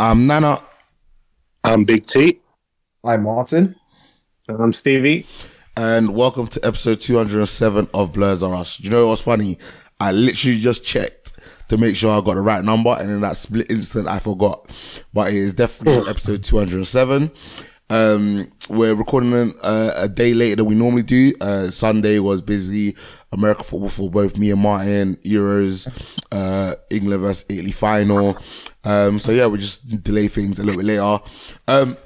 I'm Nana. I'm Big T. I'm Martin. And I'm Stevie. And welcome to episode 207 of Blurs Are Us. You know what's funny? I literally just checked to make sure I got the right number, and in that split instant, I forgot. But it is definitely episode 207. Um, we're recording uh, a day later than we normally do. Uh, Sunday was busy. American football for both me and Martin, Euros, uh, England versus Italy final. Um, so yeah, we just delay things a little bit later. Um,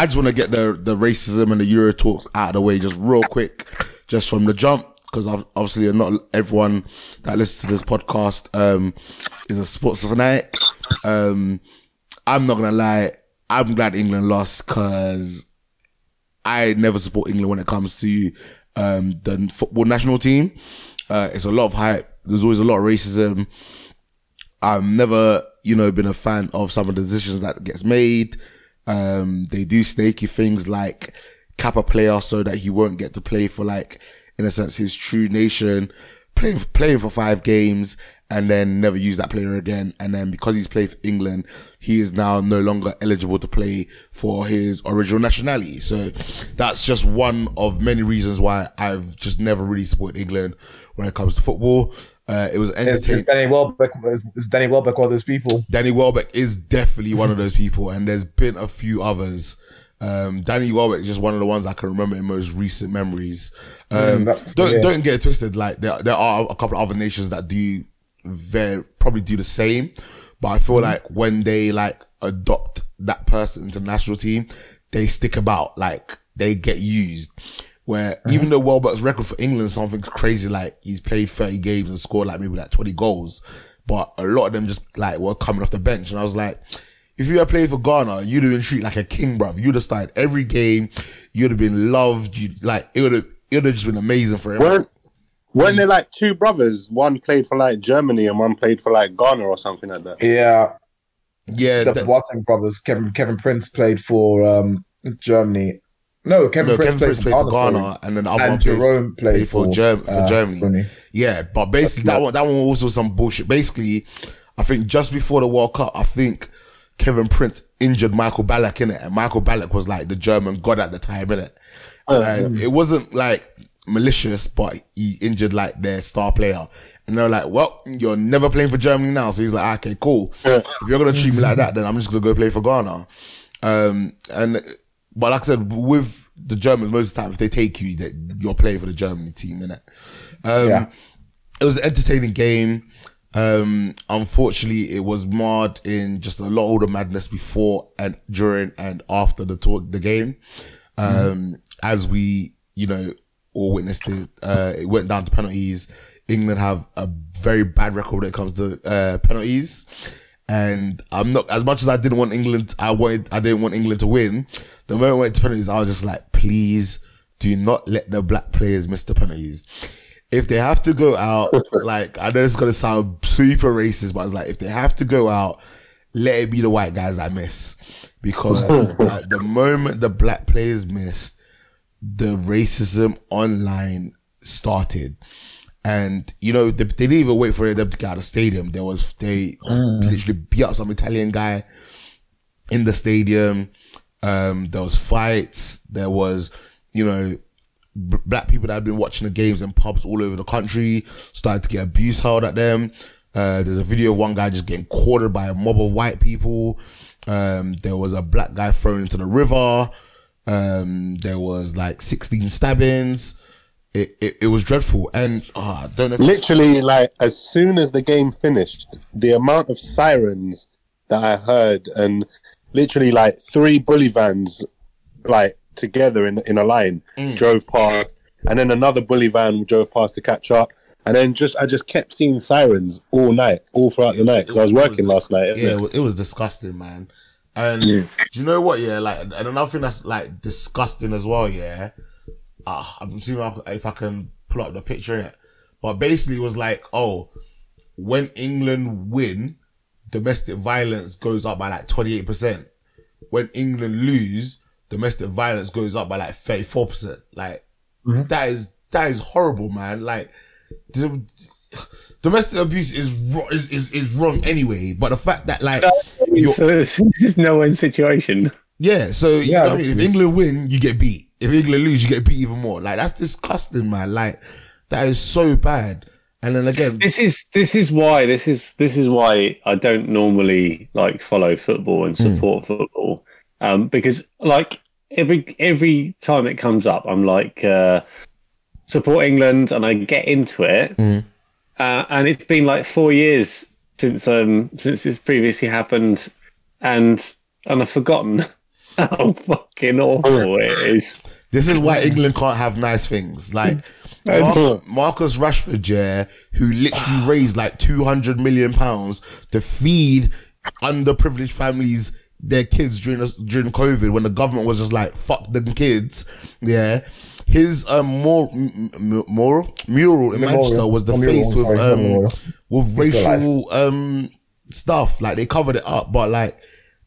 I just want to get the, the racism and the Euro talks out of the way just real quick, just from the jump. Cause obviously not everyone that listens to this podcast, um, is a sports fanatic. Um, I'm not gonna lie. I'm glad England lost because I never support England when it comes to um, the football national team. Uh, it's a lot of hype. There's always a lot of racism. I've never, you know, been a fan of some of the decisions that gets made. Um, they do snaky things like cap a player so that he won't get to play for like, in a sense, his true nation, playing, playing for five games and then never use that player again. And then because he's played for England, he is now no longer eligible to play for his original nationality. So that's just one of many reasons why I've just never really supported England when it comes to football. Uh, it was entertaining. Is, Danny Welbeck? Is Danny Welbeck one of those people? Danny Welbeck is definitely one of those people, and there's been a few others. Um, Danny Welbeck is just one of the ones I can remember in most recent memories. Um, mm, don't yeah. don't get it twisted. Like there there are a couple of other nations that do very probably do the same. But I feel mm like when they like adopt that person into the national team, they stick about, like they get used. Where mm even though Welbeck's record for England is something crazy, like he's played 30 games and scored like maybe like 20 goals, but a lot of them just like were coming off the bench. And I was like, if you had played for Ghana, you'd have been treated like a king, bruv. You'd have started every game. You'd have been loved. You like it would have it would have just been amazing for everyone. Weren't there like two brothers? One played for like Germany and one played for like Ghana or something like that. Yeah, yeah. The that... brothers. Kevin Kevin Prince played for um, Germany. No, Kevin no, Prince, Kevin played, Prince for played Ghana, for Ghana, and then the other and one Jerome played, played for, for, Germ- for uh, Germany. Yeah, but basically that one that one was also some bullshit. Basically, I think just before the World Cup, I think Kevin Prince injured Michael Ballack in it, and Michael Ballack was like the German god at the time, in it. Oh, and it wasn't like malicious, but he injured like their star player. And they're like, well, you're never playing for Germany now. So he's like, okay, cool. If you're going to treat me like that, then I'm just going to go play for Ghana. Um, and, but like I said, with the Germans, most of the time, if they take you, that you're playing for the Germany team, innit? Um, yeah. it was an entertaining game. Um, unfortunately, it was marred in just a lot of the madness before and during and after the tour, the game. Um, mm. as we, you know, all witnessed it. Uh, it went down to penalties. England have a very bad record when it comes to uh, penalties. And I'm not as much as I didn't want England. I wanted. I didn't want England to win. The moment it went to penalties, I was just like, please do not let the black players miss the penalties. If they have to go out, like I know it's gonna sound super racist, but it's like if they have to go out, let it be the white guys that miss. Because like, the moment the black players missed, the racism online started. And, you know, they, they didn't even wait for them to get out of the stadium. There was, they mm. literally beat up some Italian guy in the stadium. Um, there was fights. There was, you know, b- black people that had been watching the games in pubs all over the country started to get abuse held at them. Uh, there's a video of one guy just getting quartered by a mob of white people. Um, there was a black guy thrown into the river. Um, there was like 16 stabbings. It, it, it was dreadful. And uh, I don't know. Literally, like as soon as the game finished, the amount of sirens that I heard, and literally like three bully vans, like together in in a line, drove past, and then another bully van drove past to catch up, and then just I just kept seeing sirens all night, all throughout the night because I was It was working last night. Yeah, it was, it was disgusting, man. And do you know what? Yeah, like, and another thing that's like disgusting as well. Yeah, uh, I'm seeing if I- can pull up the picture in it, but basically it was like, oh, when England win, domestic violence goes up by like 28 percent. When England lose, domestic violence goes up by like 34 percent. Like that is that is horrible, man. Like. Domestic abuse is, is is is wrong anyway, but the fact that like you're- So it's, it's no win situation. yeah, so you Yeah, know I mean. If England win, you get beat. If England lose, you get beat even more. Like that's disgusting, man. Like that is so bad. And then again, This is this is why this is this is why I don't normally like follow football and support football, um, because like every every time it comes up, I'm like uh, support England, and I get into it, uh, and it's been like four years since um since this previously happened, and and I've forgotten how fucking awful it is. this is why England can't have nice things. Like Mar- Marcus Rashford, yeah, who literally raised like two hundred million pounds to feed underprivileged families their kids during this, during COVID when the government was just like fuck them kids. Yeah, his um more m- m- mural mural in Memorial. Manchester was the Oh, face with sorry, um with He's still racial um stuff. Like they covered it up, but like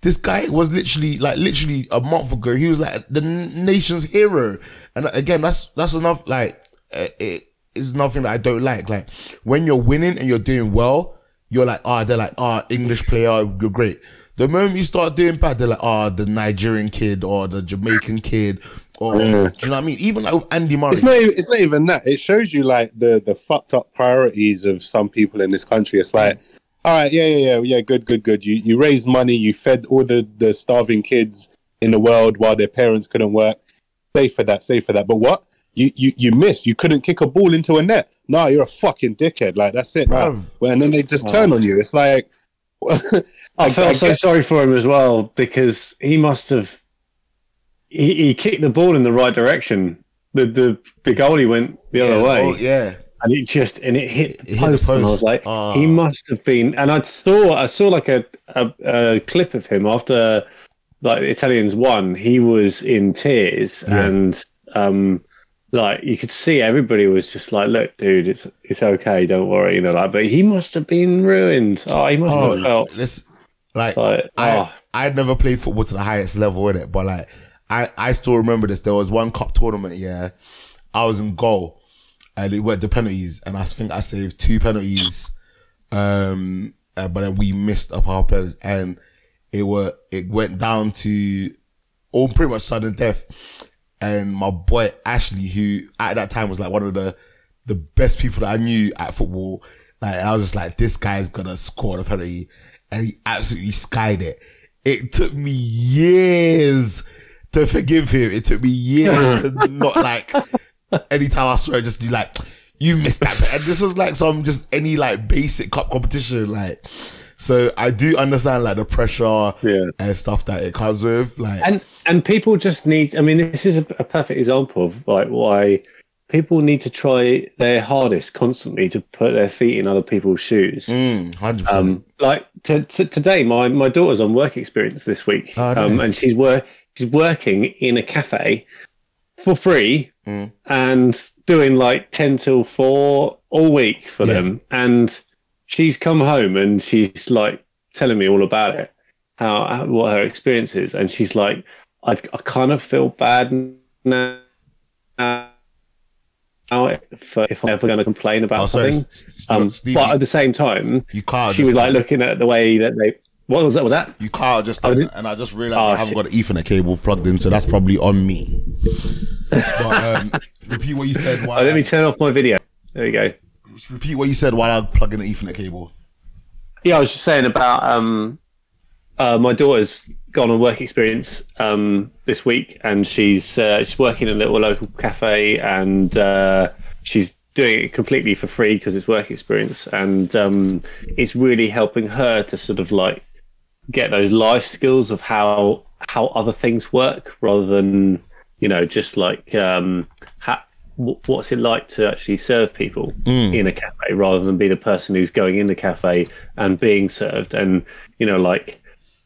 this guy was literally like literally a month ago. He was like the nation's hero, and again, that's that's enough. Like uh, it is nothing that I don't like. Like when you're winning and you're doing well, you're like, ah, they're like, ah, English player, you're great. The moment you start doing bad, they're like, ah, the Nigerian kid or the Jamaican kid, or do you know what I mean? Even like Andy Murray. It's not. Even, it's not even that. It shows you like the the fucked up priorities of some people in this country. It's like, all right, yeah, yeah, yeah, yeah, good, good, good. You you raised money. You fed all the the starving kids in the world while their parents couldn't work. Safe for that. Safe for that. But what? You, you you missed. You couldn't kick a ball into a net. No, you're a fucking dickhead. Like that's it. Right? Bruv. Well, and then they just turn oh. on you. It's like I felt I so get- sorry for him as well because he must have he, he kicked the ball in the right direction. The the the goalie went the yeah, other way, oh, yeah. And it just and it hit the It hit the post. And I was like, Ah. he must have been. And I saw I saw like a, a a clip of him after like the Italians won. He was in tears Yeah. and um like you could see everybody was just like, look, dude, it's it's okay, don't worry, you know. Like, but he must have been ruined. Oh, he must Oh, have felt this like like I oh. I'd never played football to the highest level in it, but like I I still remember this. There was one cup tournament, yeah. I was in goal, and it went the penalties, and I think I saved two penalties, um, uh, but then we missed up our penalties, and it were it went down to all pretty much sudden death. And my boy Ashley, who at that time was like one of the the best people that I knew at football, like I was just like, this guy's gonna score the penalty, and he absolutely skied it. It took me years to forgive him. It took me years to not like. Anytime I saw it, just be like, you missed that. And this was like some just any like basic cup competition, like. So I do understand like the pressure Yeah. and stuff that it comes with, like. and and people just need i mean this is a, a perfect example of like why people need to try their hardest constantly to put their feet in other people's shoes Mm, 100%. um like t- t- today my my daughter's on work experience this week Oh, um and she's work she's working in a cafe for free Mm. and doing like 10 till 4 all week for Yeah. them and she's come home and she's like telling me all about it how, how what her experience is and she's like I, I kind of feel bad now if, if I'm ever going to complain about oh, something um, Steve, but at the same time you can't. she was like looking at the way that they what was that was that you can't just, and I just realized Oh, I haven't got an Ethernet cable plugged in, so that's probably on me. But um, repeat what you said. While oh, let I- me turn off my video there you go repeat what you said while I plug in the Ethernet cable. Yeah, I was just saying about um, uh, my daughter's gone on work experience um, this week, and she's uh, she's working in a little local cafe, and uh, she's doing it completely for free because it's work experience, and um, it's really helping her to sort of like get those life skills of how how other things work rather than you know just like um, ha- what's it like to actually serve people Mm. in a cafe rather than be the person who's going in the cafe and being served? And you know like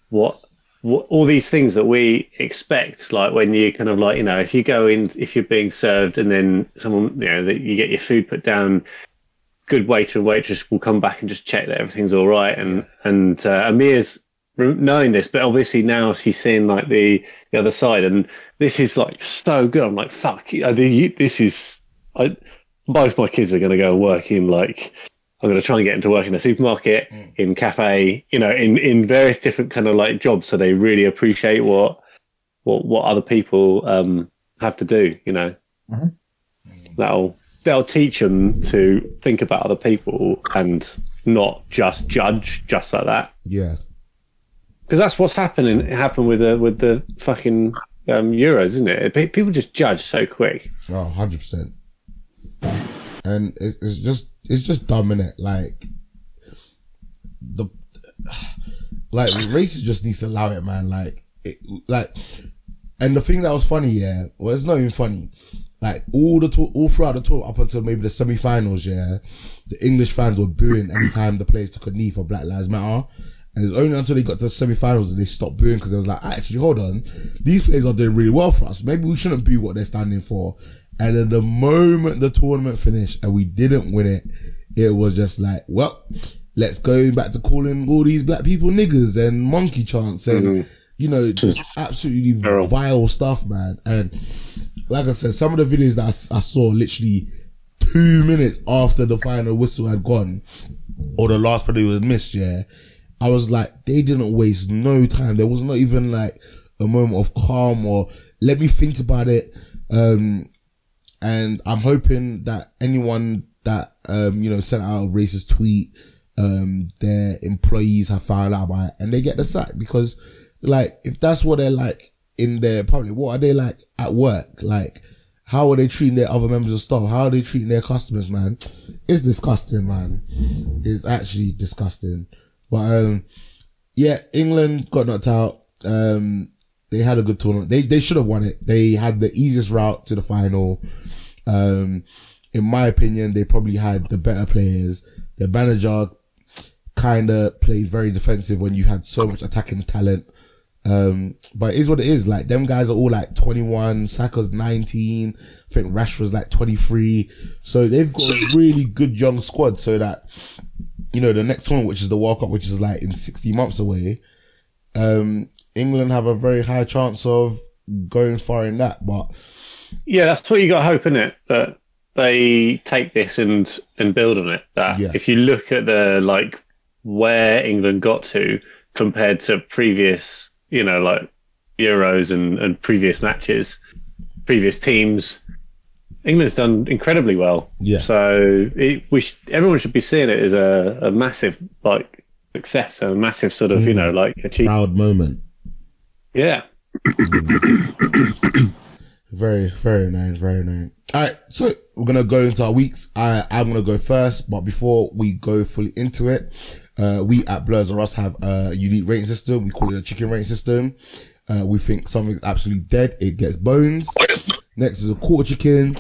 what what all these things that we expect like when you kind of like you know if you go in if you're being served and then someone you know that you get your food put down good waiter and waitress will come back and just check that everything's all right. And and uh, Amir's knowing this but obviously now she's seeing like the the other side and this is like so good I'm like fuck this is I both my kids are going to go work in like I'm going to try and get into work in a supermarket, in cafe, you know, in, in various different kind of like jobs, so they really appreciate what what what other people um, have to do. You know, Mhm. that'll that'll teach them to think about other people and not just judge just like that. Yeah. Because that's what's happening It happened with the with the fucking um, Euros, isn't it? Pe- People just judge so quick. Oh, 100 percent. And it's, it's just it's just dumb, innit? Like the like races just needs to allow it, man. Like it, like, and the thing that was funny, yeah, well, it's not even funny. Like all the tour, all throughout the tour, up until maybe the semi-finals, yeah, the English fans were booing anytime the players took a knee for Black Lives Matter. And it's only until they got to the semi-finals that they stopped booing because they was like, actually, hold on, these players are doing really well for us. Maybe we shouldn't boo what they're standing for. And then the moment the tournament finished and we didn't win it, it was just like, well, let's go back to calling all these black people niggers and monkey chants and, mm-hmm. you know, just absolutely vile stuff, man. And like I said, some of the videos that I saw literally two minutes after the final whistle had gone or the last penalty was missed, yeah, I was like, they didn't waste no time. There was not even like a moment of calm or let me think about it. Um, and I'm hoping that anyone that um you know sent out a racist tweet, um their employees have found out about it and they get the sack because like if that's what they're like in their public, what are they like at work? Like how are they treating their other members of staff? How are they treating their customers, man? It's disgusting, man. It's actually disgusting. But um yeah, England got knocked out. Um, they had a good tournament. They they should have won it. They had the easiest route to the final. Um, in my opinion, they probably had the better players. The manager kind of played very defensive when you had so much attacking talent. Um, but it is what it is. Like them guys are all like 21, Saka's 19. I think Rashford's like 23. So they've got a really good young squad so that, you know, the next tournament, which is the World Cup, which is like in 60 months away, um, England have a very high chance of going far in that. But Yeah, that's what you got to hope, isn't it? That they take this and and build on it. That Yeah. if you look at the like where England got to compared to previous, you know, like Euros and, and previous matches, previous teams, England's done incredibly well. Yeah. So it, we sh- everyone should be seeing it as a, a massive like success, a massive sort of you know like achievement. proud moment. Yeah. Very, very nice, very nice. Alright, so we're gonna go into our weeks. I, I'm gonna go first, but before we go fully into it, uh, we at Blurs or Us have a unique rating system. We call it a chicken rating system. Uh, we think something's absolutely dead. It gets bones. Next is a quarter chicken,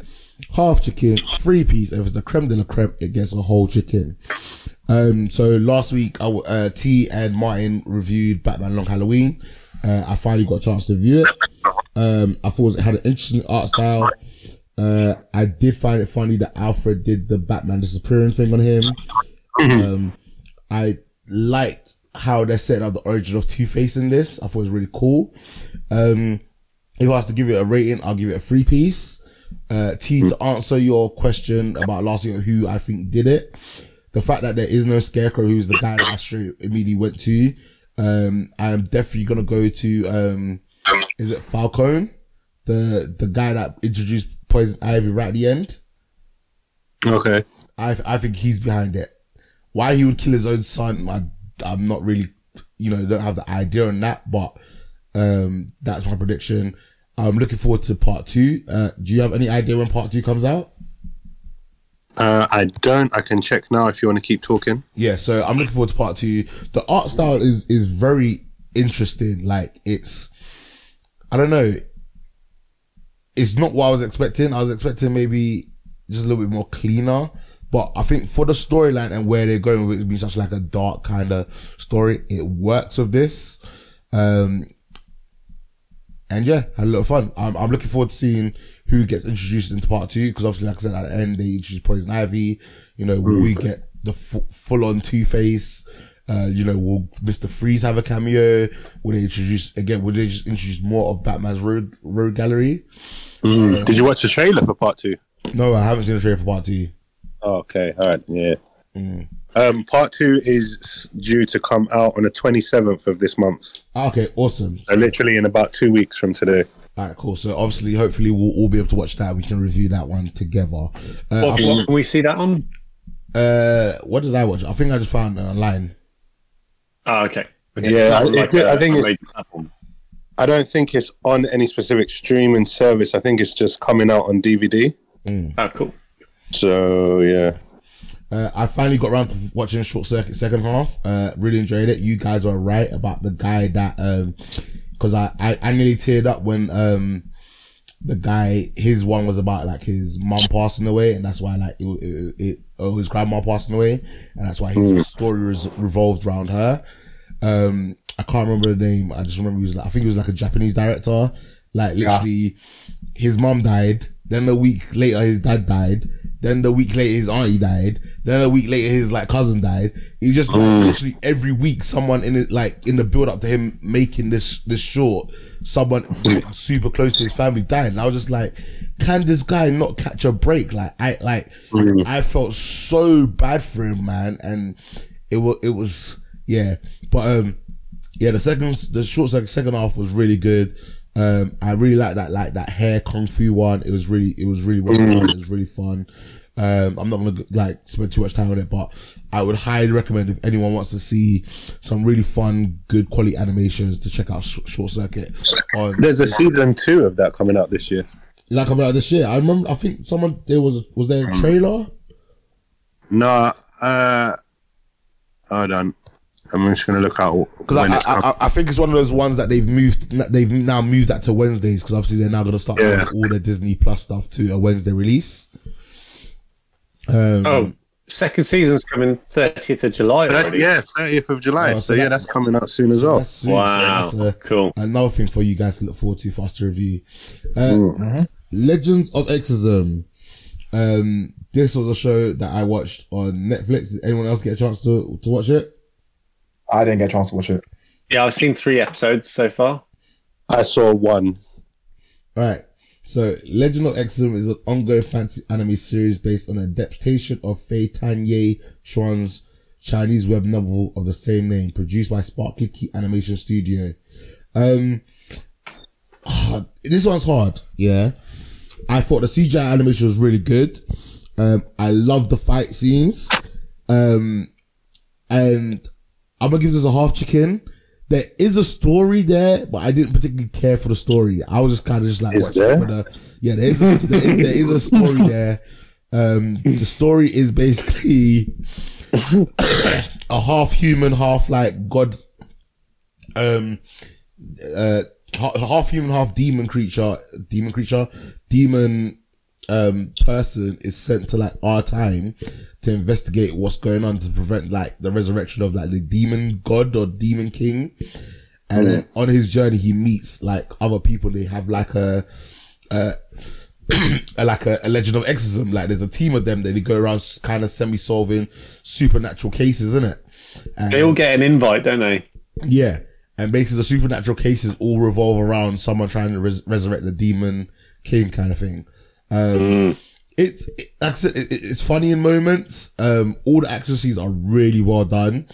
half chicken, three piece. If it's the creme de la creme, it gets a whole chicken. Um, so last week, I, uh, T and Martin reviewed Batman Long Halloween. Uh, I finally got a chance to view it. Um, I thought it had an interesting art style. Uh, I did find it funny that Alfred did the Batman disappearing thing on him. Um, I liked how they set up the origin of Two Face in this. I thought it was really cool. Um, if I was to give it a rating, I'll give it a three piece. Uh, T to answer your question about last year, who I think did it. The fact that there is no Scarecrow, who's the guy that I straight immediately went to. Um, I'm definitely gonna go to, um, is it Falcone? The, the guy that introduced Poison Ivy right at the end. Okay. I, I think he's behind it. Why he would kill his own son, I, I'm not really, you know, don't have the idea on that, but, um, that's my prediction. I'm looking forward to part two. Uh, do you have any idea when part two comes out? Uh, I don't. I can check now if you want to keep talking. Yeah, so I'm looking forward to part two. The art style is is very interesting. Like it's, I don't know, it's not what I was expecting. I was expecting maybe just a little bit more cleaner. But I think for the storyline and where they're going with it being such like a dark kind of story, it works with this. Um, and yeah, had a lot of fun. I'm, I'm looking forward to seeing who gets introduced into part two because obviously, like I said, at the end they introduce Poison Ivy. You know, will we mm. get the f- full on Two Face? Uh, you know, will Mister Freeze have a cameo? Will they introduce again? Will they just introduce more of Batman's road road gallery? Mm. Uh, Did you watch the trailer for part two? No, I haven't seen the trailer for part two. Oh, okay, all right, yeah. Mm. Um, part two is due to come out on the 27th of this month. Ah, Okay, awesome. So literally in about two weeks from today. All right, cool. So obviously, hopefully, we'll all be able to watch that. We can review that one together. Uh, What, what can we see that on? uh, what did I watch? I think I just found it online. Oh, okay. Okay. Yeah, Not I- like it- a- I think it's- major. I don't think it's on any specific streaming service. I think it's just coming out on DVD. Oh, cool. So yeah, Uh, I finally got around to watching Short Circuit second half. Uh, really enjoyed it. You guys are right about the guy that, um, cause I, I, I nearly teared up when, um, the guy, his one was about like his mom passing away and that's why like it, it, it oh, his grandma passing away and that's why his story was revolved around her. Um, I can't remember the name. I just remember he was like, I think he was like a Japanese director. Like literally, his mom died. Then a week later, his dad died. Then the week later, his auntie died. Then a week later, his like cousin died. He just like literally every week, someone in it, like in the build up to him making this this short, someone super close to his family died. And I was just like, can this guy not catch a break? Like I like I felt so bad for him, man. And it was it was yeah, but um yeah, the second, the short second, second half was really good. Um, I really like that, like that hair kung fu one. It was really, it was really well done. It was really fun. Um, I'm not gonna like spend too much time on it, but I would highly recommend if anyone wants to see some really fun, good quality animations to check out Sh- Short Circuit. On there's a season two of that coming out this year. like about this year. I remember. I think someone there was was there a trailer. No, uh, hold on. I'm just gonna look out Because I, I. I, I think it's one of those ones that they've moved. They've now moved that to Wednesdays because obviously they're now going to start Yeah. all the Disney Plus stuff to a Wednesday release. Um, Oh, second season's coming 30th of July That- already. yeah, 30th of July. Oh, so so yeah, that- that's coming out soon as well. that's soon, so Wow, that's, uh, cool. Another thing for you guys to look forward to for us to review. Uh, Legends of Exorcism. Um, this was a show that I watched on Netflix. Did anyone else get a chance to to watch it? I didn't get a chance to watch it. Yeah, I've seen three episodes so far. I saw one. All right. So, Legend of Exorcism is an ongoing fantasy anime series based on an adaptation of Fei Tanye Xuan's Chinese web novel of the same name, produced by Sparkly Key Animation Studio. Um, this one's hard. Yeah, I thought the CGI animation was really good. Um, I love the fight scenes. Um, and I'm gonna give this a half chicken. There is a story there, but I didn't particularly care for the story. I was just kind of just like, Is there? for the yeah. There is, a, there, is, there is a story there. Um, the story is basically a half human, half like god, um, uh, half human, half demon creature, demon creature, demon, um, person is sent to like our time to investigate what's going on to prevent like the resurrection of like the demon god or demon king. And then on his journey, he meets like other people. They have like a, uh, like a, a legend of exorcism. Like there's a team of them that they go around kind of semi solving supernatural cases, isn't it? And, They all get an invite, don't they? yeah. And basically the supernatural cases all revolve around someone trying to res- resurrect the demon king kind of thing. Um, it's, it, like I said, it, it- it's funny in moments. Um, all the action scenes are really well done.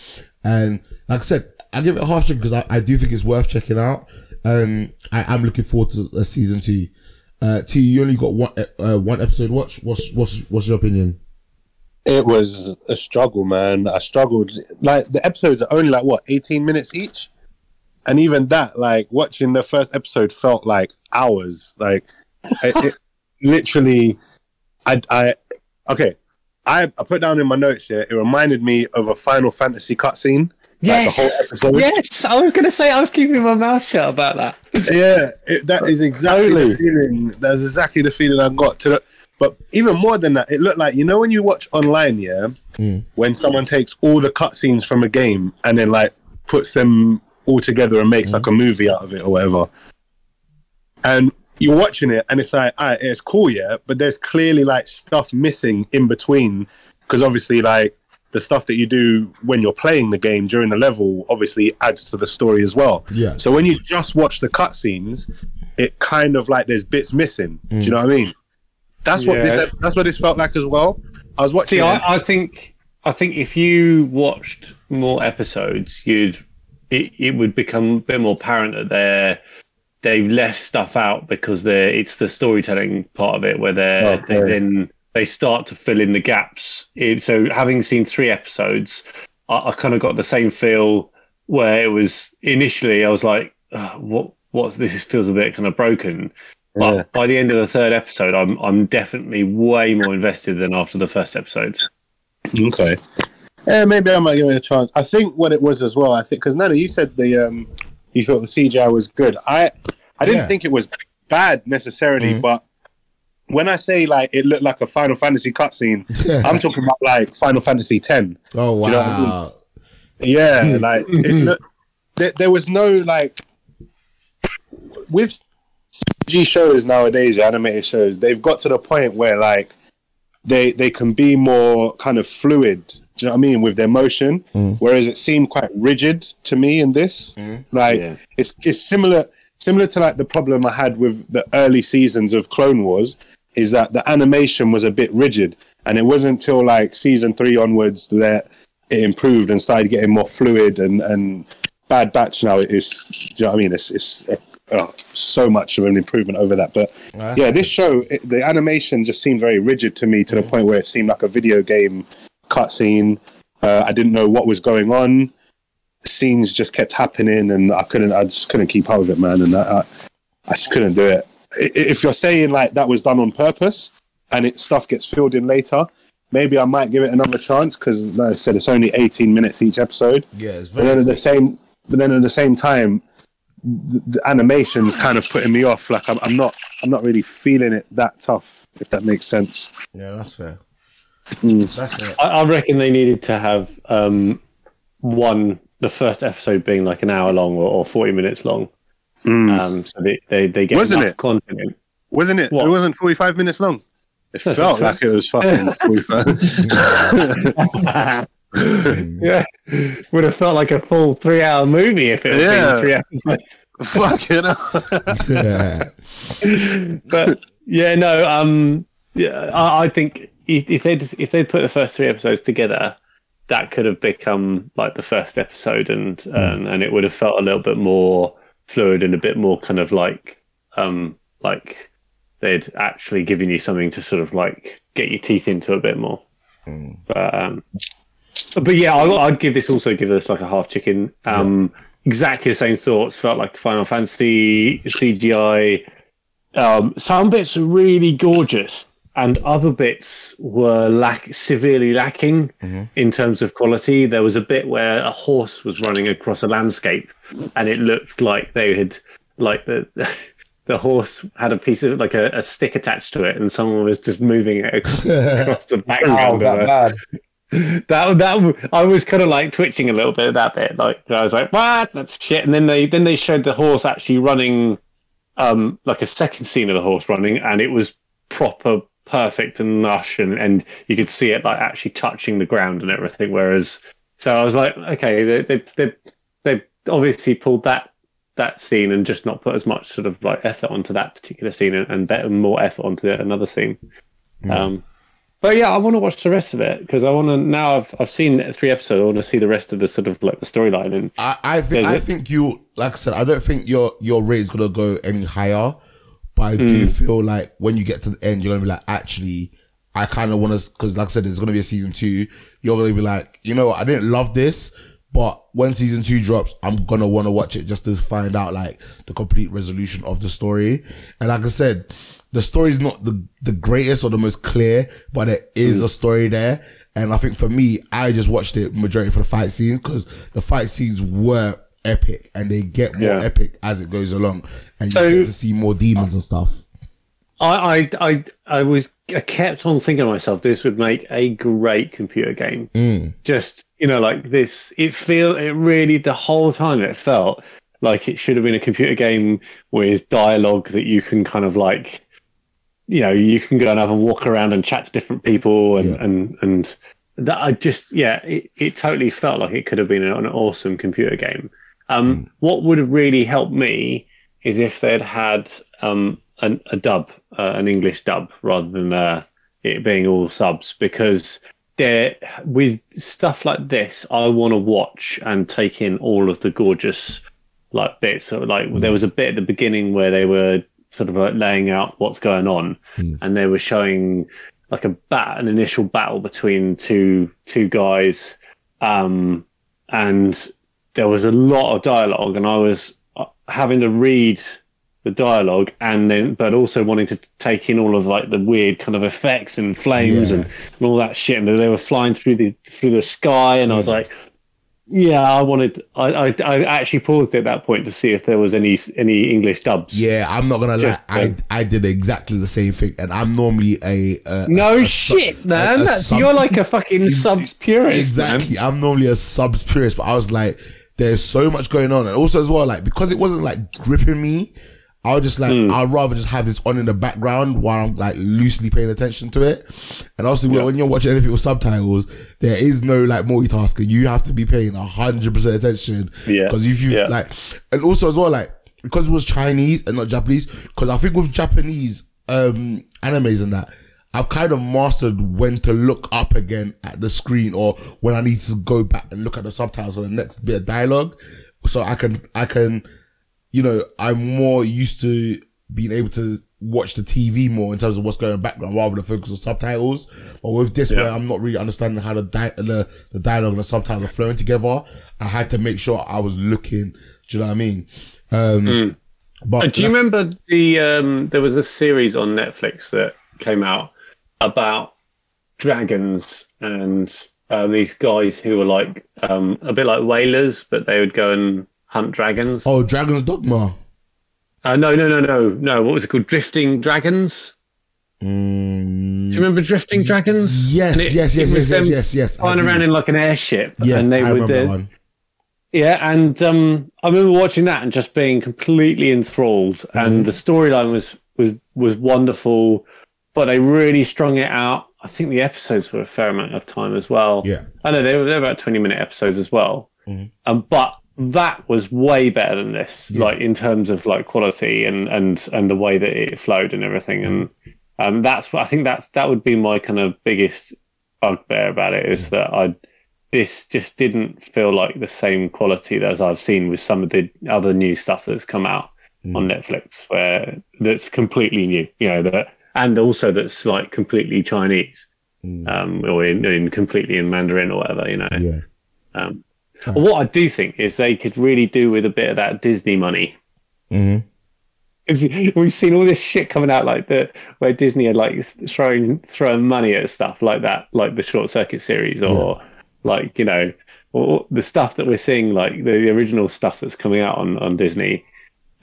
And like I said, I give it a half check because I, I do think it's worth checking out. Um, I am looking forward to a season two. Uh, T, you only got one, uh, one episode watch. What's, what's, what's your opinion? It was a struggle, man. I struggled. Like the episodes are only like what, eighteen minutes each, and even that, like watching the first episode felt like hours. Like it, it literally, I, I, okay. I, I put down in my notes here. It reminded me of a Final Fantasy cutscene. Yes, Like the whole episode. yes. I was going to say I was keeping my mouth shut about that. Yeah, it, that is exactly Totally. the feeling. That's exactly the feeling I got to the. But even more than that, it looked like you know when you watch online, yeah, hmm. when someone takes all the cutscenes from a game and then like puts them all together and makes hmm. like a movie out of it or whatever. And you're watching it and it's like, all right, it's cool, yeah, but there's clearly like stuff missing in between because obviously like the stuff that you do when you're playing the game during the level obviously adds to the story as well. Yeah. So when you just watch the cutscenes, it kind of like there's bits missing. Do you mm. know what I mean? That's what Yeah. this that's what this felt like as well. I was watching. See, it. I, I think I think if you watched more episodes, you'd it, it would become a bit more apparent that they're they've left stuff out because they're it's the storytelling part of it where they're they then they start to fill in the gaps. It, so having seen three episodes, I, I kind of got the same feel where it was initially I was like, "Ugh, what what's this feels a bit kind of broken. But Yeah. by the end of the third episode, I'm I'm definitely way more invested than after the first episode. Okay. Yeah, maybe I might give it a chance. I think what it was as well. I think because Nana, you said the um, you thought the CGI was good. I I didn't Yeah. think it was bad necessarily, mm-hmm. but when I say like it looked like a Final Fantasy cutscene, I'm talking about like Final Fantasy ten. Oh you know I mean? wow. Yeah, hmm. like it, hmm. look- there, there was no like with CG shows nowadays, animated shows, they've got to the point where like they they can be more kind of fluid. Do you know what I mean? With their motion? Mm. Whereas it seemed quite rigid to me in this. Mm. Like Yeah. it's it's similar similar to like the problem I had with the early seasons of Clone Wars is that the animation was a bit rigid, and it wasn't until like season three onwards that it improved and started getting more fluid and and Bad Batch now is do you know what I mean? It's it's uh, oh, so much of an improvement over that. But yeah this show it, the animation just seemed very rigid to me to the mm. point where it seemed like a video game cutscene. Uh, I didn't know what was going on. Scenes just kept happening and I couldn't I just couldn't keep up with it man and I, I, I just couldn't do it. If you're saying like that was done on purpose and it stuff gets filled in later maybe I might give it another chance because like I said it's only 18 minutes each episode. Yeah, it's but then at the same but then at the same time the, the animation's kind of putting me off. Like I'm, I'm not I'm not really feeling it that tough if that makes sense. Yeah, that's fair. Mm. That's fair. I, I reckon they needed to have um, one the first episode being like an hour long or, or forty minutes long, um, so they, they, they get Wasn't enough it? content. In. wasn't it What? it wasn't 45 minutes long it felt like it was fucking 45 yeah, would have felt like a full three-hour movie if it had Yeah. been three episodes. fucking hell. Yeah. but yeah, no. Um, yeah, I, I think if if they if they put the first three episodes together, that could have become like the first episode, and Hmm. and, and it would have felt a little bit more fluid and a bit more kind of like um like they'd actually given you something to sort of like get your teeth into a bit more. Hmm. But um, but yeah, I, I'd give this also give this like a half chicken. Um, exactly the same thoughts. Felt like Final Fantasy CGI. Um, some bits are really gorgeous, and other bits were lack severely lacking in terms of quality. There was a bit where a horse was running across a landscape, and it looked like they had like the. The horse had a piece of like a, a stick attached to it, and someone was just moving it across, across the Oh, background. of that bad. that that I was kind of like twitching a little bit at that bit. Like I was like, "What? That's shit." And then they then they showed the horse actually running, um, like a second scene of the horse running, and it was proper perfect and lush, and and you could see it like actually touching the ground and everything. Whereas, so I was like, okay, they they they, they obviously pulled that that scene and just not put as much sort of like effort onto that particular scene and, and better more effort onto another scene. Um, but yeah, I want to watch the rest of it because I want to. Now I've I've seen three episodes. I want to see the rest of the sort of like the storyline. And I, I think I it? think you like I said, I don't think your your rate is gonna go any higher. But I do feel like when you get to the end, you're gonna be like, actually, I kind of want to, because like I said, there's gonna be a season two. You're gonna be like, you know, what, I didn't love this, But when season two drops, I'm gonna want to watch it just to find out like the complete resolution of the story. And like I said, the story is not the, the greatest or the most clear, but there is Mm. a story there. And I think for me, I just watched it majority for the fight scenes because the fight scenes were epic and they get more Yeah. epic as it goes along. And So- you get to see more demons and stuff. I, I, I, I was, I kept on thinking to myself, this would make a great computer game. Hmm. Just, you know, like this, it feel, it really, the whole time it felt like it should have been a computer game with dialogue that you can kind of like, you know, you can go and have a walk around and chat to different people and, Yeah. and, and that I just, yeah, it, it totally felt like it could have been an awesome computer game. Um, What would have really helped me is if they'd had um, an, a dub, uh, an English dub, rather than uh, it being all subs, because there with stuff like this, I want to watch and take in all of the gorgeous like bits. So like there was a bit at the beginning where they were sort of like laying out what's going on, and they were showing like a bat, an initial battle between two two guys, um, and there was a lot of dialogue, and I was uh, having to read the dialogue and then but also wanting to take in all of like the weird kind of effects and flames Yeah. and, and all that shit and they were flying through the through the sky and I was like yeah I wanted I, I I actually paused at that point to see if there was any any English dubs Yeah, I'm not gonna Just, lie. um, I I did exactly the same thing, and I'm normally a, a no a- a shit man a- a That's, sub- you're like a fucking subs purist exactly. man I'm normally a subs purist, but I was like, there's so much going on, and also as well, like because it wasn't like gripping me. I was just like, Hmm. I'd rather just have this on in the background while I'm like loosely paying attention to it. And also, when you're watching anything with subtitles, there is no like multitasking. You have to be paying a hundred percent attention. Yeah. Because if you Yeah. like, and also as well, like because it was Chinese and not Japanese. Because I think with Japanese um animes and that, I've kind of mastered when to look up again at the screen or when I need to go back and look at the subtitles or the next bit of dialogue. So I can, I can, you know, I'm more used to being able to watch the TV more in terms of what's going on background rather than focus on subtitles. But with this, where I'm not really understanding how the, di- the the dialogue and the subtitles are flowing together, I had to make sure I was looking. Do you know what I mean? Um, But Uh, Do you remember the um, there was a series on Netflix that came out about dragons and uh, these guys who were like um, a bit like whalers, but they would go and hunt dragons. oh, Dragon's Dogma. Uh, no, no, no, no, no. What was it called? Drifting Dragons. Mm, Do you remember Drifting Dragons? yes, it- yes, yes, yes, yes, yes, yes. Flying around in like an airship, yeah, and they I would. remember uh, one. Yeah, and um, I remember watching that and just being completely enthralled. Mm-hmm. And the storyline was was was wonderful, but they really strung it out. I think the episodes were a fair amount of time as well. Yeah. I know they were, they were about twenty minute episodes as well. Mm-hmm. Um, but that was way better than this, like in terms of like quality and and and the way that it flowed and everything. And Mm-hmm. um, that's what I think that's that would be my kind of biggest bugbear about it is that I this just didn't feel like the same quality as I've seen with some of the other new stuff that's come out on Netflix, where that's completely new, you know, that and also that's like completely Chinese, um, or in, in completely in Mandarin or whatever, you know. Yeah. Um, What I do think is they could really do with a bit of that Disney money. Mhm. 'Cause We've seen all this shit coming out like the where Disney are like throwing throwing money at stuff like that, like the Short Circuit series, or like you know, or the stuff that we're seeing, like the, the original stuff that's coming out on on Disney,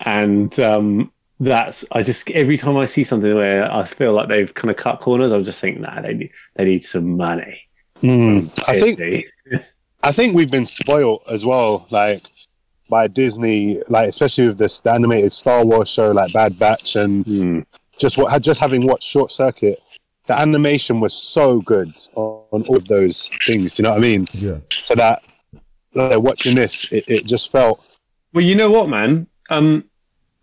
and um, that's I just every time I see something where I feel like they've kind of cut corners, I'm just thinking, nah, they need they need some money. I think I think we've been spoiled as well, like by Disney, like especially with this the animated Star Wars show, like Bad Batch, and Hmm. just what just having watched Short Circuit, the animation was so good on, on all of those things. Do you know what I mean? Yeah. So that like, watching this, it, it just felt Well, you know what, man? Um,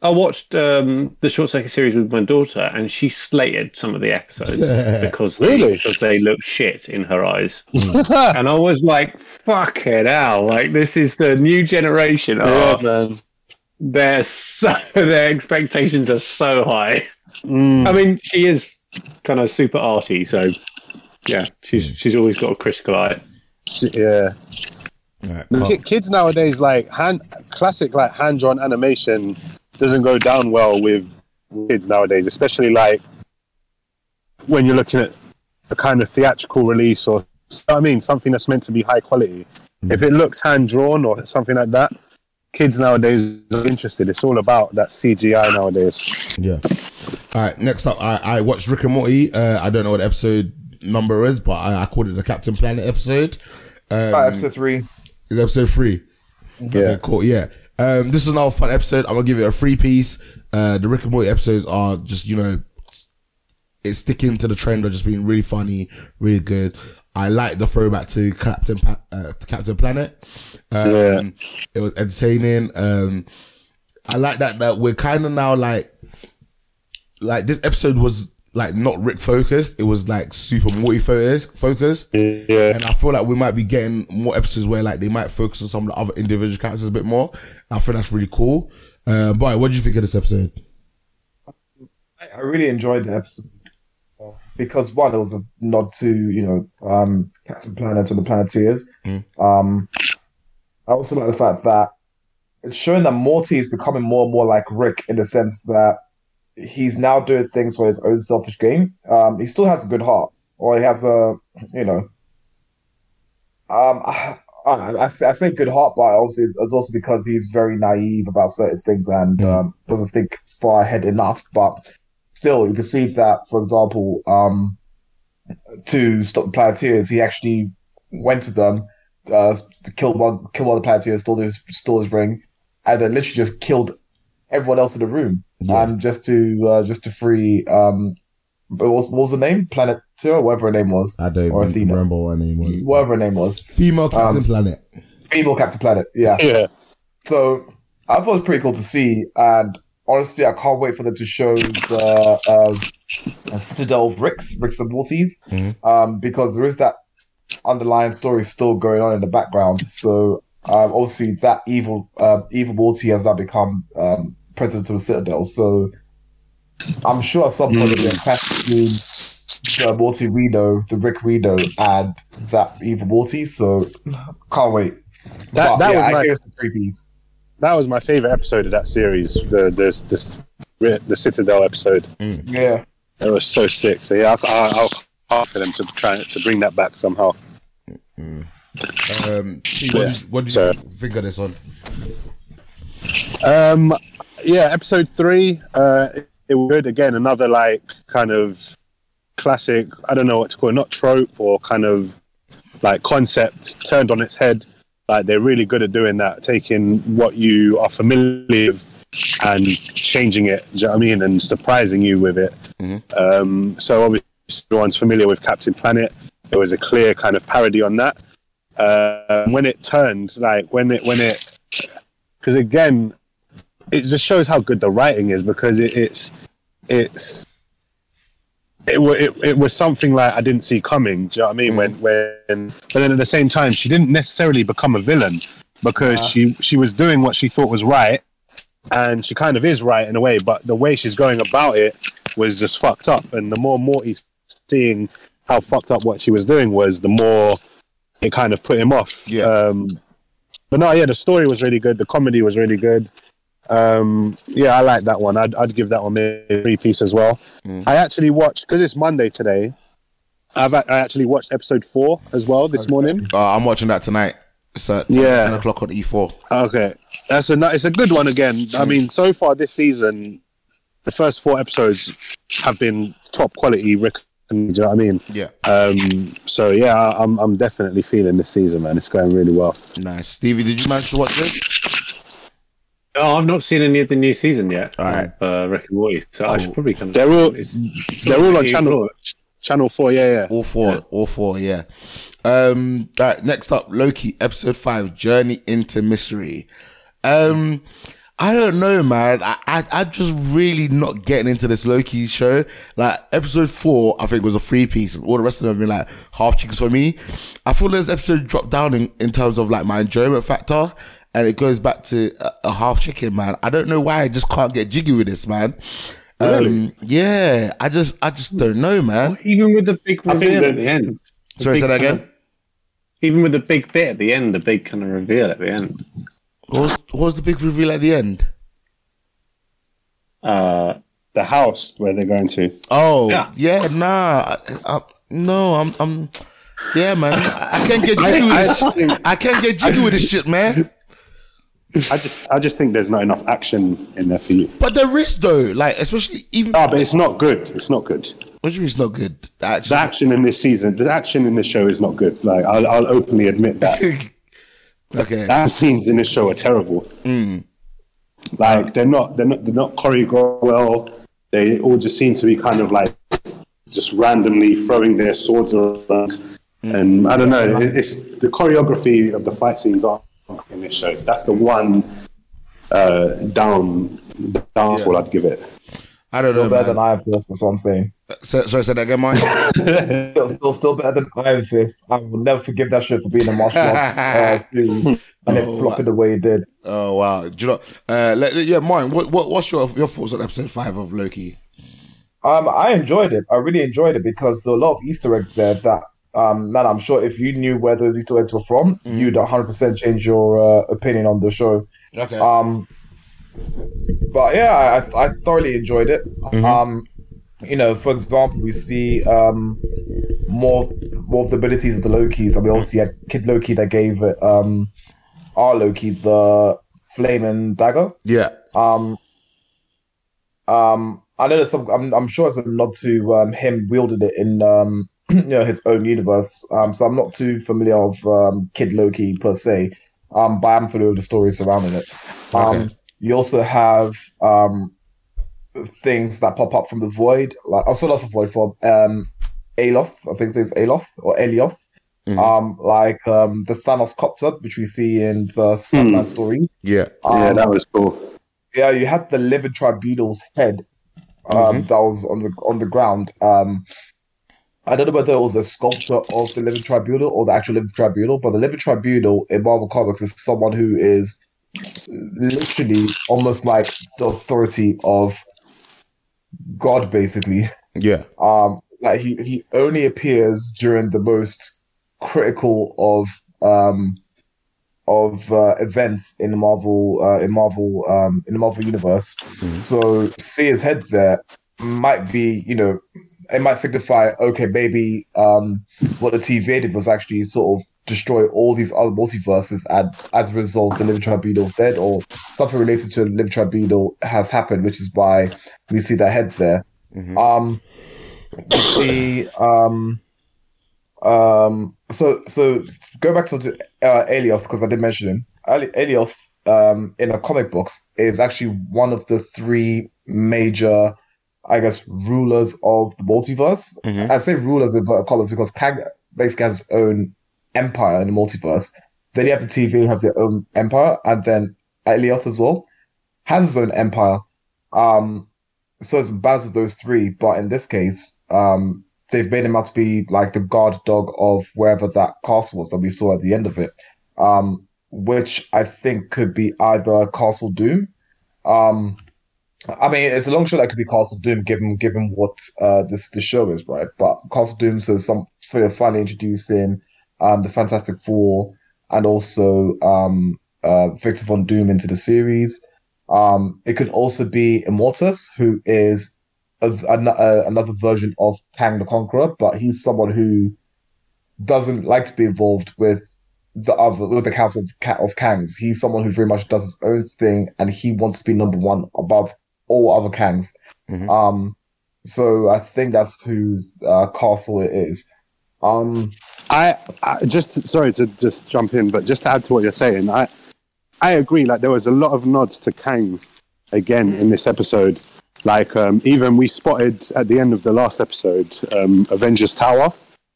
I watched um, the Short Circuit series with my daughter, and she slated some of the episodes because they, Really? because they look shit in her eyes. and I was like, "Fuck it out! Like this is the new generation. yeah, Oh, man. they're so their expectations are so high. Mm. I mean, she is kind of super arty, so yeah, she's she's always got a critical eye. Yeah. Alright, The cool. ki- kids nowadays like hand classic like hand drawn animation doesn't go down well with kids nowadays, especially like when you're looking at a kind of theatrical release or I mean something that's meant to be high quality. If it looks hand drawn or something like that, kids nowadays are interested. It's all about that CGI nowadays. Yeah. All right. Next up, I, I watched Rick and Morty. Uh, I don't know what episode number is, but I, I called it the Captain Planet episode. Um, Uh, episode three. Is episode three. Yeah. Okay, cool. Yeah. Um, this is another fun episode. I'm gonna give it a free piece. Uh, the Rick and Morty episodes are just you know, it's sticking to the trend of just being really funny, really good. I like the throwback to Captain pa- uh, to Captain Planet. Um, Yeah. It was entertaining. Um, I like that that we're kind of now like like this episode was like not Rick focused. It was like super Morty focused. Focused. Yeah. And I feel like we might be getting more episodes where like they might focus on some of the other individual characters a bit more. I think that's really cool. Uh, but what do you think of this episode? I, I really enjoyed the episode because one, it was a nod to you know um, Captain Planet and the Planeteers. Mm. Um, I also like the fact that it's showing that Morty is becoming more and more like Rick in the sense that he's now doing things for his own selfish gain. Um, he still has a good heart, or he has a you know. Um, I, I, I say I say good heart, but obviously it's, it's also because he's very naive about certain things and Mm. um, doesn't think far ahead enough. But still, you can see that, for example, um, to stop the Planeteers, he actually went to them uh, to kill one, kill one of the Planeteers, stole his, stole his ring, and then literally just killed everyone else in the room, Yeah. and just to uh, just to free. Um, what was, what was the name? Planet Two or whatever her name was. I don't or even Athena. remember what her name was. Whatever her name was. Female Captain Um, Planet. Female Captain Planet. Yeah. Yeah. So I thought it was pretty cool to see, and honestly, I can't wait for them to show the uh, uh, Citadel of Ricks, Ricks and Mortys, Mhm. um, because there is that underlying story still going on in the background. So um, obviously, that evil uh, evil Morty has now become um, president of the Citadel. So I'm sure at some point there'll be a clash between the Morty we know, the Rick we know, and that evil Morty. So can't wait. That- But, that yeah, was I my- give three piece. That was my favorite episode of that series. The this this the Citadel episode. Yeah. It was so sick. So yeah, I'll, I'll, I'll for them to try to bring that back somehow. Um, T, what, Yeah. do you, what do you So- think of this one? Um, yeah, episode three. Uh, it, was good. Again, another like kind of classic. I don't know what to call it. Not trope or kind of like concept turned on its head. Like they're really good at doing that, taking what you are familiar with and changing it. Do you know what I mean? And surprising you with it. Um, so obviously, everyone's familiar with Captain Planet. There was a clear kind of parody on that. Uh, when it turned, like when it when it, because again, it just shows how good the writing is because it, it's it's it, it it was something like I didn't see coming. Do you know what I mean? When when but then at the same time, she didn't necessarily become a villain because she she was doing what she thought was right, and she kind of is right in a way. But the way she's going about it was just fucked up. And the more Morty's seeing how fucked up what she was doing was, the more it kind of put him off. Yeah. Um, but no, yeah, the story was really good. The comedy was really good. Um, yeah, I like that one. I'd, I'd give that one maybe a three piece as well. I actually watched because it's Monday today. I've a- I actually watched episode four as well this morning. Uh, I'm watching that tonight. It's at 10, Yeah. 10 o'clock on E4. Okay, that's a it's a good one again. I mean, so far this season, the first four episodes have been top quality. Rick, do you know what I mean? Yeah. Um, so yeah, I- I'm I'm definitely feeling this season, man. It's going really well. Nice. Stevie, did you manage to watch this? Oh, I've not seen any of the new season yet. All right. of, Uh, Rick and Morty. So I should probably come. of. They're all It's- they're all on channel ignore channel four. Yeah, yeah. All four, all four, yeah. Um, all right, next up, Loki, episode five, Journey into Mystery. Um, I don't know, man. I, I, I'm just really not getting into this Loki show. Like, episode four, I think was a three piece, and all the rest of them have been like half chickens for me. I feel this episode dropped down in, in terms of like my enjoyment factor, and it goes back to a, a half chicken, man. I don't know why I just can't get jiggy with this, man. Um, yeah, I just, I just don't know, man. Even with the big reveal at the end. The Sorry, big say that again? of- even with the big bit at the end, the big kind of reveal at the end. What was, what was the big reveal at the end? Uh, The house where they're going to. Oh, Yeah. yeah, nah. I, I, no, I'm, I'm, yeah, man. I, I can't get jiggy with this. just think- I can't get jiggy with this shit, man. I just, I just think there's not enough action in there for you. But there is though, like especially even. Ah, but it's not good. It's not good. What do you mean it's not good? Actually, The action in this season, the action in this show is not good. Like I'll, I'll openly admit that. okay. The scenes in this show are terrible. Like they're not, they're not, they're not choreographed well. They all just seem to be kind of like just randomly throwing their swords around, and I don't know. it- It's the choreography of the fight scenes are in this show. That's the one uh, down downfall I'd give it. I don't know, better man. than Iron Fist. That's what I'm saying. So, sorry, say that again, Mike. Still, still, still better than Iron Fist. I will never forgive that shit for being a martial arts uh, series and it flopping the way it did. oh wow, do you know? Uh, let, yeah, Mike. What, what, what's your your thoughts on episode five of Loki? Um, I enjoyed it. I really enjoyed it because there were a lot of Easter eggs there that, um, man, I'm sure if you knew where those Easter eggs were from, you'd 100% change your uh, opinion on the show. Okay. Um, but yeah, I, I thoroughly enjoyed it. Um, you know, for example, we see um, more more of the abilities of the Lokis, and we also had Kid Loki that gave it, um, our Loki the flame and dagger. yeah. Um, um, I know there's some. I'm, I'm sure it's a nod to um, him wielding it in um, you know his own universe. Um, so I'm not too familiar with um, Kid Loki per se. Um, but I'm familiar with the stories surrounding it. Um, Okay. you also have um things that pop up from the void. Like I'll start off with void for um, Aloth. I think his name's Aloth or Elioth. Mhm. Um, like um, the Thanos copter, which we see in the Spider-Man stories. Yeah. yeah, Um, that was cool. yeah, you had the Living Tribunal's head um, that was on the on the ground. Um, I don't know whether it was a sculpture of the Living Tribunal or the actual Living Tribunal, but the Living Tribunal in Marvel Comics is someone who is literally almost like the authority of God, basically. Yeah. Um, like he he only appears during the most critical of um of uh, events in the Marvel uh, in Marvel um in the Marvel universe. So see his head there might be you know it might signify okay maybe um what the TVA did was actually sort of destroy all these other multiverses and as a result the Living Tribunal's dead or something related to the Living Tribunal has happened which is why we see that head there. Um, you see, um, um, so so go back to uh, Elioth because I did mention him. Ali- Elioth, um, in the comic books, is actually one of the three major, I guess, rulers of the multiverse. Mhm. I say rulers in inverted commas because Kang basically has his own empire in the multiverse. Then you have the TV have their own empire, and then Elioth as well has his own empire. Um, so it's a balance of those three, but in this case, um, they've made him out to be like the guard dog of wherever that castle was that we saw at the end of it. Um, which I think could be either Castle Doom. Um, I mean, it's a long shot that could be Castle Doom, given given what uh, this the show is, right? But Castle Doom, so some finally introducing um, the Fantastic Four and also um, uh, Victor Von Doom into the series. Um, it could also be Immortus, who is a, an- uh, another version of Kang the Conqueror, but he's someone who doesn't like to be involved with the other with the Council of, of Kangs. He's someone who very much does his own thing, and he wants to be number one above all other Kangs. Mhm. Um, so I think that's whose uh, castle it is. Um, I, I just sorry to just jump in, but just to add to what you're saying, I I agree. Like there was a lot of nods to Kang again in this episode. Like um, even we spotted at the end of the last episode, um, Avengers Tower.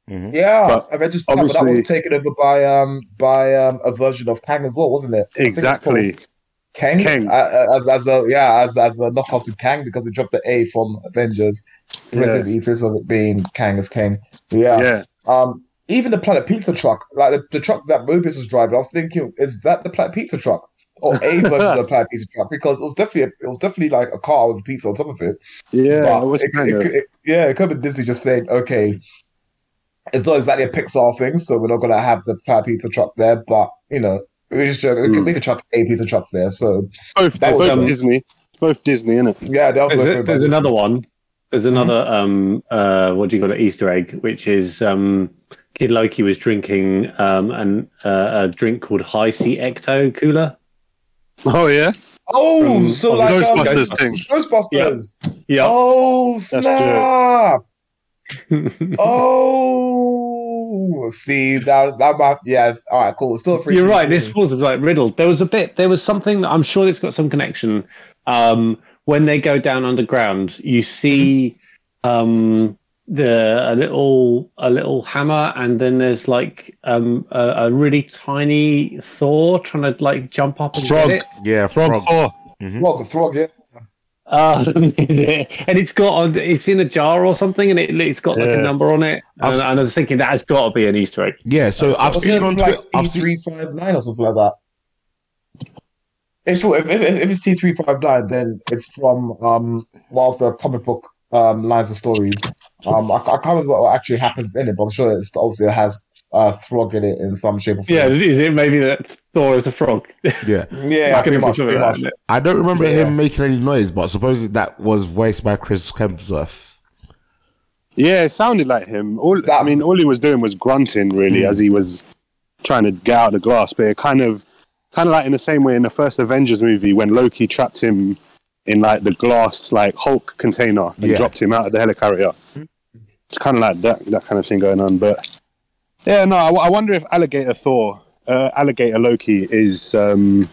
yeah, But Avengers Tower, but that was obviously- taken over by um by um a version of Kang as well, wasn't it? I think Exactly. Kang, Kang. Uh, as as a yeah as as a knockout to Kang because it dropped the A from Avengers. Yeah. Of it being Kang as King. Yeah. Yeah. Um. Even the Planet Pizza truck, like the, the truck that Mobius was driving, I was thinking, is that the Planet Pizza truck or a version of the Planet Pizza truck? Because it was definitely it was definitely like a car with a pizza on top of it. Yeah. It was it- kind it- of. it- yeah, it could have been Disney just saying, okay, it's not exactly a Pixar thing, so we're not gonna have the Planet Pizza truck there. But you know, we just we Hmm. could, we could chuck a pizza truck there. So Both, That was, both um, Disney. It's both Disney, isn't it? yeah, they'll There's, both a, go there's by another one. There's another um uh what do you call it Easter egg, which is um Kid Loki was drinking um an uh, a drink called Hi-C Ecto Cooler. Oh yeah, Oh, From- so from like um, Ghostbusters thing. Ghostbusters. Yeah. Oh snap! Oh, see that that might yes. All right, cool. Still a free. You're right. This was like riddled. There was a bit. There was something. that I'm sure it's got some connection. Um, when they go down underground, you see um, the a little a little hammer, and then there's like um, a, a really tiny Thor trying to like jump up and Frog. get it. Yeah, Frog frog. Thor. Throg, Throg, yeah. Uh, and it's got it's in a jar or something, and it, it's got like Yeah. a number on it. And, and I was thinking that has got to be an Easter egg. Yeah, so I've seen it on like Twitter. I've T seen, three five nine or something like that. If if, if, if it's T three five nine, then it's from um one of the comic book um lines of stories. Um, I, I can't remember what actually happens in it, but I'm sure it's obviously it has uh Throg in it in some shape or form. Yeah, is it maybe that Thor is a frog? yeah, yeah, I can pretty remember much, something pretty like much. that. I don't remember Yeah. him making any noise, but supposedly that was voiced by Chris Hemsworth. Yeah, it sounded like him. All That- I mean, all he was doing was grunting really as he was trying to get out of the glass. But it kind of, kind of like in the same way in the first Avengers movie when Loki trapped him in like the glass like Hulk container and Yeah. dropped him out of the helicarrier. It's kind of like that that kind of thing going on. But yeah, no, I, I wonder if Alligator Thor, uh, Alligator Loki is um,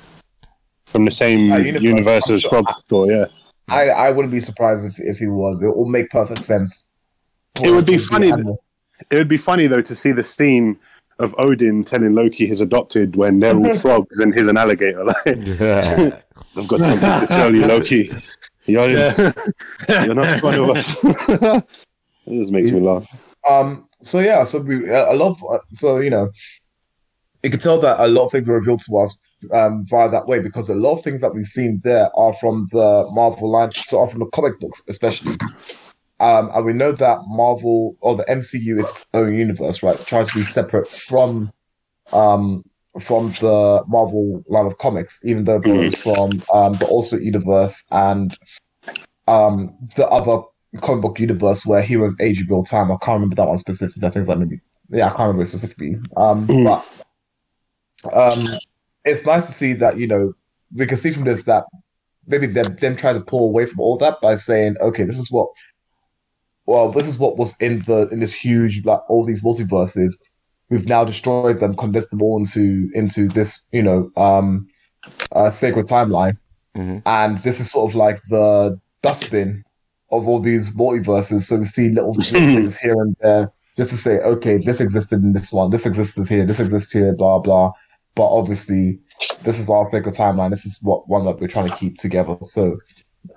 from the same Uh, universe. universe I'm as sure. Frog Thor. Yeah. I, I wouldn't be surprised if, if he was. It will make perfect sense. It would be funny- the. It would be funny though to see the scene of Odin telling Loki he's adopted when they're all frogs and he's an alligator. Like, Yeah. I've got something to tell you, Loki. You're, you're not one of us. it just makes me laugh. Um. So yeah. So we a lot. Of, uh, so you know, you can tell that a lot of things were revealed to us um, via that way because a lot of things that we've seen there are from the Marvel line, so are from the comic books, especially. Um, and we know that Marvel or the MCU is its own universe, right? Trying to be separate from um from the Marvel line of comics, even though it borrows from um the Ultimate Universe and um the other comic book universe where heroes age real time. I can't remember that one specifically. I think it's like maybe yeah, I can't remember it specifically. Um, but um, it's nice to see that you know we can see from this that maybe them them trying to pull away from all that by saying, okay, this is what. Well, this is what was in the in this huge like all these multiverses. We've now destroyed them, condensed them all into into this you know um, uh, sacred timeline, Mhm. and this is sort of like the dustbin of all these multiverses. So we see little, little things here and there just to say, okay, this existed in this one, this exists here, this exists here, blah blah. But obviously, this is our sacred timeline. This is what one that we're trying to keep together. So,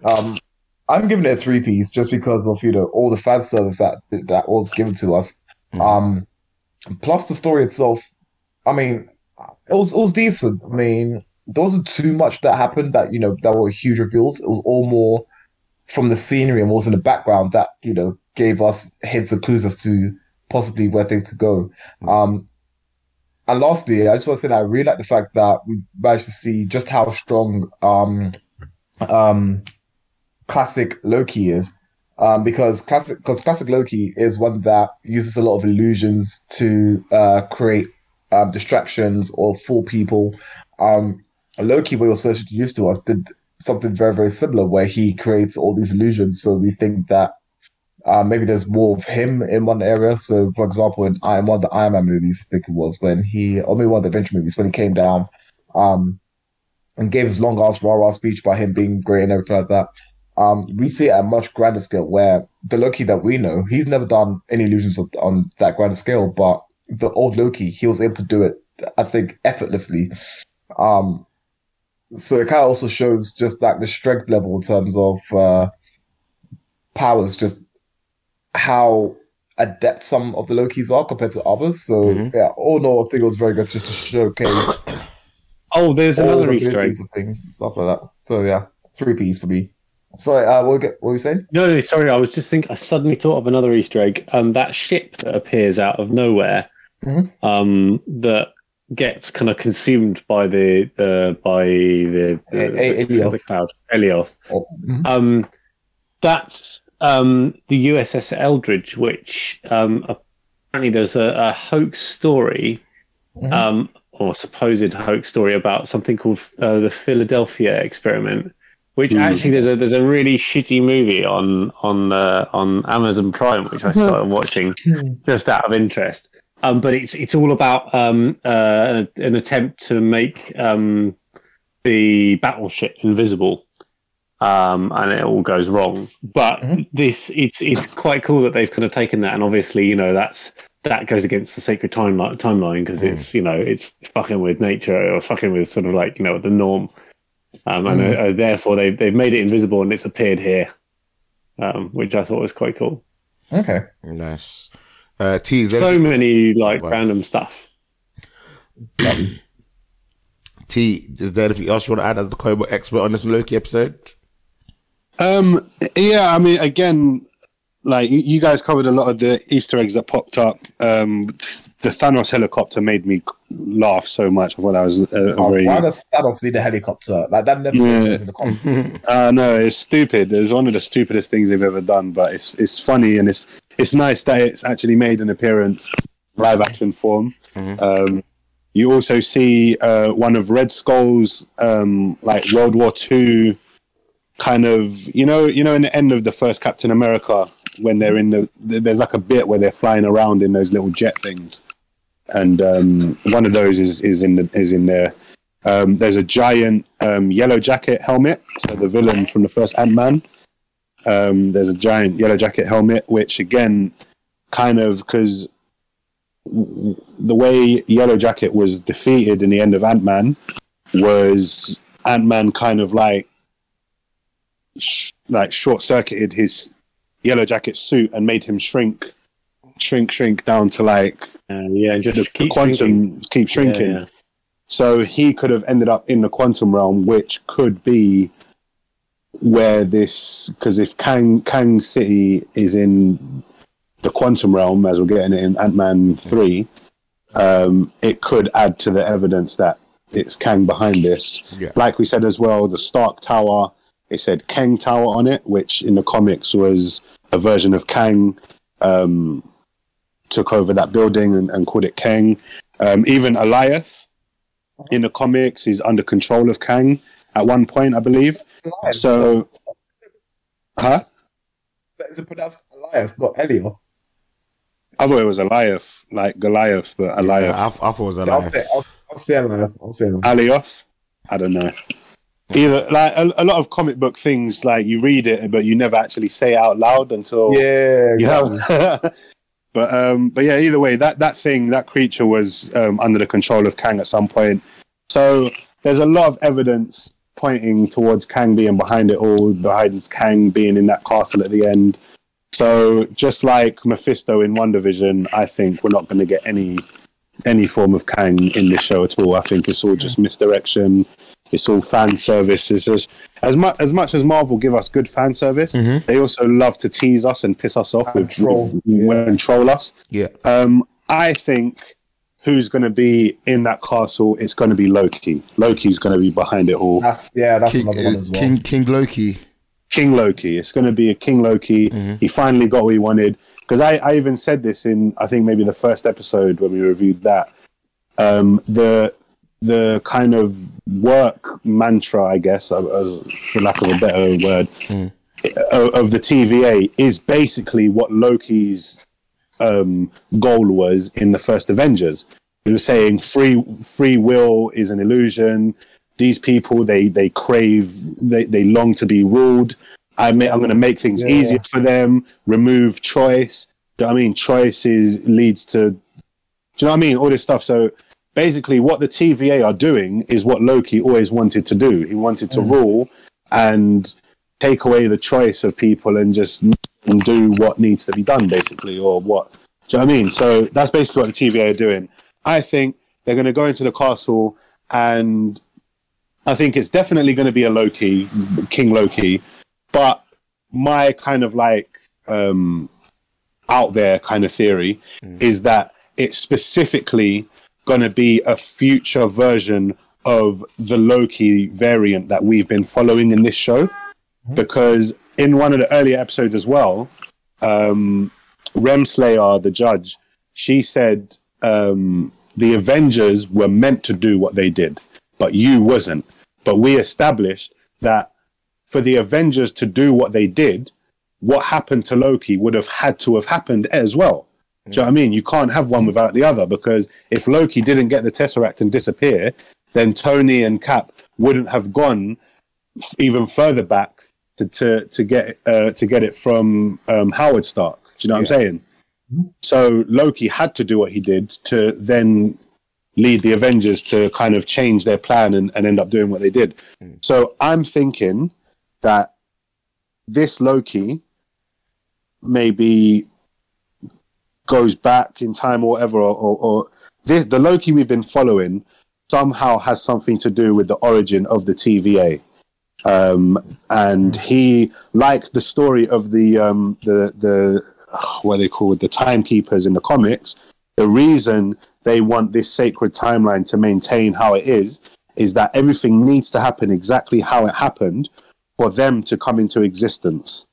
um, I'm giving it a three piece just because of you know all the fan service that that was given to us. Um, plus the story itself. I mean, it was it was decent. I mean, there wasn't too much that happened that you know that were huge reveals. It was all more from the scenery and what was in the background that you know gave us hints and clues as to possibly where things could go. Um, and lastly, I just want to say that I really like the fact that we managed to see just how strong um, um, classic Loki is. Um, because classic, because classic Loki is one that uses a lot of illusions to uh, create um, distractions or fool people. Um, Loki, he was first introduced to us, did something very, very similar, where he creates all these illusions. So we think that uh, maybe there's more of him in one area. So, for example, in Iron, one of the Iron Man movies, I think it was when he, or maybe one of the Adventure movies, when he came down um, and gave his long ass rah rah speech about him being great and everything like that. Um, we see it at a much grander scale where the Loki that we know, he's never done any illusions of, on that grander scale, but the old Loki, he was able to do it, I think, effortlessly. Um, so it kind of also shows just like the strength level in terms of uh, powers, just how adept some of the Lokis are compared to others. So Mhm. yeah, all in all, I think it was very good just to showcase Oh, there's another the Easter egg. of things and stuff like that. So yeah, three P's for me. Sorry, uh, what, what were you saying? No, no, sorry. I was just thinking. I suddenly thought of another Easter egg. Um, that ship that appears out of nowhere, Mhm. um, that gets kind of consumed by the the by the the, the, the cloud. Elioth. Oh, mhm. Um, that's um the USS Eldridge, which um apparently there's a, a hoax story, Mhm. um, or supposed hoax story about something called uh, the Philadelphia experiment. Which actually there's a there's a really shitty movie on on uh, on Amazon Prime which I started watching just out of interest. Um, but it's it's all about um, uh, an attempt to make um, the battleship invisible, um, and it all goes wrong. But Mhm. this it's it's quite cool that they've kind of taken that, and obviously you know that's that goes against the sacred timeline timeline because it's you know it's fucking with nature or fucking with sort of like you know the norm, um, and uh, uh, therefore they they've made it invisible and it's appeared here, um, which I thought was quite cool. Okay. Nice. Uh, T, is there, So many like Wow. random stuff. T, is there anything else you want to add as the comic book expert on this Loki episode? Um, yeah, I mean, again, like you- you guys covered a lot of the Easter eggs that popped up. Um, the Thanos helicopter made me laugh so much. I thought that was a, a Oh, very. why does Thanos need a helicopter? Like that never Yeah. in the comic. Uh, no, it's stupid. It's one of the stupidest things they've ever done, but it's it's funny and it's it's nice that it's actually made an appearance live action form. Um, you also see uh, one of Red Skull's um, like World War Two kind of you know you know in the end of the first Captain America when they're in the there's like a bit where they're flying around in those little jet things, and um, one of those is is in the, is in there. Um, there's a giant um, yellow jacket helmet. So the villain from the first Ant Man. Um, there's a giant yellow jacket helmet, which again, kind of because the way Yellow Jacket was defeated in the end of Ant Man was Ant Man kind of like sh- like short circuited his Yellow Jacket suit and made him shrink, shrink, shrink down to like Uh, yeah, and just the, the quantum shrinking. keep shrinking. Yeah, yeah. So he could have ended up in the quantum realm, which could be where this because if Kang Kang City is in the quantum realm, as we're getting it in Ant Man three, um, it could add to the evidence that it's Kang behind this. Yeah. Like we said as well, the Stark Tower. It said Kang Tower on it, which in the comics was a version of Kang. Um, took over that building and, and called it Kang. Um, even Eliath in the comics is under control of Kang at one point, I believe. So, huh? Is it pronounced Elias, not Elioth? I thought it was Eliath, like Goliath, but Yeah, I, I thought it was So I'll say, I'll, I'll say Elias. I'll say him. Alioth? I don't know. Either like a, a lot of comic book things, like you read it, but you never actually say it out loud until Yeah, you exactly. have. but um, but yeah, either way, that that thing, that creature was um, under the control of Kang at some point. So there's a lot of evidence pointing towards Kang being behind it all, behind Kang being in that castle at the end. So just like Mephisto in WandaVision, I think we're not going to get any any form of Kang in this show at all. I think it's all just misdirection. It's all fan service. It's just as much as much as Marvel give us good fan service, they also love to tease us and piss us off with, troll, with- and troll us. Yeah. Um, I think who's going to be in that castle? It's going to be Loki. Loki's going to be behind it all. That's yeah, that's King, another one as well. King, King Loki. King Loki. It's going to be a King Loki. He finally got what he wanted. Because I, I even said this in I think maybe the first episode when we reviewed that. Um, the the kind of work mantra, I guess, uh, uh, for lack of a better word, of, of the TVA is basically what Loki's um, goal was in the first Avengers. He was saying free free will is an illusion. These people they they crave they, they long to be ruled. I may, I'm going to make things Yeah. easier for them. Remove choice. Do you know I mean? Choice is leads to. Do you know what I mean? All this stuff. So basically, what the TVA are doing is what Loki always wanted to do. He wanted to rule and take away the choice of people and just do what needs to be done, basically, or what. Do you know what I mean? So that's basically what the TVA are doing. I think they're going to go into the castle, and I think it's definitely going to be a Loki, King Loki. But my kind of like um, out there kind of theory is that it's specifically going to be a future version of the Loki variant that we've been following in this show. Because in one of the earlier episodes as well, um, Renslayer, the judge, she said um, the Avengers were meant to do what they did, but you wasn't. But we established that for the Avengers to do what they did, what happened to Loki would have had to have happened as well. Do you know what I mean? You can't have one without the other because if Loki didn't get the Tesseract and disappear, then Tony and Cap wouldn't have gone even further back to to, to get uh, to get it from um, Howard Stark. Do you know what I'm saying? So Loki had to do what he did to then lead the Avengers to kind of change their plan and, and end up doing what they did. So I'm thinking that this Loki maybe goes back in time or whatever, or, or, or this the Loki we've been following somehow has something to do with the origin of the TVA. Um, and he, like the story of the um, the the what they called the timekeepers in the comics, the reason they want this sacred timeline to maintain how it is is that everything needs to happen exactly how it happened for them to come into existence.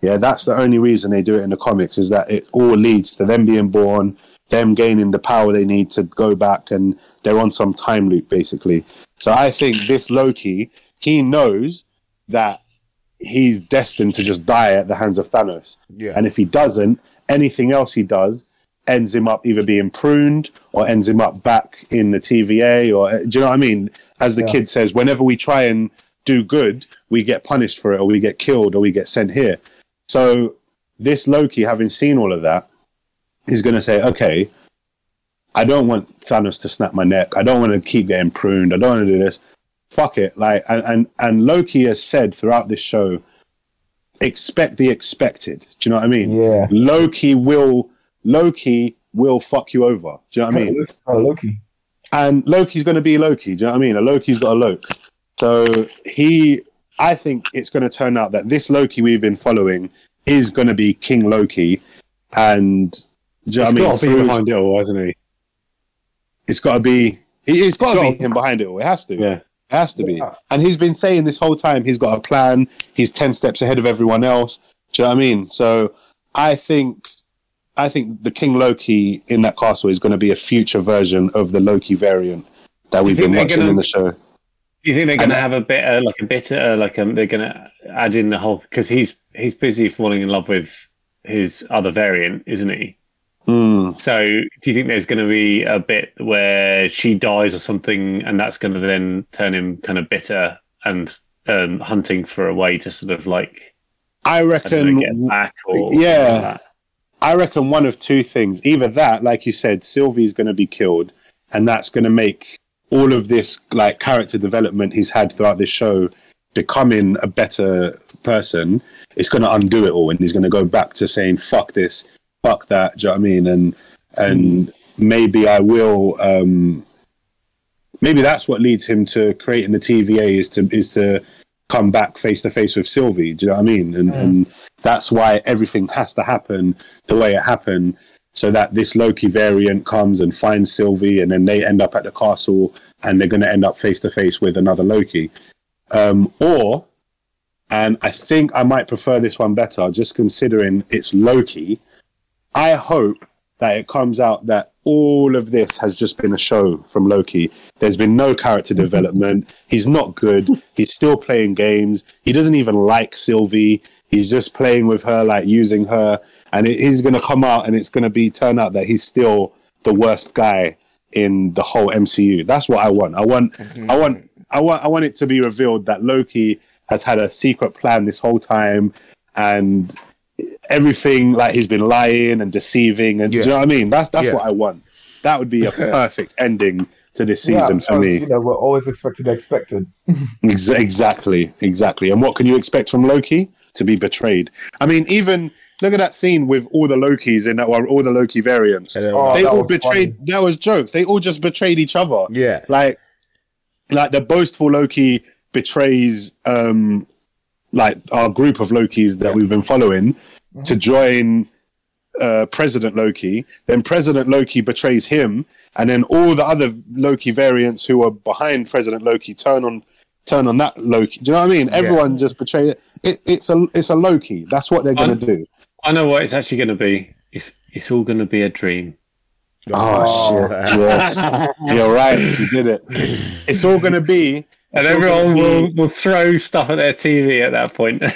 Yeah, that's the only reason they do it in the comics is that it all leads to them being born, them gaining the power they need to go back, and they're on some time loop basically. So I think this Loki, he knows that he's destined to just die at the hands of Thanos. Yeah. And if he doesn't, anything else he does ends him up either being pruned or ends him up back in the TVA or uh, do you know what I mean? As the Yeah. kid says, whenever we try and do good, we get punished for it or we get killed or we get sent here. So this Loki, having seen all of that, is going to say, okay, I don't want Thanos to snap my neck. I don't want to keep getting pruned. I don't want to do this. Fuck it. Like, and, and, and Loki has said throughout this show, expect the expected. Do you know what I mean? Yeah. Loki will, Loki will fuck you over. Do you know what I mean? Oh, Loki. Oh, and Loki's going to be Loki. Do you know what I mean? A Loki's got a Loke. So he, I think it's going to turn out that this Loki we've been following is going to be King Loki, and do you know He's what I mean? got to be Through- behind it all, hasn't he? It's got to be. it- It's got to be him behind it all. It has to. Yeah. It has to be. And he's been saying this whole time he's got a plan. He's ten steps ahead of everyone else. Do you know what I mean? So I think. I think the King Loki in that castle is going to be a future version of the Loki variant that we've been watching gonna- in the show. Do you think they're going to have a bit, uh, like a bit, uh, like um, they're going to add in the whole because he's he's busy falling in love with his other variant, isn't he? Hmm. So, do you think there's going to be a bit where she dies or something, and that's going to then turn him kind of bitter and um, hunting for a way to sort of like I I reckon. know, get back or Yeah. like? I reckon one of two things. Either that, like you said, Sylvie's going to be killed, and that's going to make all of this like character development he's had throughout this show becoming a better person. It's going to undo it all, and he's going to go back to saying "fuck this, fuck that." Do you know what I mean? And and maybe I will. Um, maybe that's what leads him to creating the TVA is to is to come back face to face with Sylvie. Do you know what I mean? And and that's why everything has to happen the way it happened, so that this Loki variant comes and finds Sylvie, and then they end up at the castle, and they're going to end up face to face with another Loki. Um, or, and I think I might prefer this one better, just considering it's Loki. I hope that it comes out that all of this has just been a show from Loki. There's been no character development. He's not good. He's still playing games. He doesn't even like Sylvie. He's just playing with her, like using her. And it, he's going to come out and it's going to be turn out that he's still the worst guy in the whole MCU. That's what I want. I want, I mhm. want, I want, I want it to be revealed that Loki has had a secret plan this whole time and everything like he's been lying and deceiving and do you know what I mean? That's that's Yeah. what I want. That would be a perfect ending to this Yeah, season for me. You know, we're always expected expected. Exactly, exactly. And what can you expect from Loki? To be betrayed. I mean, even look at that scene with all the Lokis in that one, all the Loki variants. Oh, they all was betrayed. That was jokes. They all just betrayed each other. Yeah. like, like the boastful Loki betrays um like our group of Lokis that we've been following to join uh, President Loki. Then President Loki betrays him, and then all the other Loki variants who are behind President Loki turn on turn on that Loki. Do you know what I mean? Everyone just betray it. it. It's a it's a Loki. That's what they're going to do. I know what it's actually going to be. It's it's all going to be a dream. Oh, oh shit! Yes, you're right. You did it. It's all going to be. And everyone gonna will, be- will throw stuff at their TV at that point.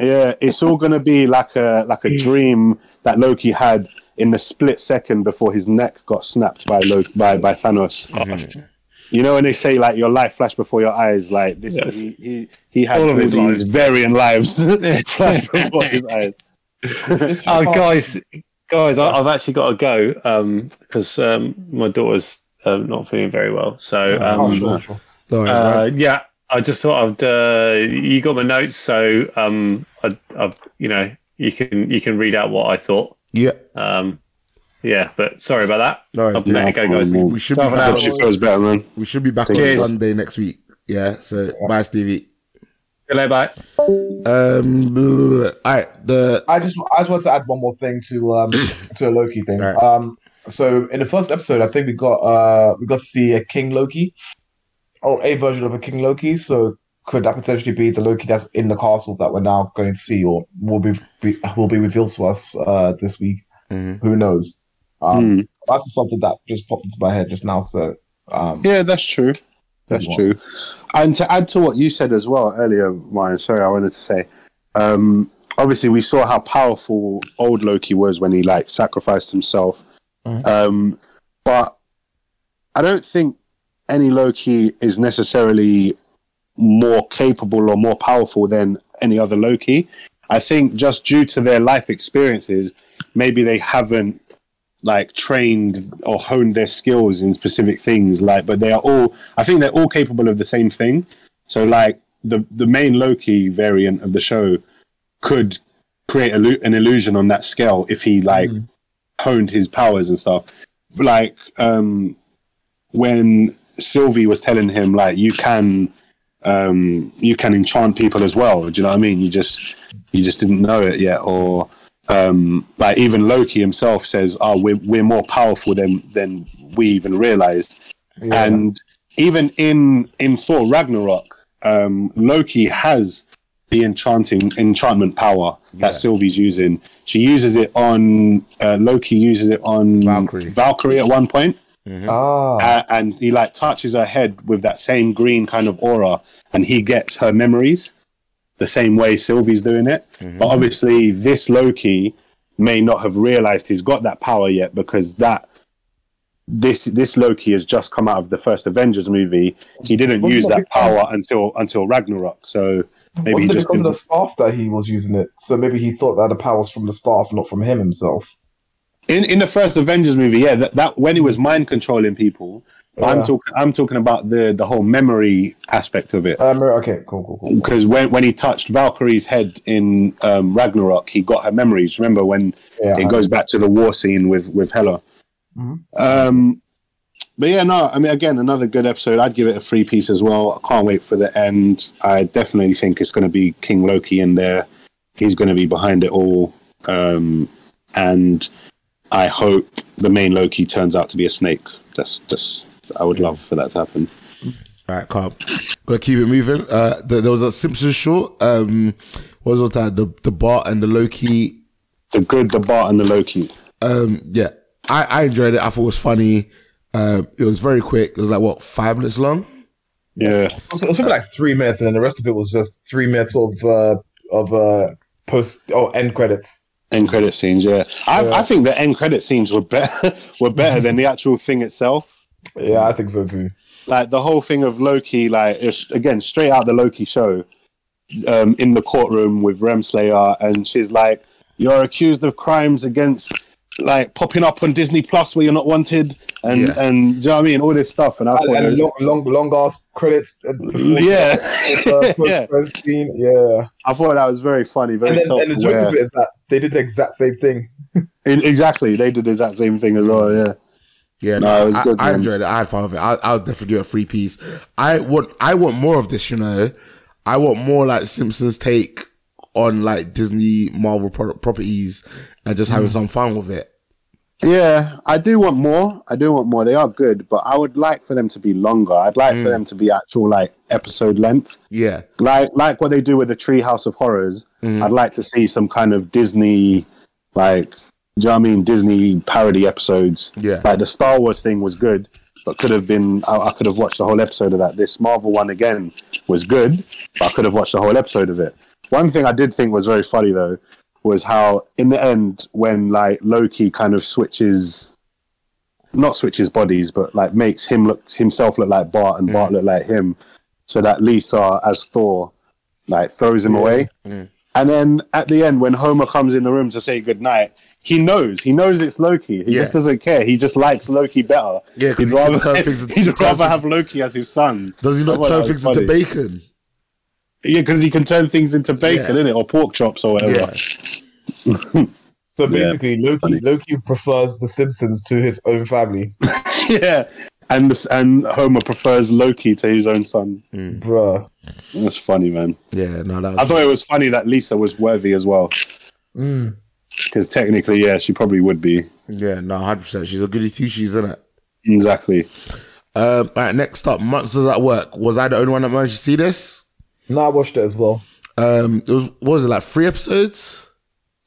Yeah, it's all gonna be like a like a dream that Loki had in the split second before his neck got snapped by Loki, by by Thanos. Mm-hmm. You know when they say like your life flashed before your eyes, like this, Yes. he, he he had All all, of his these lives. varying lives flash before his eyes. Oh, guys, guys, I, I've actually got to go because um, my daughter's uh, not feeling very well. So um, Oh, sure, sure. No, uh, yeah, I just thought I'd. Uh, you got my notes, so um, I, I've you know you can you can read out what I thought. yeah. Um, yeah, but sorry about that. No, worries. I've let it go, guys. we should be back she feels better, man. We should be back on Cheers. Sunday next week. Yeah. So bye, Stevie. Hello, bye. Um. All right. The I just I just want to add one more thing to um to a Loki thing. Right. Um, so in the first episode, I think we got uh we got to see a King Loki, or a version of a King Loki. So could that potentially be the Loki that's in the castle that we're now going to see, or will be, be will be revealed to us uh this week? Mhm. Who knows? Um, Hmm. that's something that just popped into my head just now. So um, Yeah, that's true. That's Good true. And to add to what you said as well earlier, Ryan, sorry, I wanted to say, um, obviously we saw how powerful old Loki was when he like sacrificed himself. Mhm. Um, but I don't think any Loki is necessarily more capable or more powerful than any other Loki. I think just due to their life experiences, maybe they haven't like trained or honed their skills in specific things like but they are all i think they're all capable of the same thing. So like the the main loki variant of the show could create illu- an illusion on that scale if he like honed his powers and stuff. Like um when sylvie was telling him like you can um you can enchant people as well do you know what i mean? You just you just didn't know it yet or um, like even Loki himself says, "Oh, we're we're more powerful than than we even realized." And even in in Thor Ragnarok, um, Loki has the enchanting enchantment power that Sylvie's using. She uses it on uh, Loki uses it on Valkyrie. Valkyrie at one point, ah, uh, and he like touches her head with that same green kind of aura, and he gets her memories the same way Sylvie's doing it. Mm-hmm. But obviously, this Loki may not have realized he's got that power yet because that this this Loki has just come out of the first Avengers movie. He didn't use that power until until Ragnarok. So maybe he wasn't it just because of the staff that he was using it? So maybe he thought that the power was from the staff, not from him himself. in in the first Avengers movie, yeah, that, that when he was mind controlling people. I'm talking. I'm talking about the the whole memory aspect of it. Um, okay, cool, cool, cool. because when, when he touched Valkyrie's head in um, Ragnarok, he got her memories. Remember when Yeah, it I- goes back to the war scene with with Hela? Mhm. Um, but yeah, no, I mean, again, another good episode. I'd give it a free piece as well. I can't wait for the end. I definitely think it's going to be King Loki in there. He's going to be behind it all, um, and I hope the main Loki turns out to be a snake. That's just I would love for that to happen. All right, calm. Gonna keep it moving. Uh, th- there was a Simpsons short. Um, what was that? The the Bart and the Loki. The good, the Bart, and the Loki. Um, yeah, I, I enjoyed it. I thought it was funny. Uh, it was very quick. It was like what five minutes long. Yeah. It was, it was probably like three minutes, and then the rest of it was just three minutes of uh, of uh, post oh end credits. End credit scenes, yeah. I, Yeah. I think the end credit scenes were better were better than the actual thing itself. Yeah, I think so too. Like the whole thing of Loki, like it's again straight out the Loki show, um, in the courtroom with Renslayer, and she's like, "You're accused of crimes against." Like popping up on Disney Plus where you're not wanted, and Yeah. and do you know what I mean? All this stuff, and I And, thought, and long, long, long ass credits. uh, yeah, the post yeah, scene. Yeah, I thought that was very funny, very and then and the joke of it is that they did the exact same thing. Exactly, they did the exact same thing as well. Yeah, Yeah, No, no, it was I, good, I man. enjoyed it. I had fun with it. I, I'll definitely give it a free piece. I want, I want more of this. You know, I want more like Simpsons take on like Disney Marvel pro- properties and just having some mm. fun with it. Yeah, I do want more. I do want more. They are good, but I would like for them to be longer. I'd like for mm. them to be actual like episode length. Yeah, like like what they do with the Treehouse of Horrors. Mm. I'd like to see some kind of Disney, like, do you know what I mean? Disney parody episodes. Yeah. Like the Star Wars thing was good, but could have been, I, I could have watched the whole episode of that. This Marvel one again was good, but I could have watched the whole episode of it. One thing I did think was very funny though was how in the end when like Loki kind of switches not switches bodies, but like makes him look himself look like Bart and Bart look like him, so that Lisa as Thor like throws him away. Mm. And then at the end, when Homer comes in the room to say goodnight, he knows. He knows it's Loki. He Yeah. just doesn't care. He just likes Loki better. Yeah, 'cause he'd rather, turn things he'd turn rather have Loki as his son. does he not thought turn that things was into funny. bacon? Yeah, because he can turn things into bacon, Yeah. innit? Or pork chops or whatever. So basically, Loki Loki prefers the Simpsons to his own family. Yeah. And this- and Homer prefers Loki to his own son. Bruh. That's funny, man. Yeah, no, that was I thought it was funny that Lisa was worthy as well. Mm. Because technically, yeah, she probably would be. yeah, no, hundred percent. She's a goody two shoes, isn't it? Exactly. Um, all right, next up, Monsters at Work. Was I the only one that managed to see this? No, I watched it as well. Um, it was what was it like three episodes?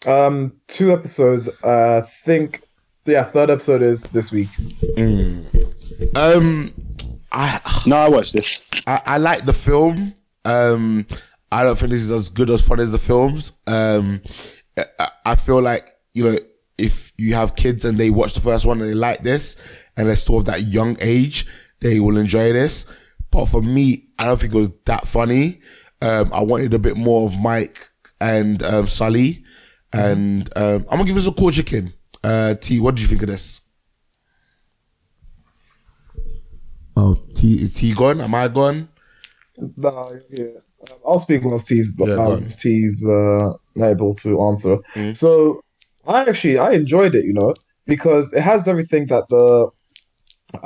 Um, two episodes. Uh, I think yeah, third episode is this week. Um, I No, I watched this. I, I like the film. Um, I don't think this is as good as fun as the films. Um, I, feel like you know if you have kids and they watch the first one and they like this and they're still of that young age, they will enjoy this. But for me, I don't think it was that funny. Um, I wanted a bit more of Mike and um, Sully, and um, I'm gonna give this a cool chicken. Uh, T, what do you think of this? Oh, T is T gone? Am I gone? No, yeah. Um, I'll speak once T's Yeah, um, T's uh, able to answer. So I actually I enjoyed it, you know, because it has everything that the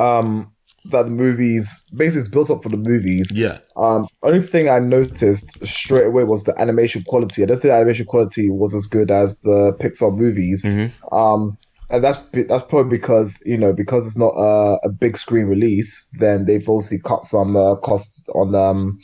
um that the movies basically it's built up for the movies. Yeah. Um, only thing I noticed straight away was the animation quality. I don't think the animation quality was as good as the Pixar movies. Um, and that's that's probably because you know because it's not a, a big screen release. Then they've obviously cut some uh, costs on um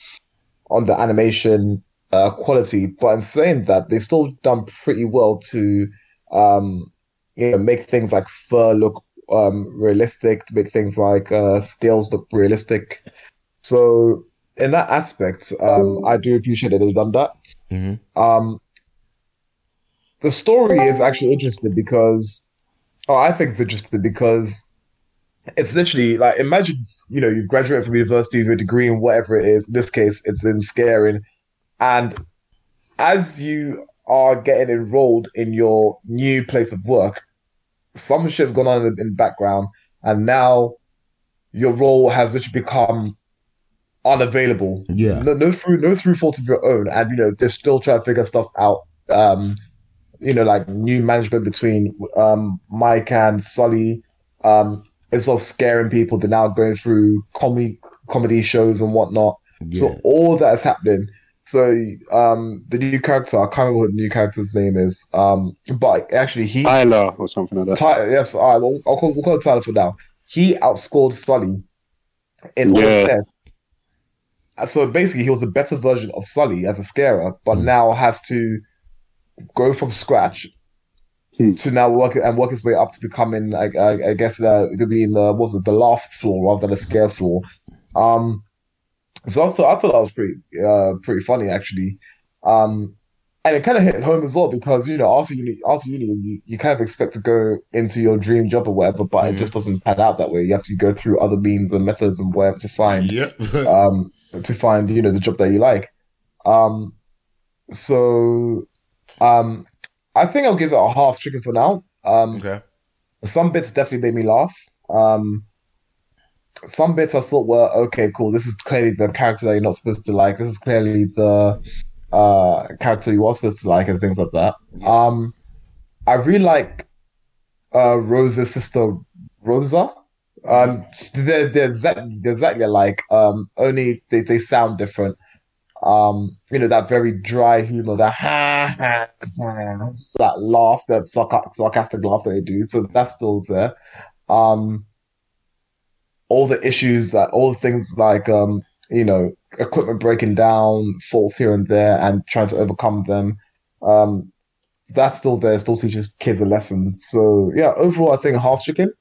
on the animation uh, quality. But in saying that, they've still done pretty well to um you know make things like fur look um realistic, to make things like uh, scales look realistic. So in that aspect, um, I do appreciate that they've done that. Mhm. Um, the story is actually interesting because, oh, I think it's interesting because it's literally like imagine you know you graduate from university with a degree in whatever it is. In this case, it's in scaring, and as you are getting enrolled in your new place of work, some shit's gone on in the, in the background, and now your role has literally become unavailable. Yeah. No, no through no through fault of your own, and you know they're still trying to figure stuff out. Um, you know, like new management between um Mike and Sully. Um, it's sort of scaring people. They're now going through comedy comedy shows and whatnot. So all that is happening. So um, the new character, I can't remember what the new character's name is. Um, but actually he Tyler or something like that. Ty- yes, all right, well, I'll call, we'll call it Tyler for now. He outscored Sully in all Yeah. tests. Uh, So basically, he was a better version of Sully as a scarer, but now has to go from scratch Hmm. to now work and work his way up to becoming, I, I, I guess, uh, to be in the what was it the laugh floor rather than the scare floor. Um, so I thought I thought that was pretty uh pretty funny actually. Um, and it kind of hit home as well because you know after uni, after uni, you, you kind of expect to go into your dream job or whatever, but it just doesn't pan out that way. You have to go through other means and methods and whatever to find Yep. um to find you know the job that you like. Um, so um, I think I'll give it a half chicken for now. Um, okay. some bits definitely made me laugh. Um, some bits I thought were okay, cool. This is clearly the character that you're not supposed to like. This is clearly the uh character you are supposed to like, and things like that. Um, I really like uh Rosa's sister Rosa. Um, they're they're exactly they're exactly alike. Um, only they they sound different. Um, you know, that very dry humor, that ha ha ha, that laugh, that sarcastic laugh that they do. So that's still there. Um, all the issues, that all the things like um, you know, equipment breaking down, faults here and there, and trying to overcome them. Um, that's still there, still teaches kids a lesson. So yeah, overall, I think half chicken.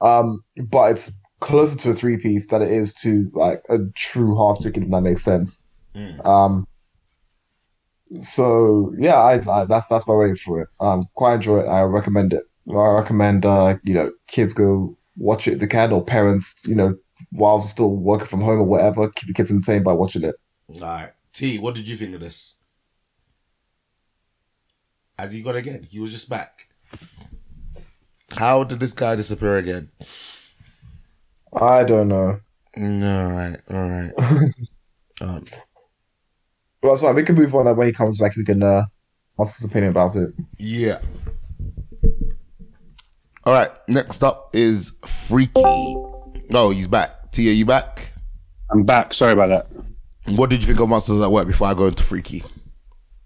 Um, but it's closer to a three piece than it is to like a true half chicken. If that makes sense. Um, so yeah, I, I that's that's my rating for it. Um, quite enjoy it. I recommend it. I recommend uh, you know, kids go watch it if they can, or parents, you know, whilst still working from home or whatever, keep the kids entertained by watching it. All right. T, what did you think of this? Has he gone again? He was just back. How did this guy disappear again? I don't know. All right, all right. um, Well, that's fine. We can move on. And when he comes back, we can uh, ask his opinion about it. yeah. All right. Next up is Freaky. Oh, he's back. T, are you back? I'm back. Sorry about that. What did you think of Monsters at Work before I go into Freaky?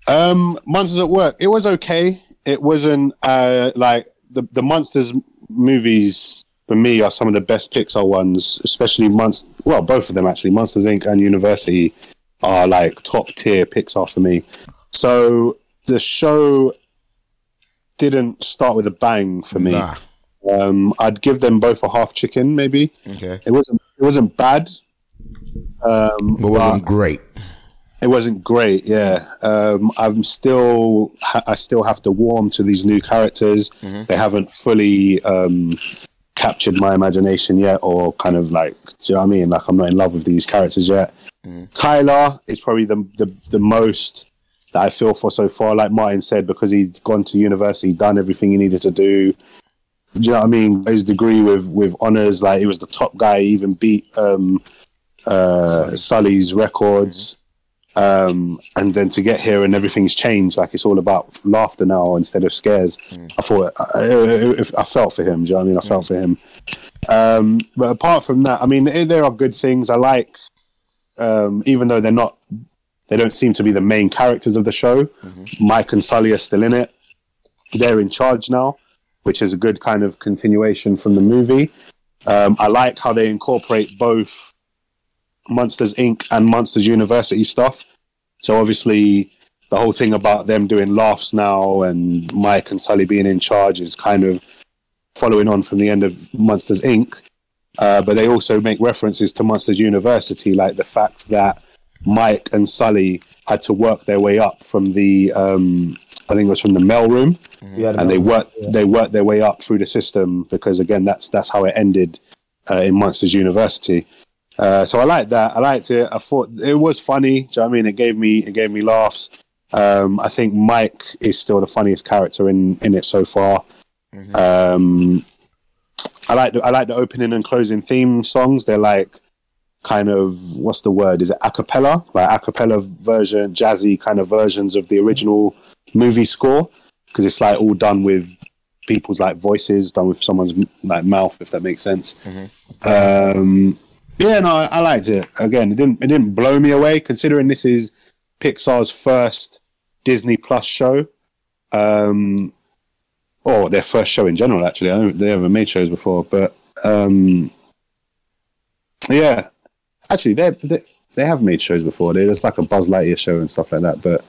Um, Monsters at Work. It was okay. It wasn't uh like the the Monsters movies for me are some of the best Pixar ones, especially Monst. Well, both of them actually. Monsters Inc. and University are like top tier Pixar for me. So the show didn't start with a bang for me. Nah. Um, I'd give them both a half chicken, maybe. Okay. It wasn't. It wasn't bad. Um, It wasn't great. it wasn't great. Yeah, um, I'm still. ha- I still have to warm to these new characters. They haven't fully um, captured my imagination yet, or kind of like, do you know what I mean? Like, I'm not in love with these characters yet. Tyler is probably the, the the most that I feel for so far. Like Martin said, because he'd gone to university, done everything he needed to do. Do you know what I mean? His degree with with honors, like he was the top guy. He even beat um, uh, Sully's records. Um, and then to get here and everything's changed, like it's all about laughter now instead of scares. I thought I, I, I felt for him. Do you know what I mean? I felt for him. Um, but apart from that, I mean, eh, there are good things. I like, um, even though they're not, they don't seem to be the main characters of the show. Mike and Sully are still in it. They're in charge now, which is a good kind of continuation from the movie. Um, I like how they incorporate both Monsters Inc. and Monsters University stuff. So obviously, the whole thing about them doing laughs now and Mike and Sully being in charge is kind of following on from the end of Monsters Inc. Uh, but they also make references to Monsters University, like the fact that Mike and Sully had to work their way up from the, um, I think it was from the mail room, Yeah, and they worked they worked their way up through the system because again, that's that's how it ended uh, in Monsters University. Uh, so I liked that. I liked it. I thought it was funny. Do you know what I mean? It gave me it gave me laughs. Um, I think Mike is still the funniest character in in it so far. Um, I like the, I like the opening and closing theme songs. They're like kind of what's the word? Is it a cappella? Like a cappella version, jazzy kind of versions of the original movie score because it's like all done with people's like voices, done with someone's like mouth, if that makes sense. Um, yeah, no, I, liked it. Again, it didn't it didn't blow me away considering this is Pixar's first Disney Plus show. Um, or their first show in general, actually. I don't they haven't made shows before, but um, yeah, actually, they they they have made shows before. There's like a Buzz Lightyear show and stuff like that. But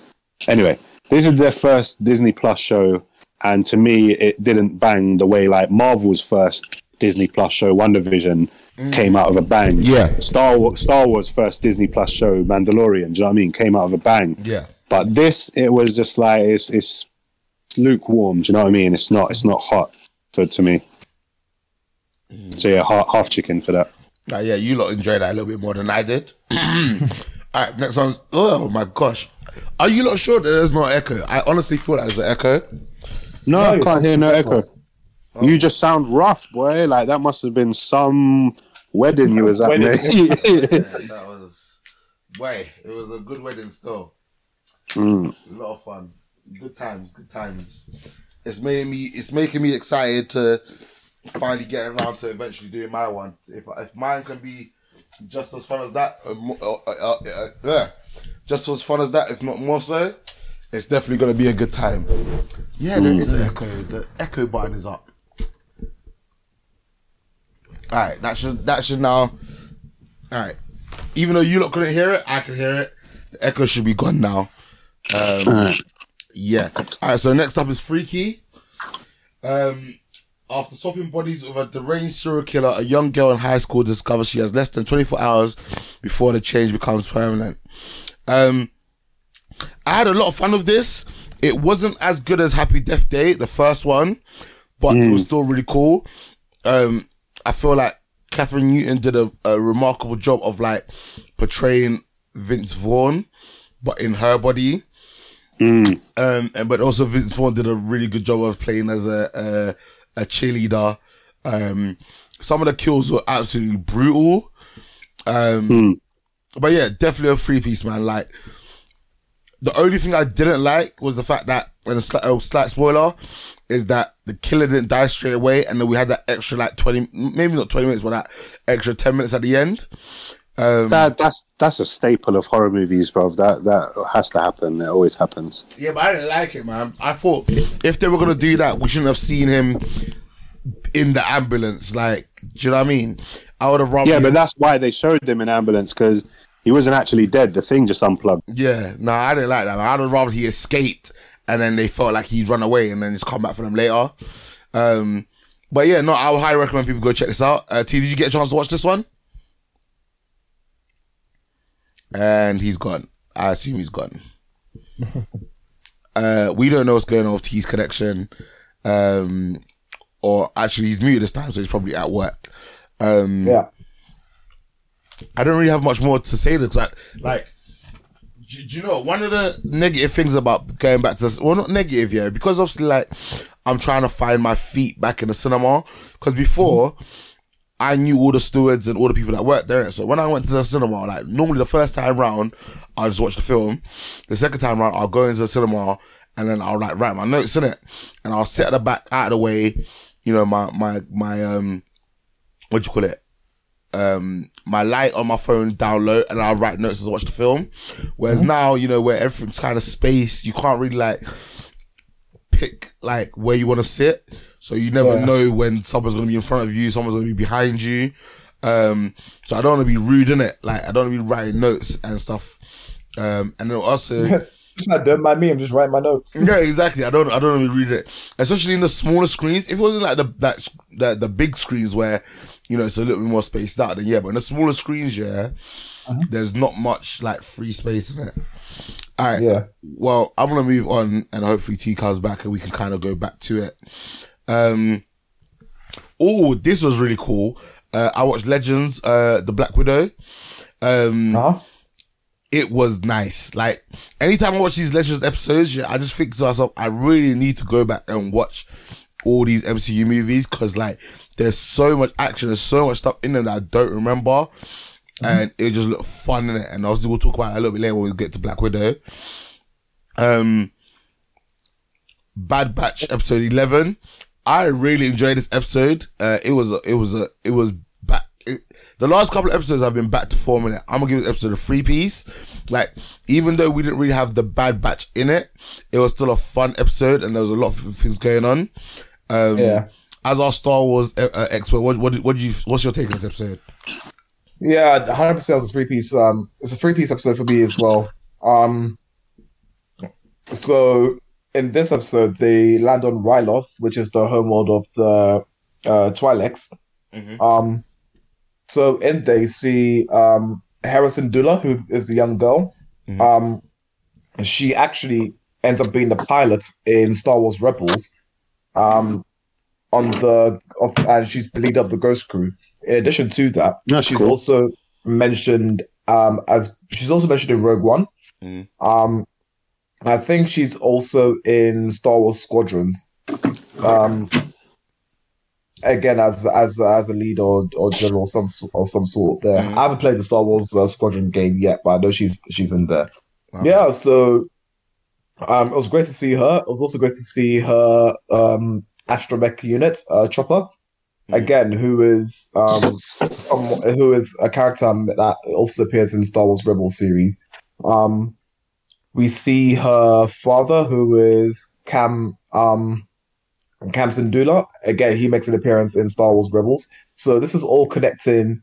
anyway, this is their first Disney Plus show, and to me, it didn't bang the way like Marvel's first Disney Plus show, WandaVision, came out of a bang. Yeah. Star Wars, Star Wars first Disney Plus show, Mandalorian. Do you know what I mean? Came out of a bang. Yeah. But this, it was just like it's it's, it's lukewarm. Do you know what I mean? It's not it's not hot for to me. So yeah, half, half chicken for that. Uh, yeah, you lot enjoyed that a little bit more than I did. All right, next one's. Oh my gosh, are you not sure that there's no echo? I honestly feel like there's an echo. No, I can't hear no can't. Echo. You just sound rough, boy. Like that must have been some wedding you was at, Wedding. mate. that was. Way, it was a good wedding still. Mm. A lot of fun, good times, good times. It's making me. It's making me excited to finally get around to eventually doing my one. If if mine can be just as fun as that, uh, uh, uh, uh, uh, uh, just as fun as that, if not more so, it's definitely going to be a good time. Yeah, there is an echo. The echo button is up. All right, that should that should now. All right, even though you lot couldn't hear it, I can hear it. The echo should be gone now. Um, yeah. All right. So next up is Freaky. Um, after swapping bodies with a deranged serial killer, a young girl in high school discovers she has less than 24 hours before the change becomes permanent. Um, I had a lot of fun with this. It wasn't as good as Happy Death Day, the first one, but it was still really cool. Um, I feel like Kathryn Newton did a, a remarkable job of like portraying Vince Vaughn, but in her body. Um, and but also Vince Vaughn did a really good job of playing as a a, a cheerleader. Um, some of the kills were absolutely brutal. Um, but yeah, definitely a three piece man. Like the only thing I didn't like was the fact that, and a slight, slight spoiler, is that the killer didn't die straight away, and then we had that extra like twenty, maybe not twenty minutes, but that extra ten minutes at the end. Um, That that's that's a staple of horror movies, bro. That that has to happen. It always happens. Yeah, but I didn't like it, man. I thought if they were gonna do that, we shouldn't have seen him in the ambulance. Like, do you know what I mean? I would have rather. Yeah, but that's why they showed them in ambulance because he wasn't actually dead. The thing just unplugged. yeah, no, I didn't like that. Man. I'd have rather he escaped and then they felt like he'd run away and then just come back for them later. Um, but yeah, no, I would highly recommend people go check this out. Uh, T, did you get a chance to watch this one? And he's gone. I assume he's gone. uh, we don't know what's going on with T's connection. Um, or actually, he's muted this time, so he's probably at work. Um, Yeah. I don't really have much more to say because, like, like do, do you know one of the negative things about going back to this? Well, not negative, yeah, because obviously, like, I'm trying to find my feet back in the cinema. Because before, I knew all the stewards and all the people that worked there. So when I went to the cinema, like, normally the first time round, I'll just watch the film. The second time round, I'll go into the cinema and then I'll like write my notes in it, and I'll sit at the back out of the way. You know, my my my um, what do you call it? Um my light on my phone down low and I'll write notes as I watch the film. Whereas now, you know, where everything's kind of spaced, you can't really like pick like where you want to sit. So you never Yeah. know when someone's gonna be in front of you, someone's gonna be behind you. Um so I don't wanna be rude in it. Like I don't wanna be writing notes and stuff. Um and then also don't mind me. I'm just writing my notes. yeah, exactly. I don't, I don't really read it, especially in the smaller screens. If it wasn't like the that the, the big screens where you know it's a little bit more spaced out, then yeah. But in the smaller screens, yeah, there's not much like free space in it. All right. Yeah. Well, I'm gonna move on, and hopefully T comes back, and we can kind of go back to it. Um. Oh, this was really cool. Uh, I watched Legends, uh, the Black Widow. Um, Huh? it was nice. Like anytime I watch these Legends episodes, yeah, I just think to myself, I really need to go back and watch all these MCU movies because like there's so much action, there's so much stuff in them that I don't remember, and it just looked fun in it. And obviously we'll talk about it a little bit later when we get to Black Widow. Um, Bad Batch episode eleven. I really enjoyed this episode. Uh, it was a, it was a, it was back. It, the last couple of episodes I've been back to form in it. I'm gonna give this episode a three piece. Like, even though we didn't really have the Bad Batch in it, it was still a fun episode, and there was a lot of things going on. Um, Yeah. As our Star Wars uh, uh, expert, what what what do you what's your take on this episode? Yeah, 100 percent was a three piece. Um, it's a three piece episode for me as well. Um, so in this episode, they land on Ryloth, which is the homeworld of the uh, Twi'leks. Mhm. Um, so in they see um Hera Syndulla, who is the young girl. Mhm. Um, she actually ends up being the pilot in Star Wars Rebels. Um, on the of and she's the leader of the Ghost Crew. In addition to that, That's she's cool. also mentioned um as she's also mentioned in Rogue One. Mhm. Um, I think she's also in Star Wars Squadrons. Um, again as as as a lead or or general of some of some sort. There, Mhm. I haven't played the Star Wars uh, Squadron game yet, but I know she's she's in there. Wow. Yeah, so um, it was great to see her. It was also great to see her um astromech unit, uh, Chopper. Again, who is um someone who is a character that also appears in Star Wars Rebels series. Um, we see her father, who is Cham um Cham Syndulla. Again, he makes an appearance in Star Wars Rebels. So this is all connecting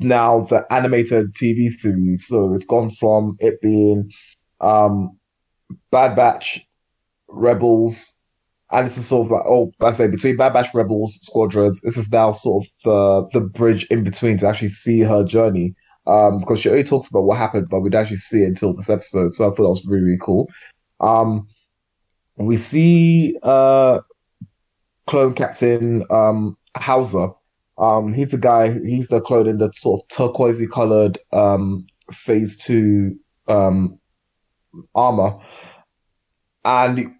now the animated TV series. So it's gone from it being um Bad Batch, Rebels, and this is sort of like oh I say between Bad Batch, Rebels, Squadrons. This is now sort of the the bridge in between to actually see her journey. Um, because she only talks about what happened, but we'd actually see it until this episode. So I thought that was really, really cool. Um, we see uh, clone captain um, Howzer. Um, he's the guy. He's the clone in the sort of turquoisey colored um, phase two um, armor, and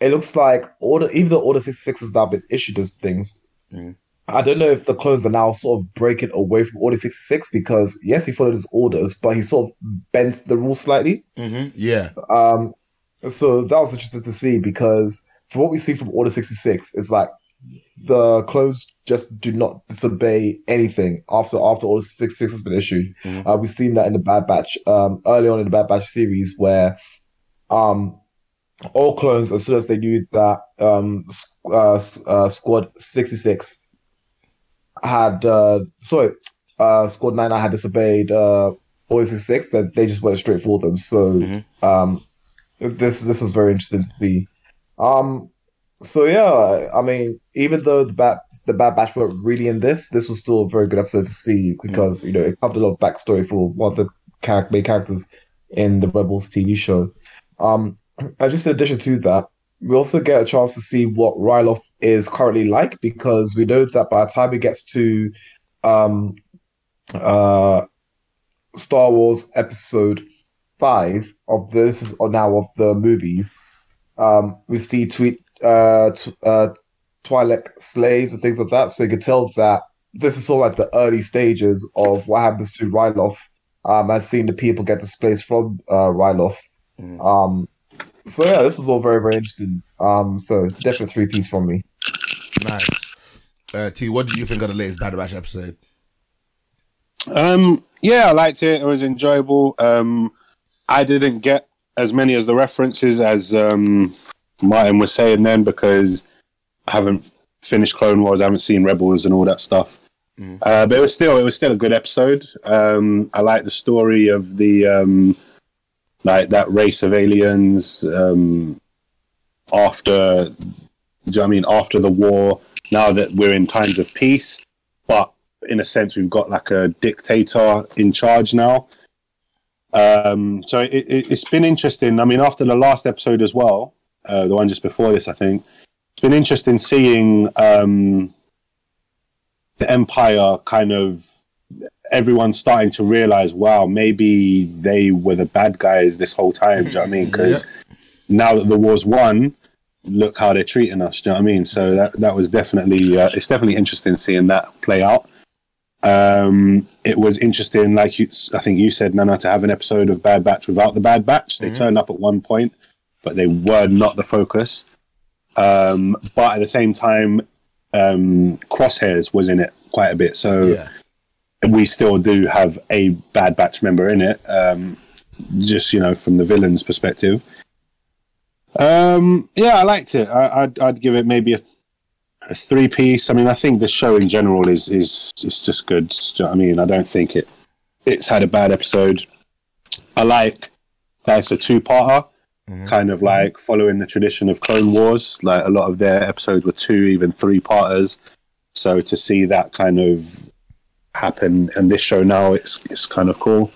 it looks like order. Even though Order sixty six has now been issued as things, Mm. I don't know if the clones are now sort of breaking away from Order sixty six because yes, he followed his orders, but he sort of bent the rules slightly. hmm Yeah. Um, so that was interesting to see because from what we see from Order 66, it's like the clones just do not disobey anything after after all six six has been issued. Mhm. Uh, we've seen that in the Bad Batch, um, early on in the Bad Batch series, where um, all clones, as soon as they knew that um, uh, uh, Squad 66 had, uh, sorry, uh, Squad 9 had disobeyed uh, Order 66, that they just went straight for them. So Mhm. um, this this was very interesting to see. Um, so yeah, I mean, even though the bad the Bad Batch weren't really in this, this was still a very good episode to see because you know it covered a lot of backstory for one of the char- main characters in the Rebels TV show. Um, and just in addition to that, we also get a chance to see what Ryloth is currently like because we know that by the time it gets to um, uh, Star Wars Episode Five of the, this is now of the movies, um, we see tweet uh, t- uh, Twi'lek slaves and things like that. So you can tell that this is sort of like the early stages of what happens to Ryloth, um, and seeing the people get displaced from uh, Ryloth. Mm. Um, so yeah, this is all very very interesting. Um, so definitely three piece from me. Nice. Uh, T, what did you think of the latest Bad Batch episode? Um, yeah, I liked it. It was enjoyable. Um, I didn't get as many as the references as um, Martin was saying then because I haven't finished Clone Wars, I haven't seen Rebels and all that stuff. Mm. Uh, but it was still it was still a good episode. Um, I like the story of the um, like that race of aliens um, after. Do you know I mean after the war? Now that we're in times of peace, but in a sense, we've got like a dictator in charge now. Um, so it, it, it's been interesting. I mean, after the last episode as well, uh, the one just before this, I think it's been interesting seeing um, the Empire kind of everyone starting to realize, wow, maybe they were the bad guys this whole time. do you know what I mean? Because now that the war's won, look how they're treating us. Do you know what I mean? So that that was definitely uh, it's definitely interesting seeing that play out. Um, it was interesting, like you, I think you said, Nana, to have an episode of Bad Batch without the Bad Batch. They turned up at one point, but they were not the focus. Um, but at the same time, um, Crosshairs was in it quite a bit, so Yeah. we still do have a Bad Batch member in it. Um, just you know, from the villain's perspective. Um, yeah, I liked it. I, I'd, I'd give it maybe a, th- a three piece. I mean, I think the show in general is is is just good. You know I mean? I don't think it it's had a bad episode. I like that it's a two parter, kind of like following the tradition of Clone Wars. Like a lot of their episodes were two, even three parters. So to see that kind of happen in this show now, it's it's kind of cool.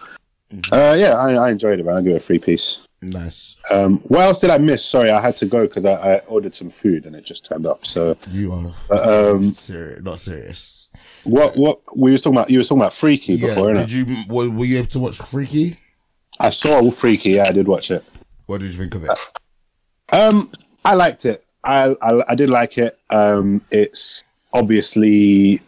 Uh, yeah, I, I enjoyed it. Man. I give it a three piece. Nice. Um, what else did I miss? Sorry, I had to go because I, I ordered some food and it just turned up. So, You are um, serious, not serious. what what we was talking about? You was talking about Freaky Yeah. before, innit? Did you were, were you able to watch Freaky? I saw Freaky. Yeah, I did watch it. What did you think of it? Um, I liked it. I I, I did like it. Um, it's obviously,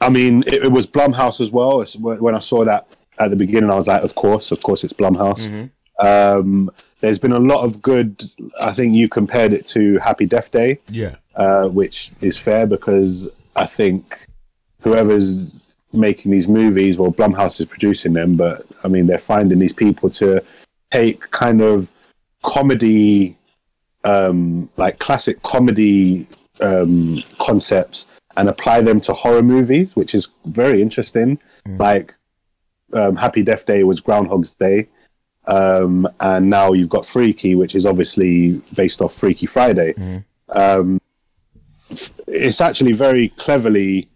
I mean, it, it was Blumhouse as well. It's, when I saw that at the beginning, I was like, of course, of course, it's Blumhouse. Um, there's been a lot of good. I think you compared it to Happy Death Day. Yeah. uh, which is fair because I think whoever's making these movies, well, Blumhouse is producing them, but I mean, they're finding these people to take kind of comedy, um, like classic comedy um, concepts and apply them to horror movies, which is very interesting. Like um, Happy Death Day was Groundhog's Day, um, and now you've got Freaky, which is obviously based off Freaky Friday. Um, it's actually very cleverly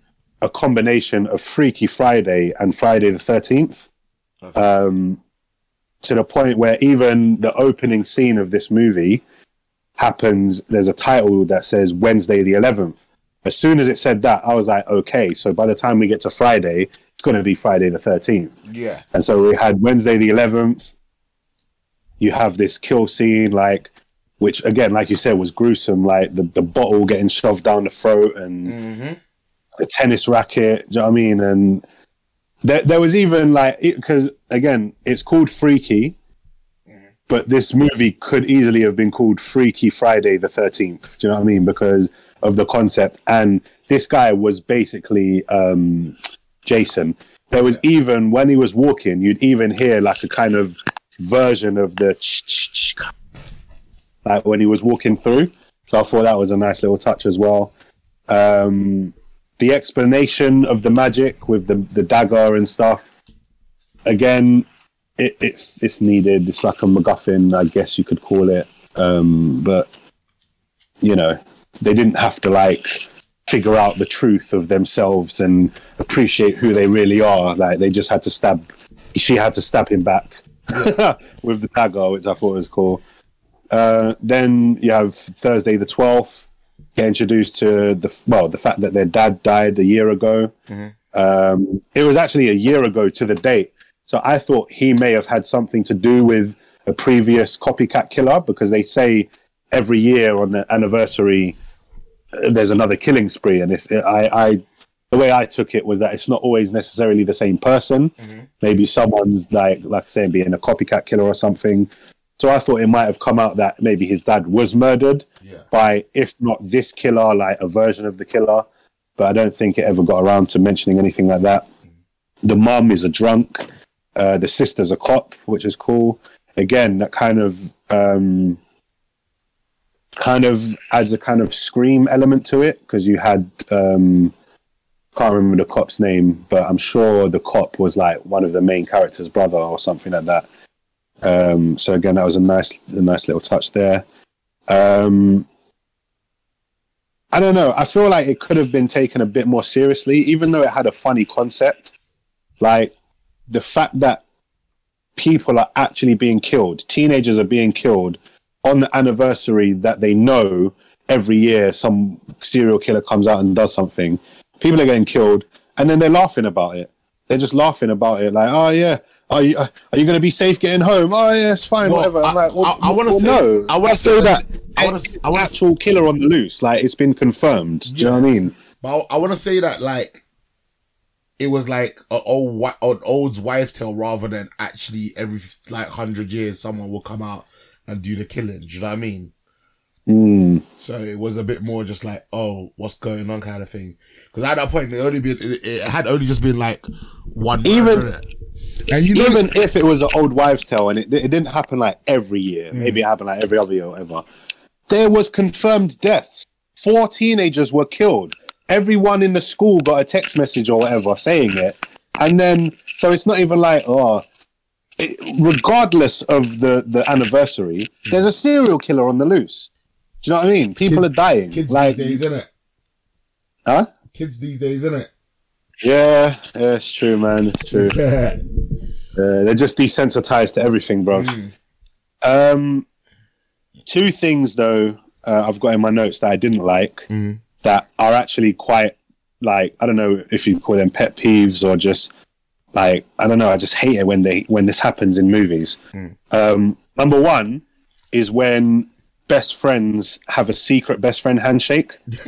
a combination of Freaky Friday and Friday the Thirteenth. Um, to the point where even the opening scene of this movie happens. There's a title that says Wednesday the 11th. As soon as it said that, I was like, okay. So by the time we get to Friday, it's going to be Friday the 13th. Yeah. And so we had Wednesday the 11th. You have this kill scene, like, which again, like you said, was gruesome. Like the, the bottle getting shoved down the throat and mm-hmm. the tennis racket. Do you know what I mean? And there, there was even like, because again, it's called Freaky, but this movie could easily have been called Freaky Friday the 13th. Do you know what I mean? Because of the concept. And this guy was basically um, Jason. There was even, when he was walking, you'd even hear like a kind of version of the like when he was walking through. So I thought that was a nice little touch as well. Um, the explanation of the magic with the, the dagger and stuff. Again, it, it's it's needed. It's like a MacGuffin, I guess you could call it. Um, but you know, they didn't have to like figure out the truth of themselves and appreciate who they really are. Like they just had to stab. She had to stab him back with the dagger, which I thought was cool. Uh, then you have Thursday the twelfth. Get introduced to the well, the fact that their dad died a year ago. Um, it was actually a year ago to the date. So I thought he may have had something to do with a previous copycat killer because they say every year on the anniversary uh, there's another killing spree, and it's I, I the way I took it was that it's not always necessarily the same person. Maybe someone's like like I say being a copycat killer or something. So I thought it might have come out that maybe his dad was murdered Yeah. by, if not this killer, like a version of the killer. But I don't think it ever got around to mentioning anything like that. The mum is a drunk. Uh, the sister's a cop, which is cool. Again, that kind of um, kind of adds a kind of scream element to it because you had um, can't remember the cop's name, but I'm sure the cop was like one of the main characters' brother or something like that. Um, so again, that was a nice, a nice little touch there. Um, I don't know. I feel like it could have been taken a bit more seriously, even though it had a funny concept. Like the fact that people are actually being killed, teenagers are being killed on the anniversary that they know every year some serial killer comes out and does something. People are getting killed, and then they're laughing about it. They're just laughing about it, like, "Oh yeah, are you are you going to be safe getting home? Oh yeah, it's fine, Well, whatever." I'm like, well, I- I wanna well, say- no. I wanna say that- I wanna- I wanna- actual killer on the loose, like it's been confirmed. Do you know what I mean? But I, I want to say that like it was like an old an old's wife tale rather than actually every like hundred years someone will come out and do the killing. Do you know what I mean? Mm. So it was a bit more just like, oh, what's going on, kind of thing. Because at that point, it only been it, it had only just been like one. Even- and you know, Even if it was an old wives' tale and it, it didn't happen like every year, hmm. maybe it happened like every other year or whatever, there was confirmed deaths. Four teenagers were killed. Everyone in the school got a text message or whatever saying it. And then, so it's not even like, oh, regardless of the, the anniversary, hmm. there's a serial killer on the loose. Do you know what I mean? People Kid- are dying. kids like, these days, isn't it? huh? Kids these days, isn't it? Yeah, yeah, it's true, man. It's true. Uh, they're just desensitized to everything, bro. Um, two things though uh, I've got in my notes that I didn't like that are actually quite like I don't know if you call them pet peeves or just like I don't know. I just hate it when they when this happens in movies. Um, number one is when best friends have a secret best friend handshake.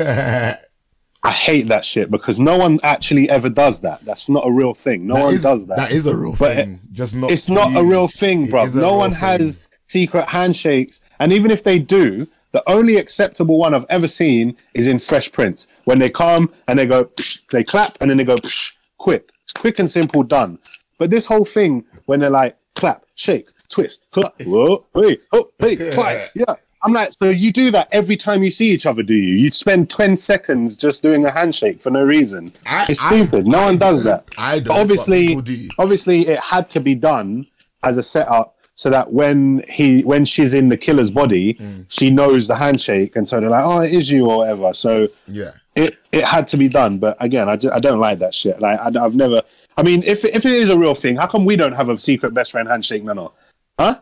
I hate that shit because no one actually ever does that. That's not a real thing. No That one is- does that. That is a real But thing. Just not. it's not a real thing, bro. No one thing. has secret handshakes. And even if they do, the only acceptable one I've ever seen is in Fresh Prince when they come and they go, psh, they clap and then they go, psh, quick. It's quick and simple, done. But this whole thing when they're like, clap, shake, twist, huh, whoa, hey, oh, hey, fight. Yeah. I'm like, so you do that every time you see each other, do you? You spend 10 seconds just doing a handshake for no reason. I- it's I- stupid. no I one does that. I don't, But obviously, do. obviously, it had to be done as a setup so that when he when she's in the killer's body, Mm. she knows the handshake, and so they're like, "Oh, it is you" or whatever. So Yeah. it it had to be done. But again, I, just, I don't like that shit. Like I, have never. I mean, if if it is a real thing, how come we don't have a secret best friend handshake, Nano? Huh?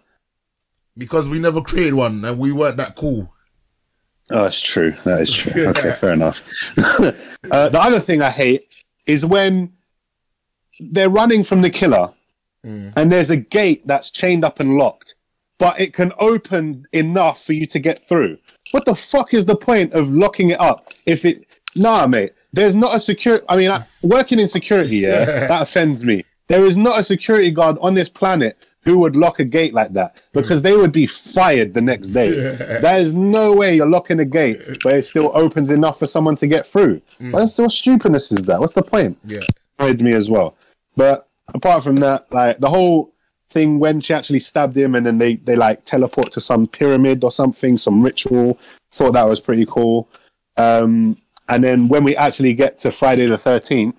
Because we never created one and we weren't that cool. Oh, it's true. That is true. Okay, fair enough. uh, the other thing I hate is when they're running from the killer and there's a gate that's chained up and locked, but it can open enough for you to get through. What the fuck is the point of locking it up if it. Nah, mate. There's not a security. I mean, I, working in security, yeah, that offends me. There is not a security guard on this planet who would lock a gate like that because they would be fired the next day. There is no way you're locking a gate, but it still opens enough for someone to get through. What's what stupidness is that? What's the point? Yeah. Annoyed me as well. But apart from that, like the whole thing when she actually stabbed him and then they, they like teleport to some pyramid or something, some ritual, thought that was pretty cool. Um, and then when we actually get to Friday the 13th,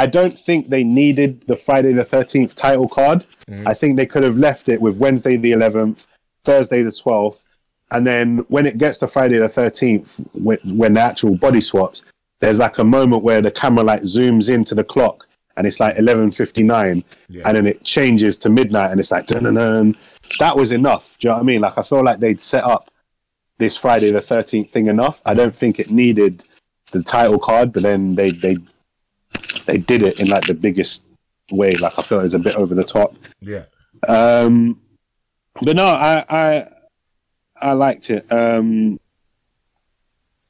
I don't think they needed the Friday the 13th title card. Mm. I think they could have left it with Wednesday the 11th, Thursday the 12th. And then when it gets to Friday the 13th, when, when the actual body swaps, there's like a moment where the camera like zooms into the clock and it's like 11.59 and then it changes to midnight and it's like dun, dun, dun. that was enough do you know what i mean like i feel like they'd set up this friday the 13th thing enough i don't think it needed the title card but then they they they did it in like the biggest way like i feel it was a bit over the top Yeah. um but no i i i liked it um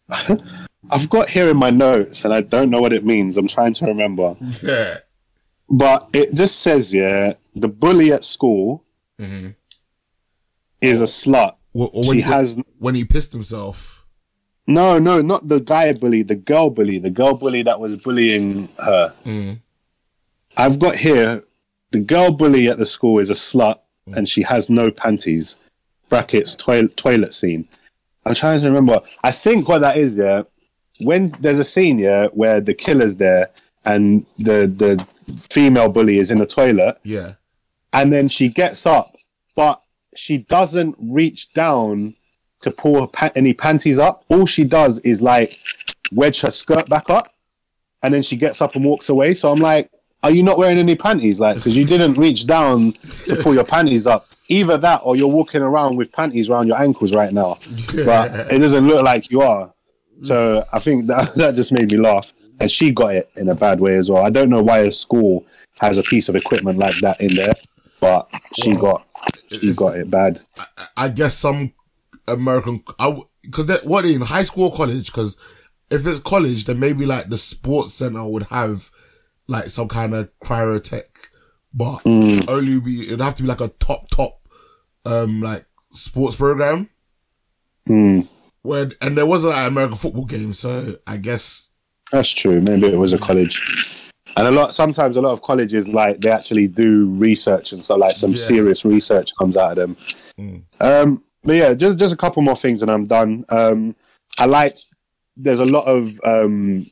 i've got here in my notes and i don't know what it means i'm trying to remember Yeah. but it just says, yeah, the bully at school is a slut. Or, or She when, has when he pissed himself. No, no, not the guy bully, the girl bully, the girl bully that was bullying her. Mm. I've got here the girl bully at the school is a slut mm. and she has no panties. Brackets toilet toilet scene. I'm trying to remember. I think what that is, yeah. When there's a scene, yeah, where the killer's there and the the female bully is in the toilet, Yeah. and then she gets up, but she doesn't reach down to pull her pa- any panties up. All she does is like wedge her skirt back up, and then she gets up and walks away. So I'm like, are you not wearing any panties? Like, because you didn't reach down to pull your panties up. Either that, or you're walking around with panties around your ankles right now. But it doesn't look like you are. So I think that that just made me laugh, and she got it in a bad way as well. I don't know why a school has a piece of equipment like that in there, but she got she got it bad. I guess some American, I, because they're what in high school or college? Because if it's college, then maybe like the sports center would have like some kind of cryotech, but only be it'd have to be like a top top, um, like sports program. Where and there wasn't like, an American football game, so I guess That's true. Maybe it was a college. And a lot sometimes a lot of colleges like they actually do research and so like some Yeah. serious research comes out of them. Um but yeah, just just a couple more things and I'm done. Um I liked there's a lot of um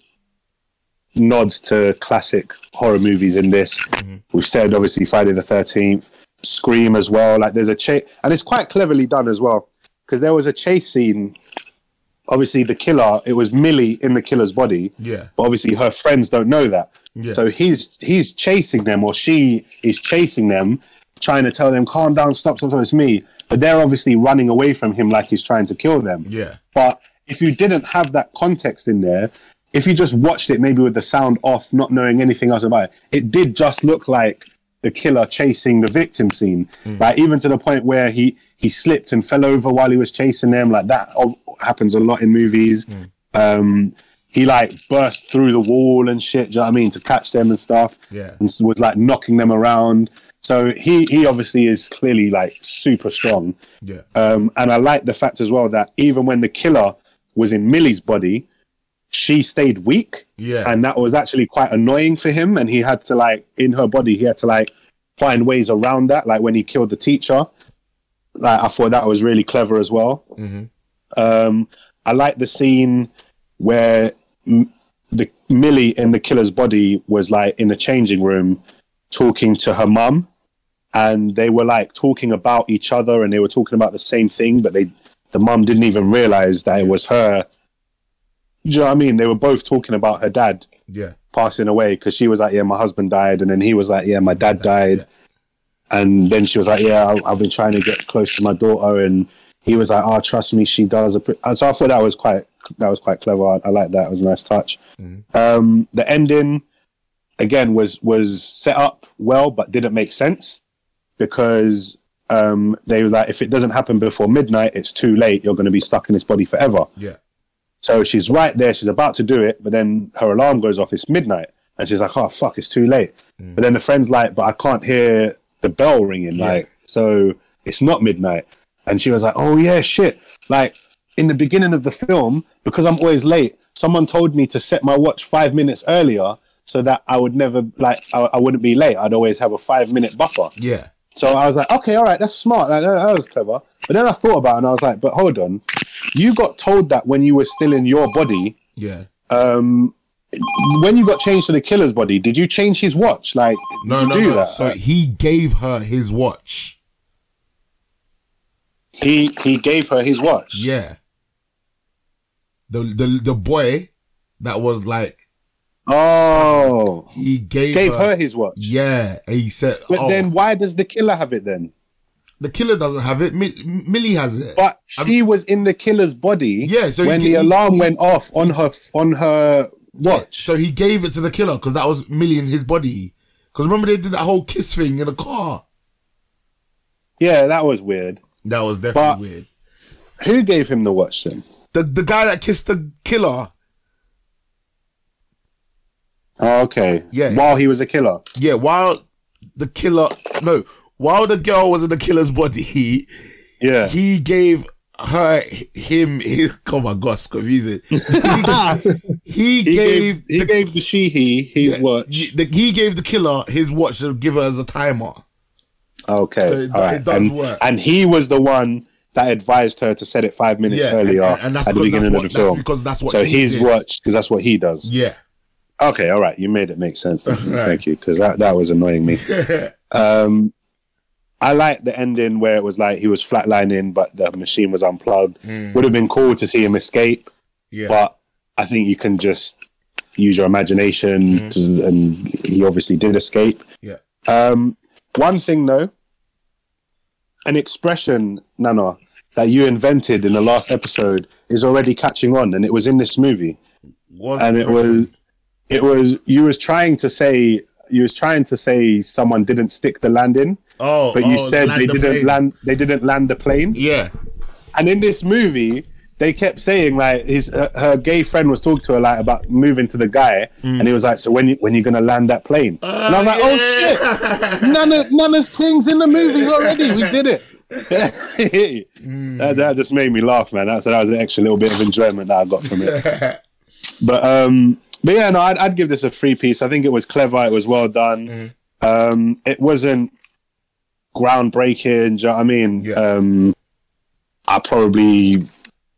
nods to classic horror movies in this. We've said obviously Friday the thirteenth, Scream as well. Like there's a chase and it's quite cleverly done as well. Because there was a chase scene obviously the killer it was millie in the killer's body Yeah. but obviously her friends don't know that Yeah. so he's he's chasing them or she is chasing them trying to tell them calm down stop stop stop it's me. But they're obviously running away from him like he's trying to kill them. Yeah, but if you didn't have that context in there if you just watched it maybe with the sound off not knowing anything else about it it did just look like the killer chasing the victim scene. Like even to the point where he he slipped and fell over while he was chasing them like that happens a lot in movies. Um he like burst through the wall and shit do you know what i mean to catch them and stuff. Yeah. and was like knocking them around so he he obviously is clearly like super strong yeah, um, and I like the fact as well that even when the killer was in Millie's body, she stayed weak. Yeah. And that was actually quite annoying for him. And he had to like in her body, he had to like find ways around that. Like when he killed the teacher, like I thought that was really clever as well. Um, I like the scene where m- the Millie in the killer's body was like in the changing room talking to her mum, and they were like talking about each other, and they were talking about the same thing, but they the mum didn't even realize that it was her. Do you know what I mean? They were both talking about her dad Yeah. passing away because she was like, "Yeah, my husband died," and then he was like, "Yeah, my dad died," and then she was like, "Yeah, I, I've been trying to get close to my daughter," and he was like, "Oh, trust me, she does." A pre-. So I thought that was quite that was quite clever. I, I like that. It was a nice touch. Um, the ending again was was set up well, but didn't make sense because um, they were like, if it doesn't happen before midnight, it's too late. You're going to be stuck in this body forever. Yeah. So she's right there. She's about to do it, but then her alarm goes off. It's midnight, and she's like, "Oh fuck, it's too late." But then the friend's like, "But I can't hear the bell ringing." Like, so it's not midnight. And she was like, "Oh yeah, shit!" Like in the beginning of the film, because I'm always late. Someone told me to set my watch five minutes earlier so that I would never like I, I wouldn't be late. I'd always have a five minute buffer. Yeah. So I was like, okay, all right, that's smart. Like, that, was clever. But then I thought about it and I was like, but hold on. You got told that when you were still in your body. Yeah. Um, when you got changed to the killer's body, did you change his watch? Like, No, you no, do no. that? So he gave her his watch. he he gave her his watch. Yeah. The the the boy that was like Oh, he gave gave her, her his watch. Yeah, and he said, But oh, then why does the killer have it then? the killer doesn't have it. Mi- Millie has it. But she was in the killer's body. Yeah, so when ga- the he- alarm he- went off on her on her watch. So he gave it to the killer because that was Millie in his body. Because remember they did that whole kiss thing in the car. Yeah, that was weird. That was But- definitely weird. Who gave him the watch then? The the guy that kissed the killer. Oh, okay. Yeah. While he was a killer. Yeah, while the killer no, while the girl was in the killer's body, he Yeah. he gave her him his oh my gosh, confusing. He, he he gave, gave, he the, gave the she he his watch. the- he gave the killer his watch to give her as a timer. Okay. So it- right. it does and, work. and he was the one that advised her to set it five minutes Yeah, earlier and- and that's at the beginning that's of the what- film. because that's what so his did. watch because that's what he does. Yeah. Okay, all right, you made it make sense. Thank you, Right. Thank you, because that, that was annoying me. um, I like the ending where it was like he was flatlining, but the machine was unplugged. Would have been cool to see him escape, Yeah. but I think you can just use your imagination, to, and he obviously did escape. yeah. Um, one thing though, an expression, Nana, that you invented in the last episode is already catching on, and it was in this movie Was and it was it was you was trying to say you was trying to say someone didn't stick the landing Oh, but you oh, said they the didn't plane. land they didn't land the plane Yeah. and in this movie they kept saying like his uh, her gay friend was talking to her like about moving to the guy Mm. and he was like so when you when you're gonna land that plane and I was like oh shit none of none of things in the movies already we did it Mm. that, that just made me laugh man that, so that was an extra little bit of enjoyment that I got from it but um but yeah no I'd, I'd give this a free piece. I think it was clever. It was well done. Um it wasn't groundbreaking do you know what i mean? Yeah. um i probably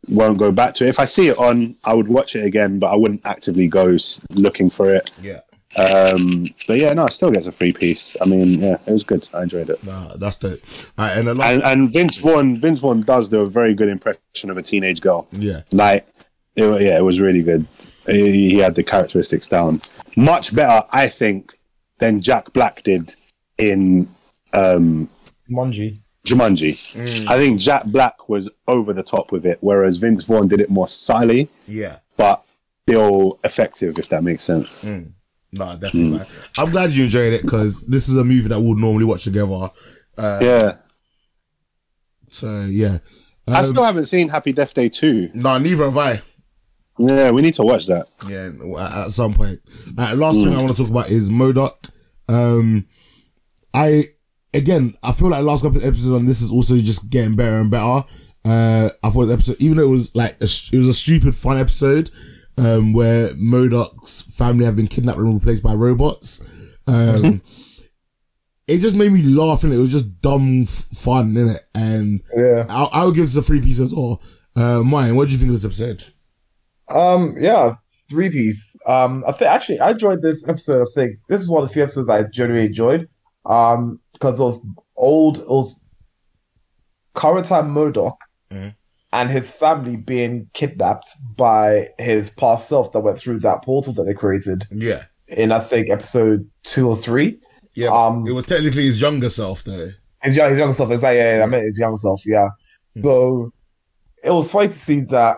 won't go back to it. If i see it on i would watch it again but i wouldn't actively go s- looking for it. Yeah. um but yeah no it still gets a free piece. I mean yeah it was good. I enjoyed it. Nah, that's the Alright, and last, and, and vince vaughn vince vaughn does do a very good impression of a teenage girl. Yeah. like it, yeah it was really good he, had the characteristics down much better i think than jack black did in um Mungie. jumanji i think jack black was over the top with it whereas vince vaughn did it more subtly Yeah. but still effective if that makes sense Nah, definitely. man. I'm glad you enjoyed it because this is a movie that we'll normally watch together. yeah So yeah. i Um, still haven't seen happy death day 2 Nah, neither have I. yeah we need to watch that Yeah, at some point. Uh, last thing I want to talk about is Modok. Um, I again, I feel like last couple of episodes on this is also just getting better and better. Uh, I thought the episode, even though it was like a, it was a stupid fun episode, um, where Modok's family have been kidnapped and replaced by robots. Um, it just made me laugh and it was just dumb f- fun in it. And Yeah. I, I would give this a three piece as well. Uh, mine, what do you think of this episode? Um, yeah, three piece. Um, I think actually I enjoyed this episode. I think this is one of the few episodes I genuinely enjoyed. Um, because it was old, it was current time Modok Mhm. and his family being kidnapped by his past self that went through that portal that they created Yeah, in I think episode two or three. yeah. Um, it was technically his younger self though. His young, his young self. Is like, yeah, yeah, I meant his younger self. Yeah. So it was funny to see that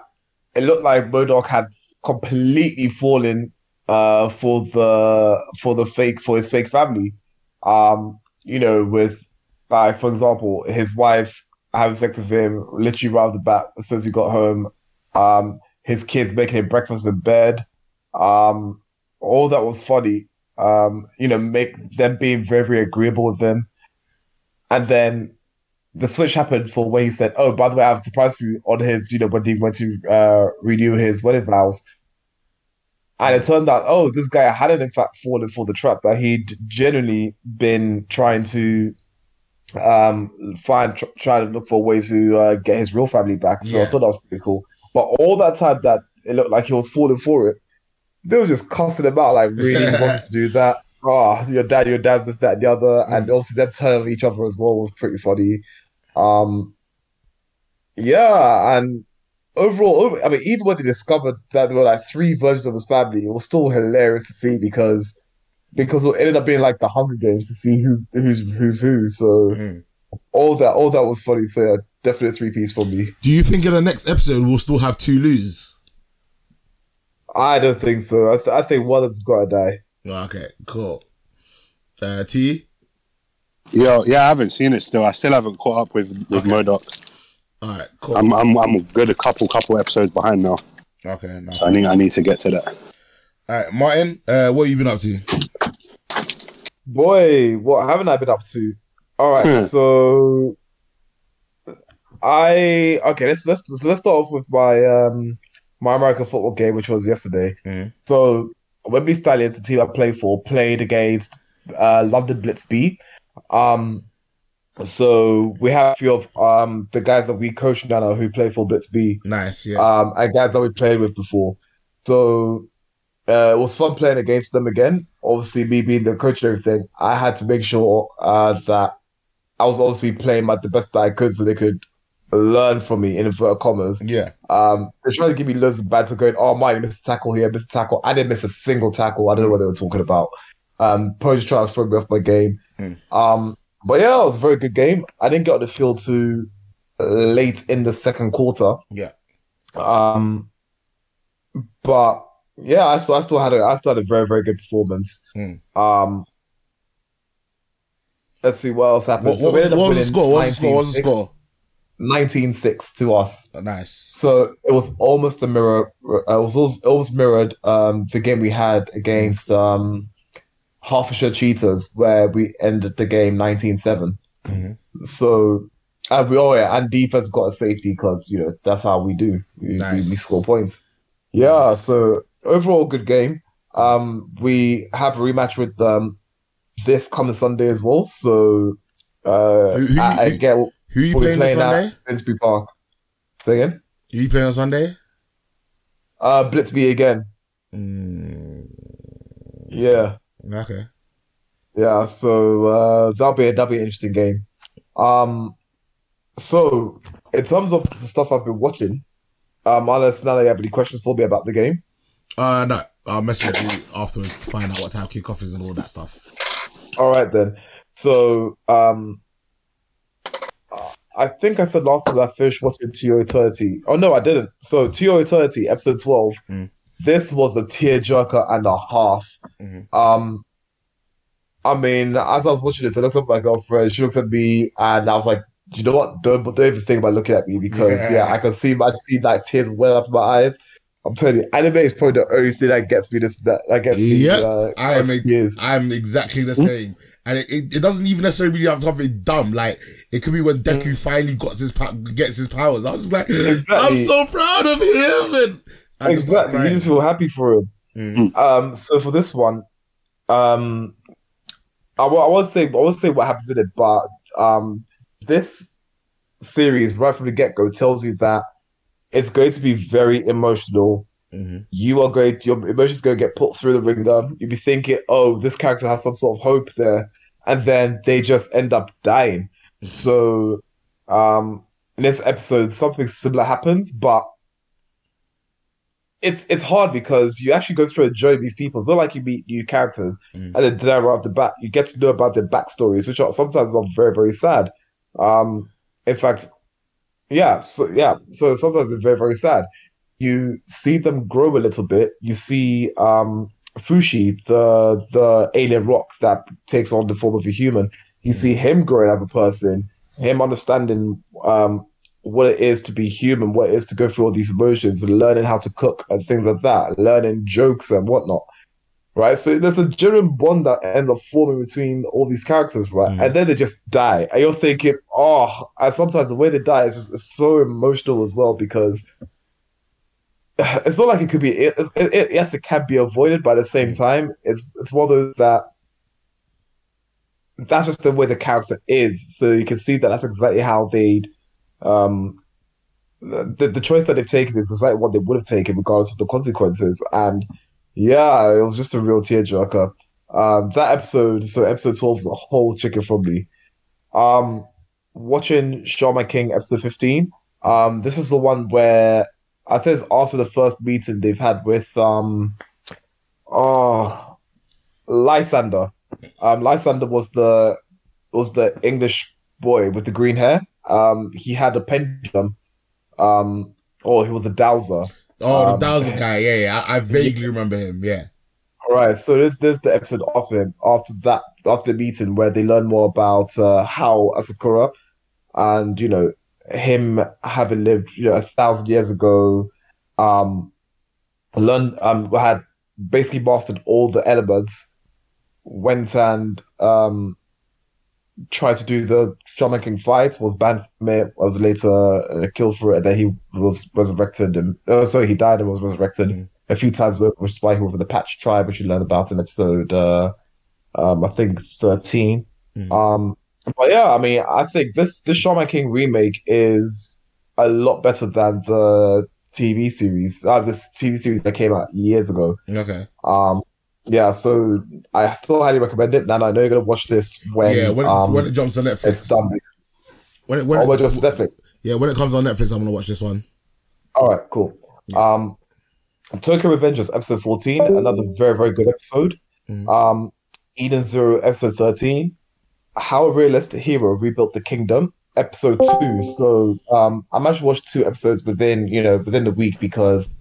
it looked like Modok had completely fallen uh, for the for the fake for his fake family. Um, you know, with by for example, his wife having sex with him literally right off the bat as soon as he got home. Um, his kids making him breakfast in bed. Um, all that was funny. Um, you know, make them being very, very agreeable with them. And then the switch happened for when he said, "Oh, by the way, I have a surprise for you." On his, you know, when he went to uh, renew his wedding vows, and it turned out, oh, this guy hadn't in fact fallen for the trap that he'd genuinely been trying to um find, tr- trying to look for a way to uh, get his real family back. So I thought that was pretty cool. But all that time that it looked like he was falling for it, they were just cussing him out, like really he wants to do that. Oh, your dad, your dad's this, that, and the other, and obviously them turning on each other as well was pretty funny. Um, yeah, and overall, I mean, even when they discovered that there were like three versions of this family, it was still hilarious to see because because it ended up being like the Hunger Games to see who's who's who's who. So Mhm. all that all that was funny. So yeah, definitely a three piece for me. Do you think in the next episode we'll still have two lose? I don't think so. I, th- I think one of them's gotta die. Okay, cool. Uh, T. Yo, yeah, I haven't seen it still. I still haven't caught up with with Modok. All right, cool. I'm I'm I'm good a couple couple episodes behind now, okay, nice. so I need I need to get to that. All right, Martin. Uh, what have you been up to? Boy, what haven't I been up to? All right, so I okay. Let's let's so let's start off with my um my American football game, which was yesterday. Mhm. So Wembley Stallions, the team I play for, played against uh, London Blitz B. Um, so we have a few of um the guys that we coach now who play for Blitz B Nice, yeah. um, and guys that we played with before. So uh, it was fun playing against them again. Obviously, me being the coach and everything, I had to make sure uh, that I was obviously playing at the best that I could so they could learn from me, in inverted commas. yeah. Um, they're trying to give me loads of bad to going, oh, my, missed a tackle here, missed a tackle. I didn't miss a single tackle. I don't know what they were talking about. Um, probably just trying to throw me off my game. Mm. Um, but yeah, it was a very good game. I didn't get on the field too late in the second quarter. Yeah. Um, but yeah, I still, I still had a, I still had a very, very good performance. Hmm. Um, let's see what else happened. What, So what, we was, what was the score? What was the score? What was the score? 19-6 to us. Oh, nice. So it was almost a mirror. Uh, it was almost, almost mirrored um, the game we had against um, Hertfordshire Cheetahs, where we ended the game 19-7. Mhm. So and we oh yeah, and defense got a safety because you know that's how we do. We, we- we, score points. Yeah. So overall, good game. Um, we have a rematch with um this coming Sunday as well. So uh, Who- who- I, I who- get Who you we'll be playing on Sunday? at Finsbury Park. Say again. Who you playing on Sunday? Uh, Blitz B again. Mm, Yeah, okay. yeah. So uh, that'll be a that'll be an interesting game. Um, so in terms of the stuff I've been watching, um, unless now you have any questions for me about the game. Uh, no. I'll message you afterwards to find out what time kickoff is and all that stuff. All right then. So um, I think I said last time I finished watching To Your Eternity. Oh no, I didn't. So To Your Eternity, episode twelve. Mm. This was a tearjerker and a half. Mhm. Um, I mean, as I was watching this, I looked at my girlfriend. She looked at me, and I was like, "You know what? Don't don't even think about looking at me because Yeah. yeah, I can see I can see like tears well up in my eyes." I'm telling you, anime is probably the only thing that gets me this that, that gets me. Yep, uh, I am. years. I'm exactly the same, and it, it, it doesn't even necessarily have something dumb. Like it could be when Deku finally got his gets his powers. I was just like, I'm so proud of him, and I just Exactly. You crying. just feel happy for him. Mm. Um, so for this one, um, I, wa- won't say I won't say what happens in it, but um, this series right from the get go tells you that it's going to be very emotional. Mhm. You are going, your emotions going to get put through the ringer. You'll be thinking, "Oh, this character has some sort of hope there," and then they just end up dying. So, um, in this episode, something similar happens, but it's it's hard because you actually go through a journey with these people. It's not like you meet new characters Mm. and then right off the bat, you get to know about their backstories, which are sometimes are very very sad. Um, in fact, yeah, so yeah, so sometimes it's very very sad. You see them grow a little bit. You see um, Fushi, the the alien rock that takes on the form of a human. You see him growing as a person, him understanding um, what it is to be human, what it is to go through all these emotions, and learning how to cook and things like that, learning jokes and whatnot. Right, so there's a genuine bond that ends up forming between all these characters, right? Mm. And then they just die, and you're thinking, oh, and sometimes the way they die is just so emotional as well because it's not like it could be. It, it, it, yes, it can be avoided, but at the same time, it's it's one of those that that's just the way the character is. So you can see that that's exactly how they'd um the the choice that they've taken is exactly what they would have taken regardless of the consequences. And yeah, it was just a real tearjerker. Um, that episode, so episode twelve was a whole chicken from me. Um, watching Shaman King episode fifteen. Um, this is the one where I think it's after the first meeting they've had with um, oh, Lysander. Um, Lysander was the was the English boy with the green hair. Um, he had a pendulum. Um, or he was a dowser. Oh, Um, the Dowser guy. Yeah, yeah. I, I vaguely remember him. Yeah. All right, so this this the episode after him, after that, after the meeting where they learn more about uh, how Asakura and you know him having lived you know a thousand years ago, um, learned um had basically mastered all the elements, went and um tried to do the Shaman King fight, was banned from it, was later uh, killed for it, and then he was resurrected and oh sorry he died and was resurrected Mhm. a few times over, which is why he was in the Patch tribe, which you learn about in episode uh um I think thirteen. Mhm. Um but yeah, I mean I think this this Shaman King remake is a lot better than the TV series. Uh, this TV series that came out years ago. Okay. Um yeah, so I still highly recommend it. And I know you're gonna watch this when yeah. When it, um, when it jumps on Netflix. it's done. When it when Oh, it, we're just Netflix. yeah when it comes on Netflix, I'm gonna watch this one. All right, cool. Um, Tokyo Revengers episode fourteen, another very very good episode. Mhm. Um, Eden Zero episode thirteen, How a Realistic Hero Rebuilt the Kingdom episode two. So um, I managed to watch two episodes within you know within the week because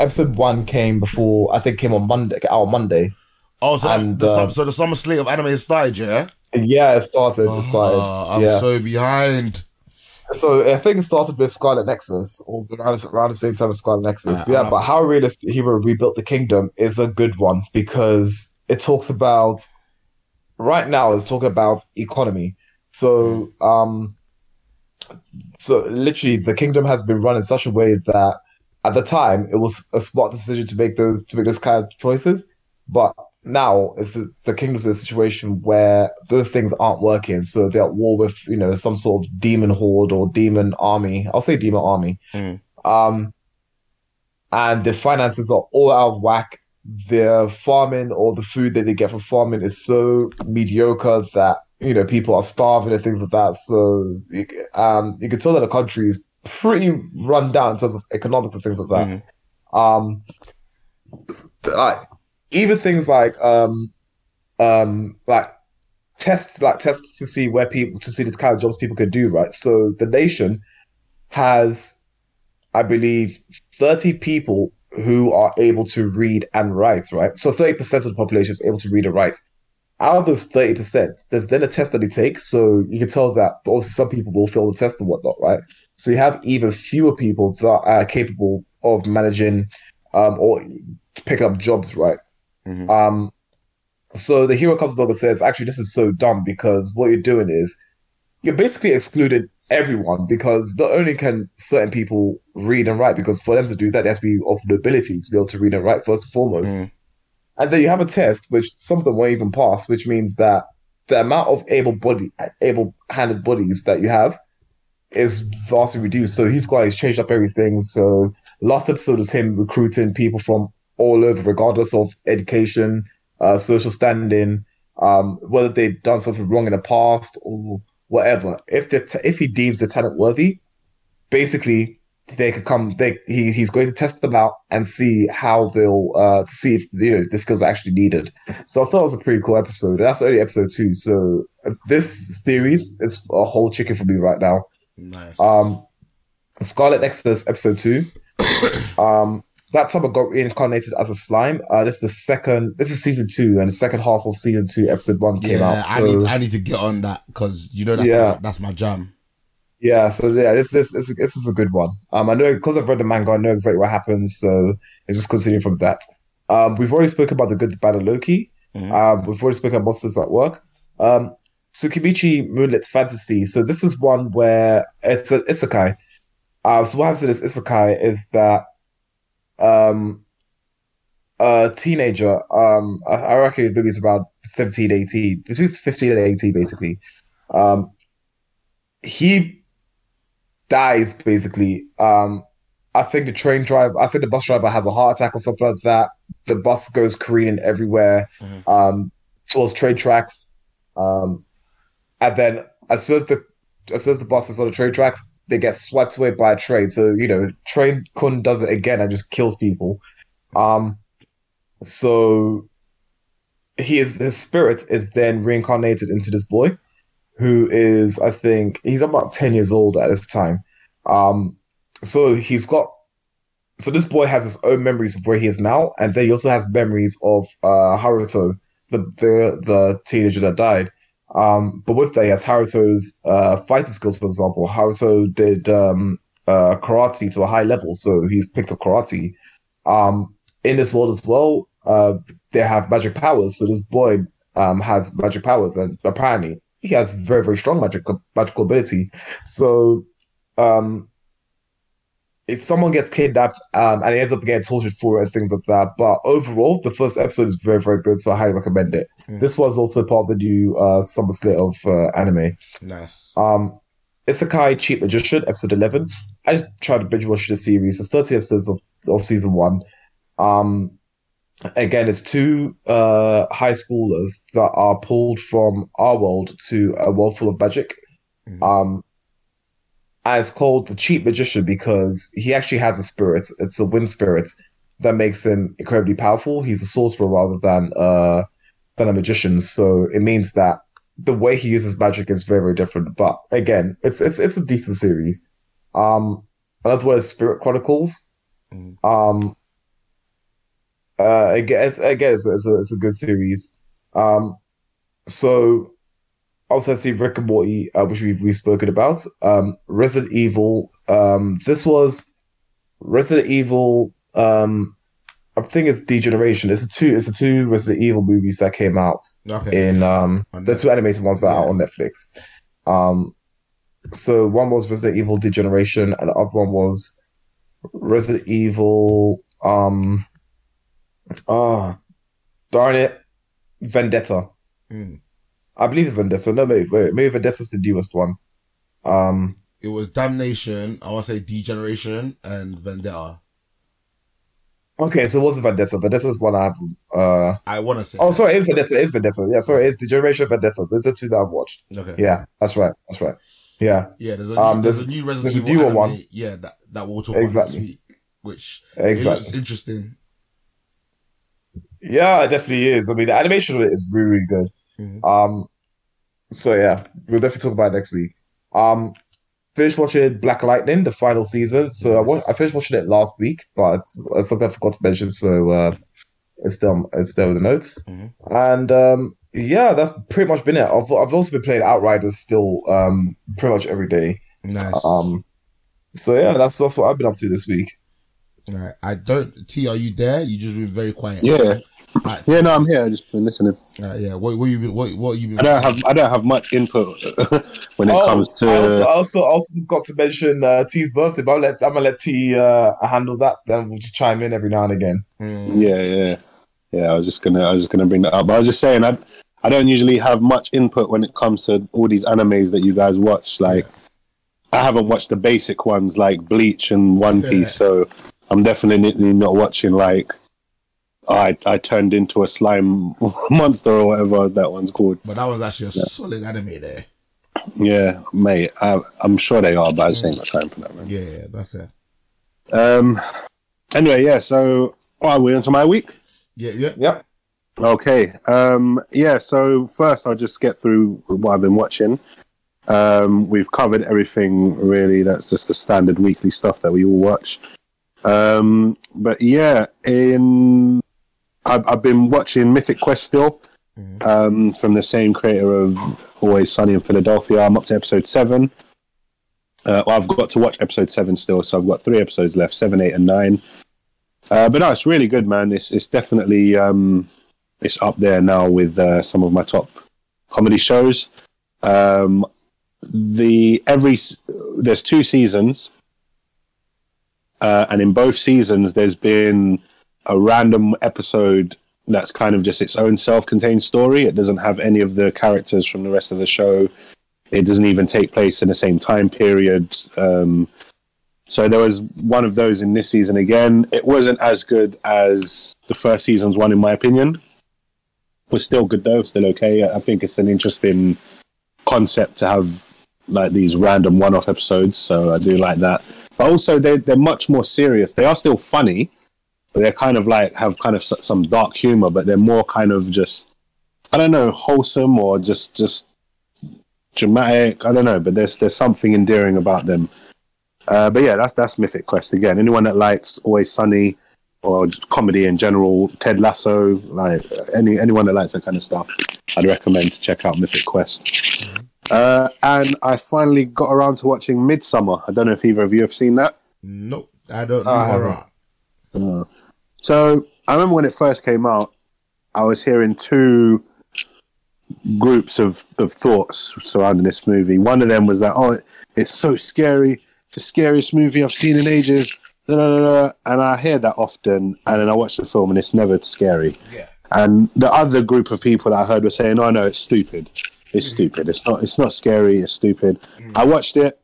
episode one came before I think came on Monday out on Monday. Oh, so, that, And, the, um, so the summer slate of anime has started, yeah. Yeah, it started. It started. Ah, I'm yeah. so behind. So I think it started with Scarlet Nexus, or around, around the same time as Scarlet Nexus. Uh, yeah, but how realistic hero rebuilt the kingdom is a good one because it talks about right now it's talking about economy. So um so literally the kingdom has been run in such a way that at the time it was a smart decision to make those to make those kind of choices. But now it's the kingdom's in a situation where those things aren't working, so they're at war with you know some sort of demon horde or demon army. I'll say demon army. Mm. Um, and the finances are all out of whack. Their farming or the food that they get from farming is so mediocre that you know people are starving and things like that. So you, um, you can tell that the country is pretty run down in terms of economics and things like that. Mhm. Um, like even things like um, um, like tests, like tests to see where people to see the kind of jobs people can do. Right. So the nation has, I believe, thirty people who are able to read and write. Right. So thirty percent of the population is able to read and write. Out of those thirty percent, there's then a test that they take. So you can tell that also some people will fail the test and whatnot. Right. So you have even fewer people that are capable of managing um, or picking up jobs, right? Mhm. Um, so the hero comes along and says, actually, this is so dumb because what you're doing is you're basically excluding everyone because not only can certain people read and write, because for them to do that, they have to be of nobility to be able to read and write first and foremost. Mhm. And then you have a test, which some of them won't even pass, which means that the amount of able body, able-handed bodies that you have is vastly reduced. So he's got he's changed up everything. So last episode is him recruiting people from all over, regardless of education, uh, social standing, um, whether they've done something wrong in the past or whatever. If they t- if he deems the talent worthy, basically they could come. They he, he's going to test them out and see how they'll uh see if you know the skills are actually needed. So I thought it was a pretty cool episode. That's only episode two. So uh, this series is a whole chicken for me right now. Nice. Um, Scarlet Nexus episode two. um, that time I got reincarnated as a slime. Uh, this is the second. This is season two, and the second half of season two, episode one came yeah, out. I So need I need to get on that because you know that's Yeah. my, that's my jam. Yeah, so yeah, this this this, this is a good one. Um, I know because I've read the manga, I know exactly what happens. So it's just continuing from that. Um, we've already spoken about the good, the bad, and Loki. Mhm. Um, we've already spoken about monsters at work. Um, Tsukimichi Moonlit Fantasy. So this is one where it's an isekai. Uh, so what happens in this isekai is that um, a teenager, um, I, I reckon maybe it's about 17, 18, between 15 and 18, basically. Um, he dies, basically. Um, I think the train driver, I think the bus driver has a heart attack or something like that. The bus goes careening everywhere Mhm. um, towards train tracks. Um, and then as soon as the as soon as the bus is on the train tracks, they get swept away by a train. So you know, train kun does it again and just kills people. Um, so he is his spirit is then reincarnated into this boy, who is I think he's about ten years old at this time. Um, so he's got so this boy has his own memories of where he is now, and then he also has memories of uh, Haruto, the the the teenager that died. Um, but with that, he has Haruto's uh, fighting skills. For example, Haruto did um, uh, karate to a high level, so he's picked up karate. Um, in this world as well, uh, they have magic powers. So this boy um, has magic powers, and apparently he has very very strong magic magical ability. So um, if someone gets kidnapped um, and he ends up getting tortured for it and things like that. But overall, the first episode is very, very good, so I highly recommend it. Mm. This was also part of the new uh, summer slate of uh, anime. Nice. Um, Isekai Cheat Magician, episode 11. I just tried to binge watch the series. It's 30 episodes of, of season one. Um, again, it's two uh, high schoolers that are pulled from our world to a world full of magic. Mhm. Um, and it's called the Cheat Magician because he actually has a spirit. It's a wind spirit that makes him incredibly powerful. He's a sorcerer rather than uh, than a magician. So it means that the way he uses magic is very, very different. But again, it's it's it's a decent series. Um, another one is Spirit Chronicles. Mhm. Um, uh, again, it's, again, it's, it's a it's a good series. Um, so also I see Rick and Morty, uh, which we've we've spoken about. Um, Resident Evil. Um, this was Resident Evil. Um, I think it's Degeneration. It's a two. It's a two Resident Evil movies that came out Okay. in um the two animated ones that are on Netflix. Um so one was Resident Evil Degeneration and the other one was Resident Evil um ah darn it Vendetta. Mm. I believe it's Vendetta. No, maybe wait, maybe Vendetta's the newest one. Um It was Damnation. I want to say Degeneration and Vendetta. okay, so it wasn't Vendetta. Vendetta's one I uh I want to say. oh sorry, it is Vendetta, it is Vendetta. Yeah, sorry, it's Degeneration Vendetta. Those are two that I've watched. Okay. Yeah, that's right. That's right. Yeah. Yeah. There's a new, Um, there's, there's- a new Resident there's a Evil newer anime, one. Yeah, that that we'll talk Exactly. about next week. Which Exactly. looks interesting. Yeah, it definitely is. I mean, the animation of it is really, really good. Mhm. Um, so yeah, we'll definitely talk about it next week. Um, finished watching Black Lightning, the final season. So I, wa- I finished watching it last week, but it's, it's something I forgot to mention. So uh, it's still it's there with the notes. Mhm. And um, yeah, that's pretty much been it. I've I've also been playing Outriders still um pretty much every day. Nice. Um, so yeah, that's that's what I've been up to this week. Right. I don't. T, are you there? You just been very quiet. Yeah, Right. yeah. No, I'm here. I just been listening. Uh, yeah. What, what you been? What, what you been? I don't have I don't have much input when it Oh, comes to. I also, I also, also got to mention uh, T's birthday, but I'll let, I'm gonna let T uh, handle that. Then we'll just chime in every now and again. Mm, Yeah, yeah, yeah. I was just gonna, I was just gonna bring that up. But I was just saying, I, I don't usually have much input when it comes to all these animes that you guys watch. Like, I haven't watched the basic ones like Bleach and One Piece, Yeah. so I'm definitely not watching like I I turned into a slime monster or whatever that one's called. But that was actually a solid anime there. Yeah, mate, I, I'm sure they are, but I just ain't got time for that, man. Yeah, yeah, that's it. Um. Anyway, yeah. So, are we onto my week? Yeah, yeah. Yep. Okay. Um, yeah. So first, I'll just get through what I've been watching. Um, we've covered everything really. That's just the standard weekly stuff that we all watch. Um, but yeah, in I've, I've been watching Mythic Quest still um, from the same creator of Always Sunny in Philadelphia. I'm up to episode seven. Uh, well, I've got to watch episode seven still, so I've got three episodes left: seven, eight, and nine. Uh, but no, it's really good, man. It's it's definitely um, it's up there now with uh, some of my top comedy shows. Um, the every there's two seasons, uh, and in both seasons there's been a random episode that's kind of just its own self-contained story. It doesn't have any of the characters from the rest of the show. It doesn't even take place in the same time period. Um, so there was one of those in this season again. It wasn't as good as the first season's one, in my opinion. Was still good though, still okay. I think it's an interesting concept to have like these random one-off episodes. So I do like that. But also they're they're much more serious. They are still funny, they're kind of like have kind of s- some dark humor, but they're more kind of just I don't know wholesome or just just dramatic. I don't know, but there's there's something endearing about them. Uh, but yeah, that's that's Mythic Quest again. Anyone that likes Always Sunny or just comedy in general, Ted Lasso, like any anyone that likes that kind of stuff, I'd recommend to check out Mythic Quest. Uh, and I finally got around to watching Midsommar. I don't know if either of you have seen that. Nope, I don't know. I horror. So I remember when it first came out, I was hearing two groups of, of thoughts surrounding this movie. One of them was that, oh, it's so scary, it's the scariest movie I've seen in ages. Da, da, da, da. And I hear that often, and then I watch the film, and it's never scary. Yeah. And the other group of people that I heard were saying, "Oh no, it's stupid. It's mm. stupid. It's not. It's not scary. It's stupid." Mm. I watched it,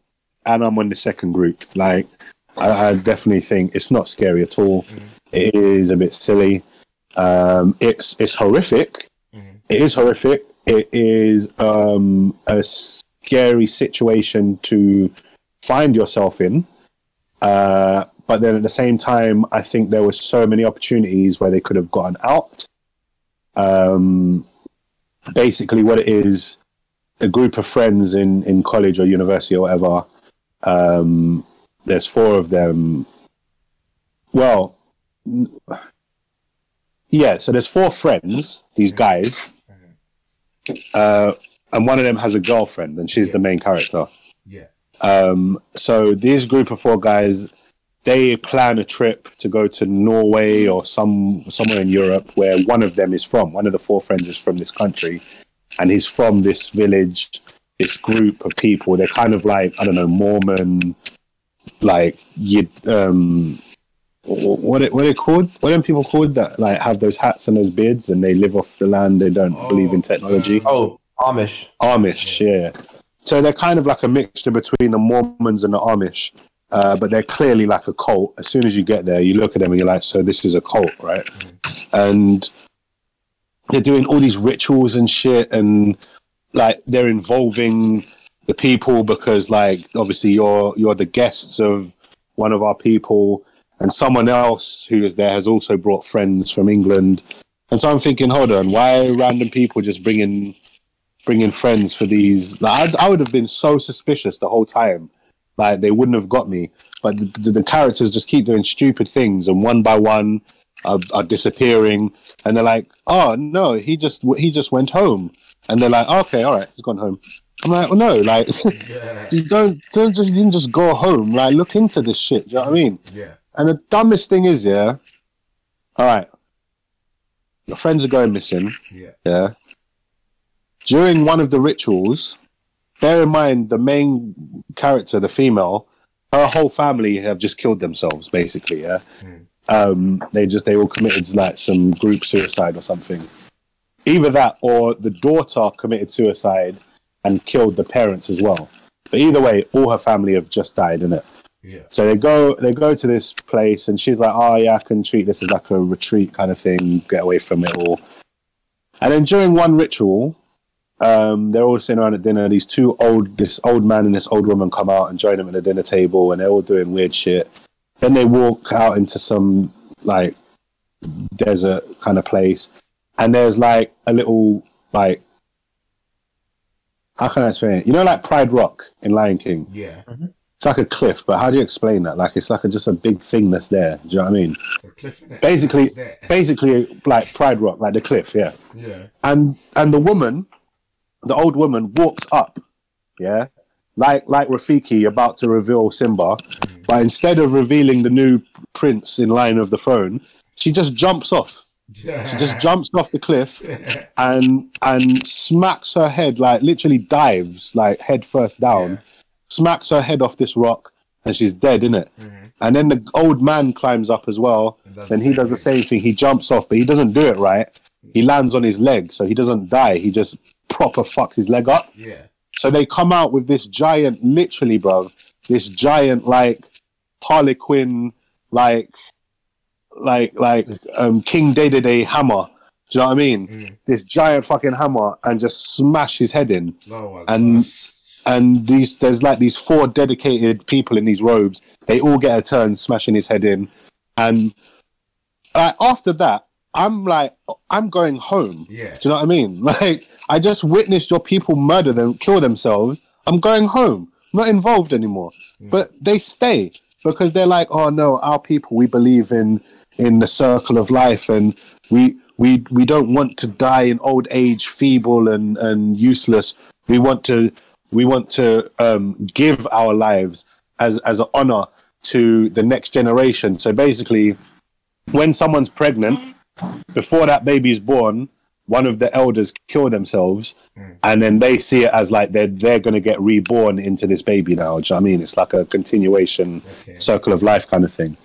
and I'm on the second group. Like, I, I definitely think it's not scary at all. Mm. It is a bit silly. Um, it's it's horrific. It is horrific. It is um, a scary situation to find yourself in. Uh, but then at the same time, I think there were so many opportunities where they could have gotten out. Um, basically, what it is, a group of friends in, in college or university or whatever. Um, there's four of them. Well, yeah, so there's four friends, these guys. Uh, and one of them has a girlfriend, and she's the main character. Yeah. Um, so this group of four guys, they plan a trip to go to Norway or some somewhere in Europe where one of them is from. One of the four friends is from this country, and he's from this village, this group of people. They're kind of like I don't know Mormon, like you um. Wh- What it, what are they called? What are people called that like have those hats and those beards and they live off the land? They don't believe in technology. Oh, Amish. Amish, yeah. So they're kind of like a mixture between the Mormons and the Amish, uh, but they're clearly like a cult. As soon as you get there, you look at them and you're like, so this is a cult, right? And they're doing all these rituals and shit, and like they're involving the people because, like, obviously you're you're the guests of one of our people, and someone else who is there has also brought friends from England. And so I'm thinking, hold on, why are random people just bringing bringing friends for these. Like, I, I would have been so suspicious the whole time. Like they wouldn't have got me. But the, the, the characters just keep doing stupid things, and one by one are, are disappearing. And they're like, "Oh no, he just he just went home." And they're like, "Okay, all right, he's gone home." I'm like, "Well, no, like you don't don't just you didn't just go home. Like look into this shit. Do you know what I mean?" Yeah. And the dumbest thing is, yeah. All right, your friends are going missing. Yeah. Yeah. During one of the rituals, bear in mind the main character, the female, her whole family have just killed themselves, basically. Yeah. Um, they just they all committed like some group suicide or something. either that or the daughter committed suicide and killed the parents as well. But either way, all her family have just died in it. Yeah. So they go they go to this place and she's like, Oh yeah, I can treat this as like a retreat kind of thing, get away from it all. And then during one ritual, um, they're all sitting around at dinner. These two old, this old man and this old woman come out and join them at the dinner table, and they're all doing weird shit. Then they walk out into some like desert kind of place, and there's like a little like how can I explain it? You know, like Pride Rock in Lion King. Yeah. It's like a cliff, but how do you explain that? Like it's like a, just a big thing that's there. Do you know what I mean? Cliff. Basically, basically like Pride Rock, like the cliff. Yeah Yeah. and and the woman, the old woman, walks up, yeah, like like Rafiki about to reveal Simba, but instead of revealing the new prince in line of the throne, she just jumps off. She just jumps off the cliff and and smacks her head like literally dives like head first down, smacks her head off this rock, and she's dead in it. And then the old man climbs up as well, and he does the same thing. He jumps off, but he doesn't do it right. He lands on his leg, so he doesn't die. He just proper fucks his leg up. Yeah. So they come out with this giant, literally, bro, this giant like Harley Quinn, like, like, like um, King Dedede hammer. Do you know what I mean? This giant fucking hammer and just smash his head in. No one. And and these there's like these four dedicated people in these robes. They all get a turn smashing his head in, and uh, after that, I'm like, I'm going home. Yeah. Do you know what I mean? Like, I just witnessed your people murder them, kill themselves. I'm going home. I'm not involved anymore. But they stay because they're like, oh no, our people. We believe in in the circle of life, and we we we don't want to die in old age, feeble and and useless. We want to we want to um, give our lives as as an honor to the next generation. So basically, when someone's pregnant, before that baby's born, one of the elders kill themselves, and then they see it as like they're they're gonna get reborn into this baby now. Do you know what I mean? It's like a continuation, Okay. circle of life kind of thing.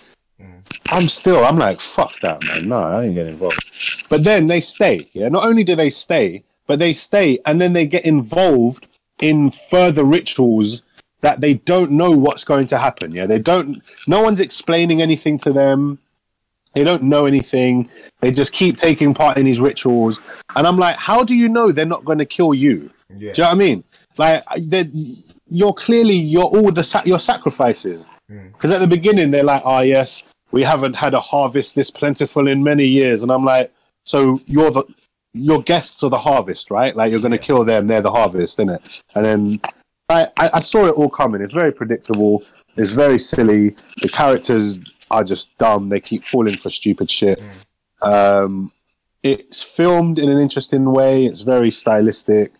I'm still, I'm like, fuck that, man. No, I ain't getting involved. But then they stay. Yeah. Not only do they stay, but they stay and then they get involved in further rituals that they don't know what's going to happen. Yeah. They don't, no one's explaining anything to them. They don't know anything. They just keep taking part in these rituals. And I'm like, how do you know they're not going to kill you? Yeah. Do you know what I mean? Like, you're clearly, you're all the, sa- your sacrifices. Hmm. Because at the beginning, they're like, oh, yes, we haven't had a harvest this plentiful in many years. And I'm like, so you're the, your guests are the harvest, right? Like, you're going to kill them, they're the harvest, isn't it? And then I, I, I saw it all coming. It's very predictable. It's very silly. The characters are just dumb. They keep falling for stupid shit. Um, it's filmed in an interesting way. It's very stylistic,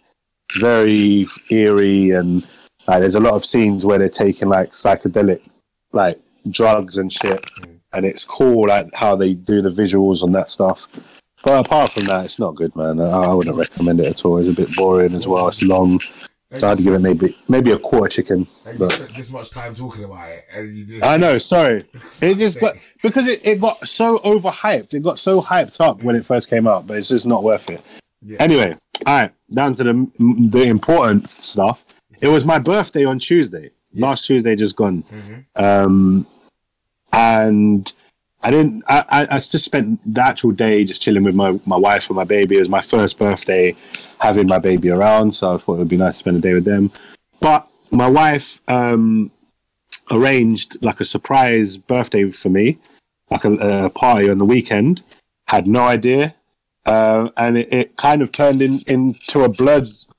very eerie, and like, there's a lot of scenes where they're taking like psychedelic, like drugs and shit, and it's cool like how they do the visuals on that stuff. But apart from that, it's not good, man. I, I wouldn't recommend it at all. It's a bit boring as well. It's long, so I'd give it maybe maybe a quarter chicken. But this much time talking about it, and you did. I know, sorry. It just got because it, it got so overhyped. It got so hyped up when it first came out, but it's just not worth it. Yeah. Anyway, all right, down to the the important stuff. It was my birthday on Tuesday. Last Tuesday, just gone. Um, and I didn't. I, I, I just spent the actual day just chilling with my, my wife and my baby. It was my first birthday having my baby around, so I thought it would be nice to spend a day with them. But my wife um, arranged like a surprise birthday for me, like a, a party on the weekend. Had no idea, uh, and it, it kind of turned in, into a Bloods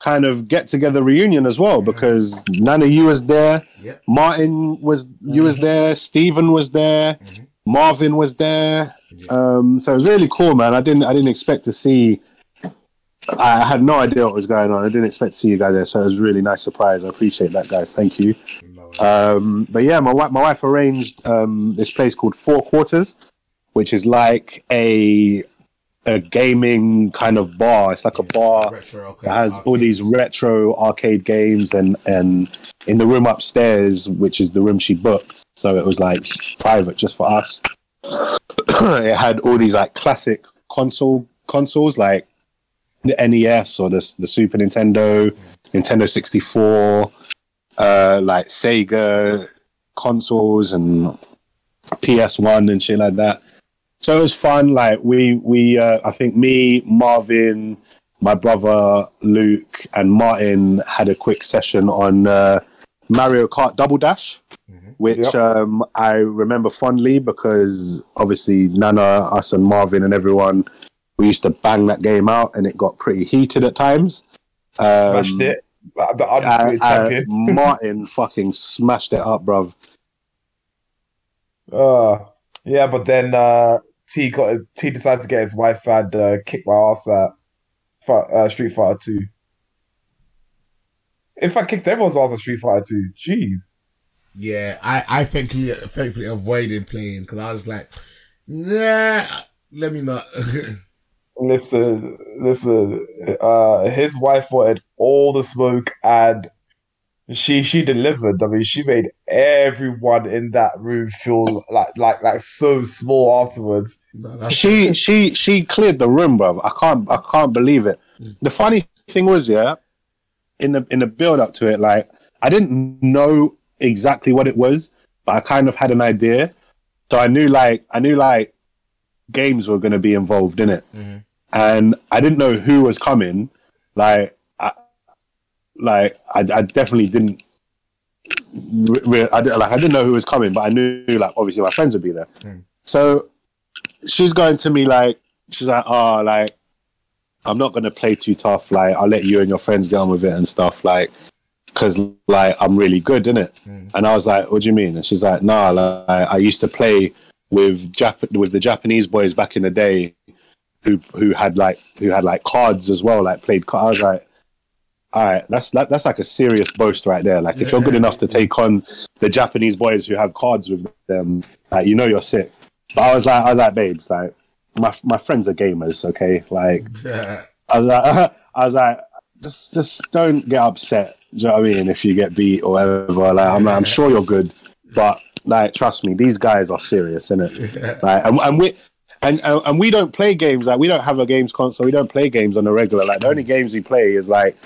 kind of get together reunion as well because none of you was there. Yep. Martin was you was there. Stephen was there. Marvin was there. Um, so it was really cool, man. I didn't I didn't expect to see. I had no idea what was going on. I didn't expect to see you guys there, so it was a really nice surprise. I appreciate that, guys. Thank you. Um, but yeah, my wife, my wife arranged um, this place called Four Quarters, which is like a a gaming kind of bar. It's like a bar Retro, okay. that has all these retro arcade games, and and in the room upstairs, which is the room she booked, so it was like private just for us. it had all these like classic console consoles, like the NES or the the Super Nintendo, Nintendo sixty four, uh, like Sega consoles and PS One and shit like that. So it was fun. Like we we uh, I think me, Marvin, my brother Luke, and Martin had a quick session on uh, Mario Kart Double Dash, which Yep. um, I remember fondly because obviously Nana, us, and Marvin and everyone we used to bang that game out, and it got pretty heated at times. Um, Smashed it. Uh, uh. Martin fucking smashed it up, bruv. Uh, yeah, but then uh, T got his, T decided to get his wife and uh, kick my ass at uh, Street Fighter Two. In fact, kicked everyone's ass at Street Fighter Two. Jeez. Yeah, I, I thankfully, thankfully avoided playing because I was like, nah, let me not. Listen, listen. Uh, his wife wanted all the smoke, and she she delivered. I mean, she made everyone in that room feel like like like so small afterwards. No, she she she cleared the room, bro. I can't I can't believe it. Mm. The funny thing was, yeah, in the in the build up to it, like I didn't know exactly what it was, but I kind of had an idea. So I knew like I knew like games were going to be involved in it, mm-hmm. and I didn't know who was coming. Like I, like I, I definitely didn't. Re- I, like, I didn't know who was coming, but I knew like obviously my friends would be there. Hmm. So she's going to me like she's like, oh, like I'm not gonna play too tough. Like I'll let you and your friends get on with it and stuff. Like because like I'm really good in it. Hmm. And I was like, what do you mean? And she's like, nah, like, I used to play with Jap- with the Japanese boys back in the day who who had like who had like cards as well, like played cards. I was like. All right, that's that, that's like a serious boast right there. Like, if you're good enough to take on the Japanese boys who have cards with them, like you know you're sick. But I was like, I was like, babes, like my my friends are gamers, okay? Like. I was like, I was like, just just don't get upset. Do you know what I mean? If you get beat or whatever, like I'm, I'm sure you're good, but like trust me, these guys are serious, innit? Like, and, and we. And, and and we don't play games like we don't have a games console. We don't play games on the regular. Like the only games we play is like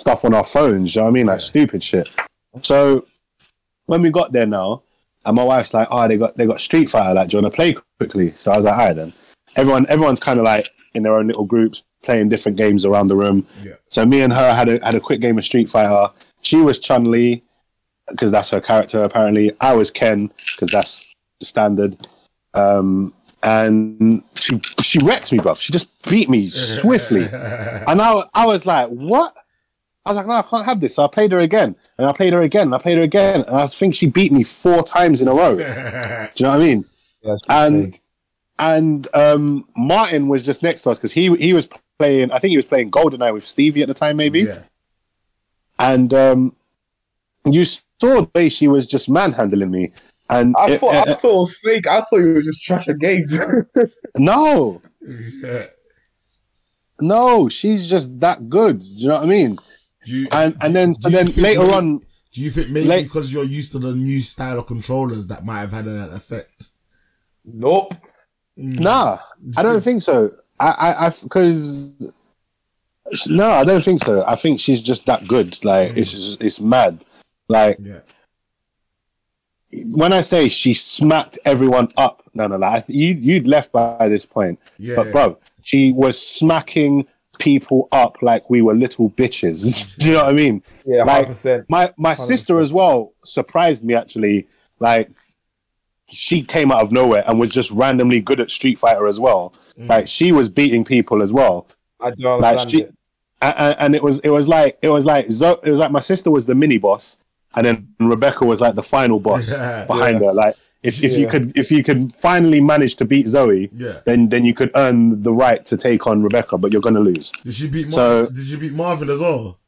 stuff on our phones. You know what I mean? Like stupid shit. So when we got there now, and my wife's like, "Oh, they got they got Street Fighter. Like, do you want to play quickly?" So I was like, "All right then." Everyone everyone's kind of like in their own little groups playing different games around the room. Yeah. So me and her had a had a quick game of Street Fighter. She was Chun Li because that's her character apparently. I was Ken because that's the standard. Um, and she she wrecked me, bro. She just beat me swiftly, and I I was like, "What?" I was like, "No, I can't have this." So I played her again, and I played her again, and I played her again, and I think she beat me four times in a row. Do you know what I mean? Yeah, And- big. and um, Martin was just next to us because he he was playing. I think he was playing Goldeneye with Stevie at the time, maybe. Yeah. And um, you saw the way she was just manhandling me. And I it- thought I thought it was fake. I thought you were just trashing games. no, Yeah. no, she's just that good. Do you know what I mean? Do you, And and then so then later maybe- on, do you think maybe Like- because you're used to the new style of controllers that might have had an effect? nope. Hmm. nah, I don't think so. I I because. No, I don't think so. I think she's just that good. Like hmm. it's it's mad. Like Yeah. when I say she smacked everyone up, no, no, like, you you'd left by this point. Yeah. But bro, she was smacking people up like we were little bitches. Do you know what I mean? Yeah, Like, hundred percent. My my sister as well surprised me actually. Like she came out of nowhere and was just randomly good at Street Fighter as well. Mm. Like she was beating people as well. I do Like she, it. and, and it was it was like it was like Zo- it was like my sister was the mini boss, and then Rebecca was like the final boss Yeah. behind her. Like if, if you could if you could finally manage to beat Zoe, Yeah. then then you could earn the right to take on Rebecca, but you're gonna lose. Did she beat? Mar- So- did you beat Marvin as well?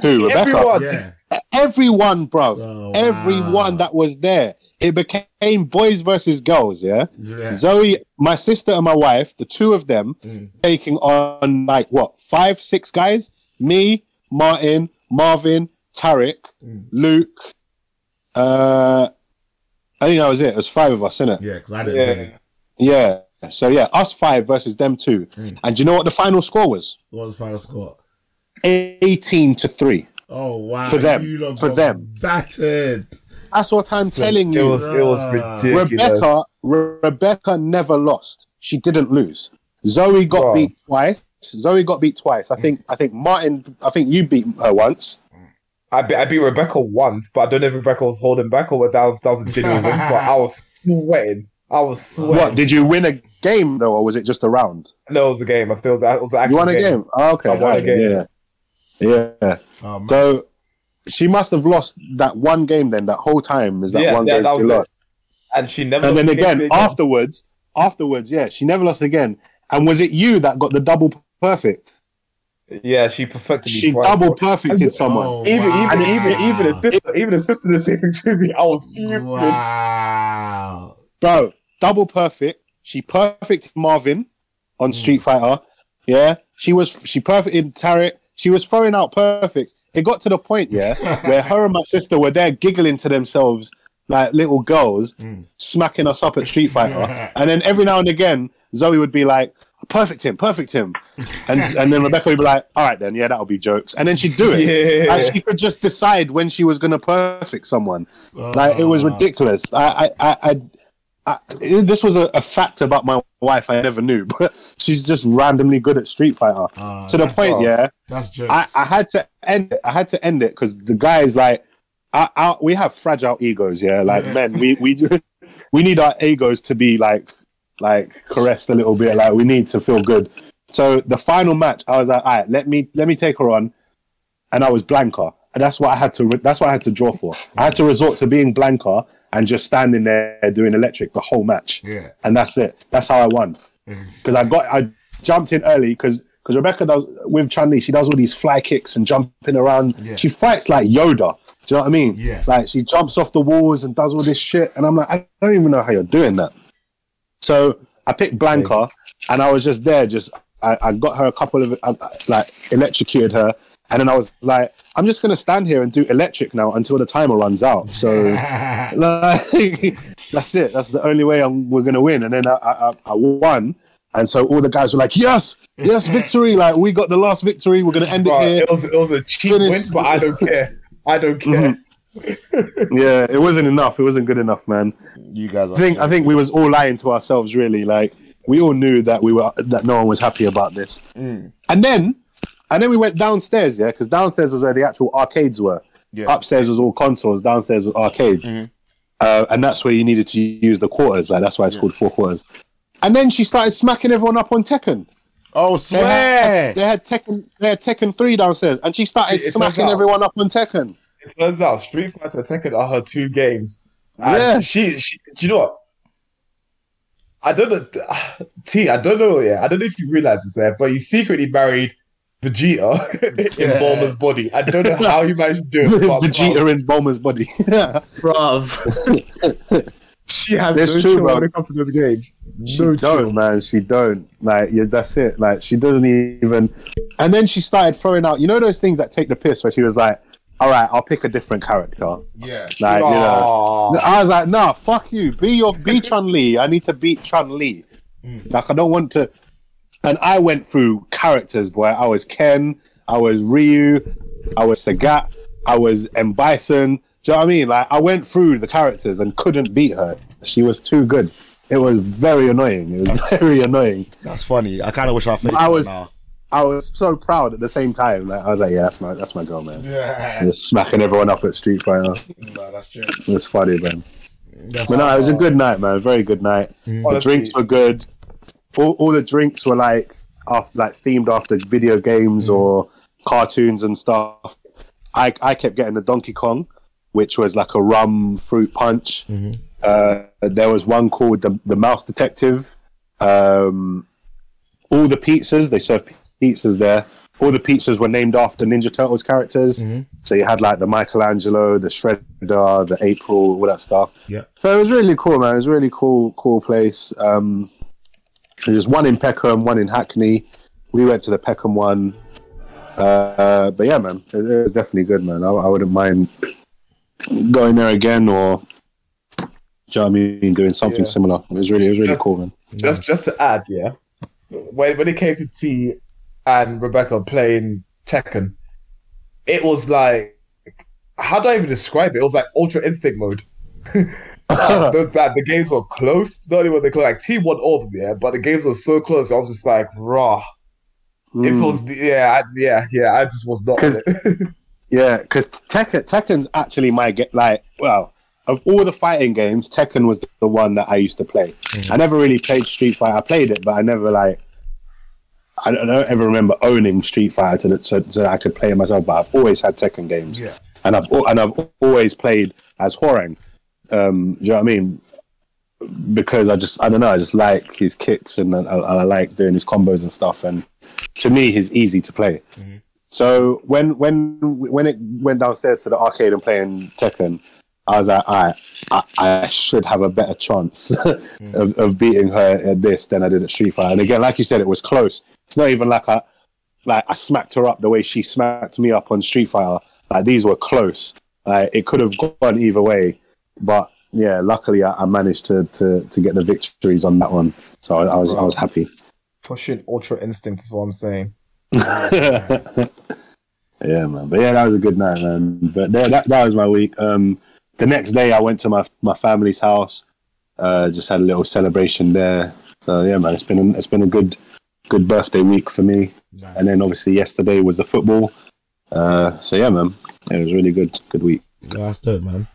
Who Rebecca? Everyone. Yeah. Everyone, bro. Oh, wow. Everyone that was there. It became boys versus girls, yeah? Yeah. Zoe, my sister and my wife, the two of them, Mm. taking on like what, five, six guys? Me, Martin, Marvin, Tarek, Mm. Luke. Uh, I think that was it. It was five of us, innit? Yeah, because I didn't. Yeah. play. Yeah. So yeah, us five versus them two. Mm. And do you know what the final score was? What was the final score? 18 to 3. Oh wow! For them. You For got them. battered. That's what I'm telling It you. was it was ridiculous. Rebecca Re- Rebecca never lost. She didn't lose. Zoe got Wow. beat twice. Zoe got beat twice. I think I think Martin I think you beat her once. I beat, I beat Rebecca once, but I don't know if Rebecca was holding back or whether that was, that was a genuine win. But I was sweating. I was sweating. What did you win a game though, or was it just a round? No, it was a game. I feel it was, it was an You won a game. Oh, okay, I won a game. Yeah, yeah. Oh. So she must have lost that one game. Then that whole time is that Yeah, one yeah, game that she was it. lost. And she never. And lost then a game again afterwards, afterwards, yeah, she never lost again. And was it you that got the double perfect? Yeah, she perfected me She twice. double perfected someone. Oh, Even wow. even even even the sister even the sister did the same thing to me. I was fuming. Wow. bro, double perfect. She perfected Marvin on Hmm. Street Fighter. Yeah, she was she perfected Tarek. She was throwing out perfects. It got to the point, yeah, where her and my sister were there giggling to themselves like little girls, Hmm. smacking us up at Street Fighter. and then every now and again, Zoe would be like, "Perfect him, perfect him," and and then Rebecca would be like, "All right, then, yeah, that'll be jokes." And then she'd do it. Yeah. Like she could just decide when she was gonna perfect someone. Like it was ridiculous. I, I, I, I, I this was a, a fact about my wife I never knew, but she's just randomly good at Street Fighter. Ah, to the point, oh. yeah, That's jokes. I, I had to end it. I had to end it because the guys like, I, I, we have fragile egos, yeah. Like men, we we do, we need our egos to be like like caressed a little bit. Like we need to feel good. So the final match, I was like, all right, let me let me take her on, and I was Blanka, and that's what I had to. That's what I had to draw for. I had to resort to being Blanka and just standing there doing electric the whole match, Yeah. and that's it. That's how I won mm. because I got I jumped in early because because Rebecca does with Chun Li, she does all these fly kicks and jumping around. Yeah. She fights like Yoda. Do you know what I mean? Yeah. Like she jumps off the walls and does all this shit, and I'm like, I don't even know how you're doing that. So I picked Blanka, and I was just there. Just I, I got her a couple of uh, like electrocuted her, and then I was like, I'm just gonna stand here and do electric now until the timer runs out. So like, that's it. That's the only way I'm, we're gonna win. And then I, I, I- I won. And so all the guys were like, "Yes, yes, victory! Like we got the last victory. We're gonna end it here." it was it was a cheap Finish. win, but I don't care. I don't care. Yeah, it wasn't enough. It wasn't good enough, man. you guys are I think I think we was all lying to ourselves. Really, like we all knew that we were that no one was happy about this. Mm. And then, and then we went downstairs. Yeah, because downstairs was where the actual arcades were. Yeah. Mm-hmm. Upstairs was all consoles. Downstairs was arcades. Uh, and that's where you needed to use the quarters. Like that's why it's called four quarters. And then she started smacking everyone up on Tekken. Oh, They had, swear. they had Tekken. They had Tekken three downstairs, and she started it smacking everyone up on Tekken. It turns out Street Fighter and Tekken are her two games. And Yeah. she, she, do you know what? I don't know, T. I don't know. Yeah, I don't know if you realize this, there, but you secretly married Vegeta in Yeah. Bulma's body. I don't know how you managed to do it. but- Vegeta in Bulma's body. Bruv. She has That's no true, chill bro. when it comes to those games. She No don't, chill. man. She don't. Like, yeah, that's it. Like, she doesn't even. And then she started throwing out, you know, those things that take the piss, where she was like, "All right, I'll pick a different character." Yeah. Like, you know, I was like, "Nah, fuck you. Be your be Chun Li. I need to beat Chun Li. Hmm. Like, I don't want to." And I went through characters, boy. I was Ken. I was Ryu. I was Sagat. I was M Bison. Do you know what I mean? Like, I went through the characters and couldn't beat her. She was too good. It was very annoying. It was very annoying. That's funny. I kind of wish I faced I was- now. I was so proud at the same time. Like, I was like, yeah, that's my that's my girl, man. Yeah. Just smacking everyone up at Street Fighter. No, that's true. It was funny, man. That's But no, it was a good night, man. Very good night. The Honestly. drinks were good. All, all the drinks were like after, like themed after video games or cartoons and stuff. I I kept getting the Donkey Kong, which was like a rum fruit punch. Uh, there was one called the the Mouse Detective. Um, all the pizzas they served pizzas there. All the pizzas were named after Ninja Turtles characters. So you had like the Michelangelo, the Shredder, the April, all that stuff. Yeah. So it was really cool, man. It was a really cool, cool place. Um, there's one in Peckham, one in Hackney. We went to the Peckham one. Uh, but yeah, man, it, it was definitely good, man. I, I wouldn't mind going there again or Do you know what I mean? Doing something Yeah. similar. It was really, it was really Just- cool, man. Just just to add, yeah, when when it came to T and Rebecca playing Tekken, it was like how do I even describe it? It was like Ultra Instinct mode. the, that the games were close. Not even they close. Like T won all of them, yeah, but the games were so close. I was just like, raw. It Mm. was, yeah, I, yeah, yeah. I just was not. 'Cause-. Yeah, because Tekken, Tekken's actually my get like well of all the fighting games, Tekken was the one that I used to play. I never really played Street Fighter. I played it, but I never like I don't, I don't ever remember owning Street Fighter to so, so that I could play it myself. But I've always had Tekken games, Yeah. and I've and I've always played as Hwoarang. Um, do you know what I mean? Because I just I don't know I just like his kicks and I, I, I like doing his combos and stuff. And to me, he's easy to play. So when when when it went downstairs to the arcade and playing Tekken, I was like, right, I, I should have a better chance of, of beating her at this than I did at Street Fighter. And again, like you said, it was close. It's not even like I like I smacked her up the way she smacked me up on Street Fighter. Like these were close. Like it could have gone either way, but yeah, luckily I, I managed to, to to get the victories on that one. So I, I was I was happy. Pushing Ultra Instinct is what I'm saying. Yeah, man. But yeah, that was a good night, man. But yeah, that that was my week. Um, the next day, I went to my my family's house. Uh, just had a little celebration there. So yeah, man, it's been a, it's been a good good birthday week for me. And then obviously yesterday was the football. Uh, so yeah, man, it was really good good week. Yeah, that's dope, man.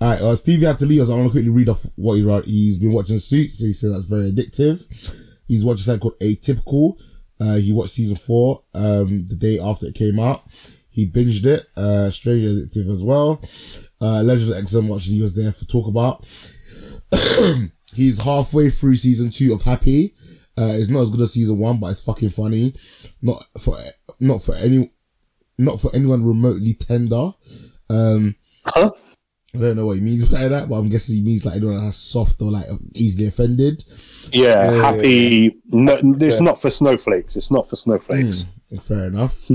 All right, uh, Stevie had to leave us. I want to quickly read off what he wrote. He's been watching Suits. So he said that's very addictive. He's watching something called Atypical. Uh, he watched season four um, the day after it came out. He binged it. Uh, Stranger Addictive as well. Uh, Legend of Exorcism watching. He was there for talk about. He's halfway through season two of Happy. Uh, it's not as good as season one, but it's fucking funny. Not for not for any not for anyone remotely tender. Um, Huh? I don't know what he means by that, but I'm guessing he means like anyone that's soft or like easily offended. Yeah, Yeah, happy. No, it's fair. not for snowflakes. It's not for snowflakes. Fair enough.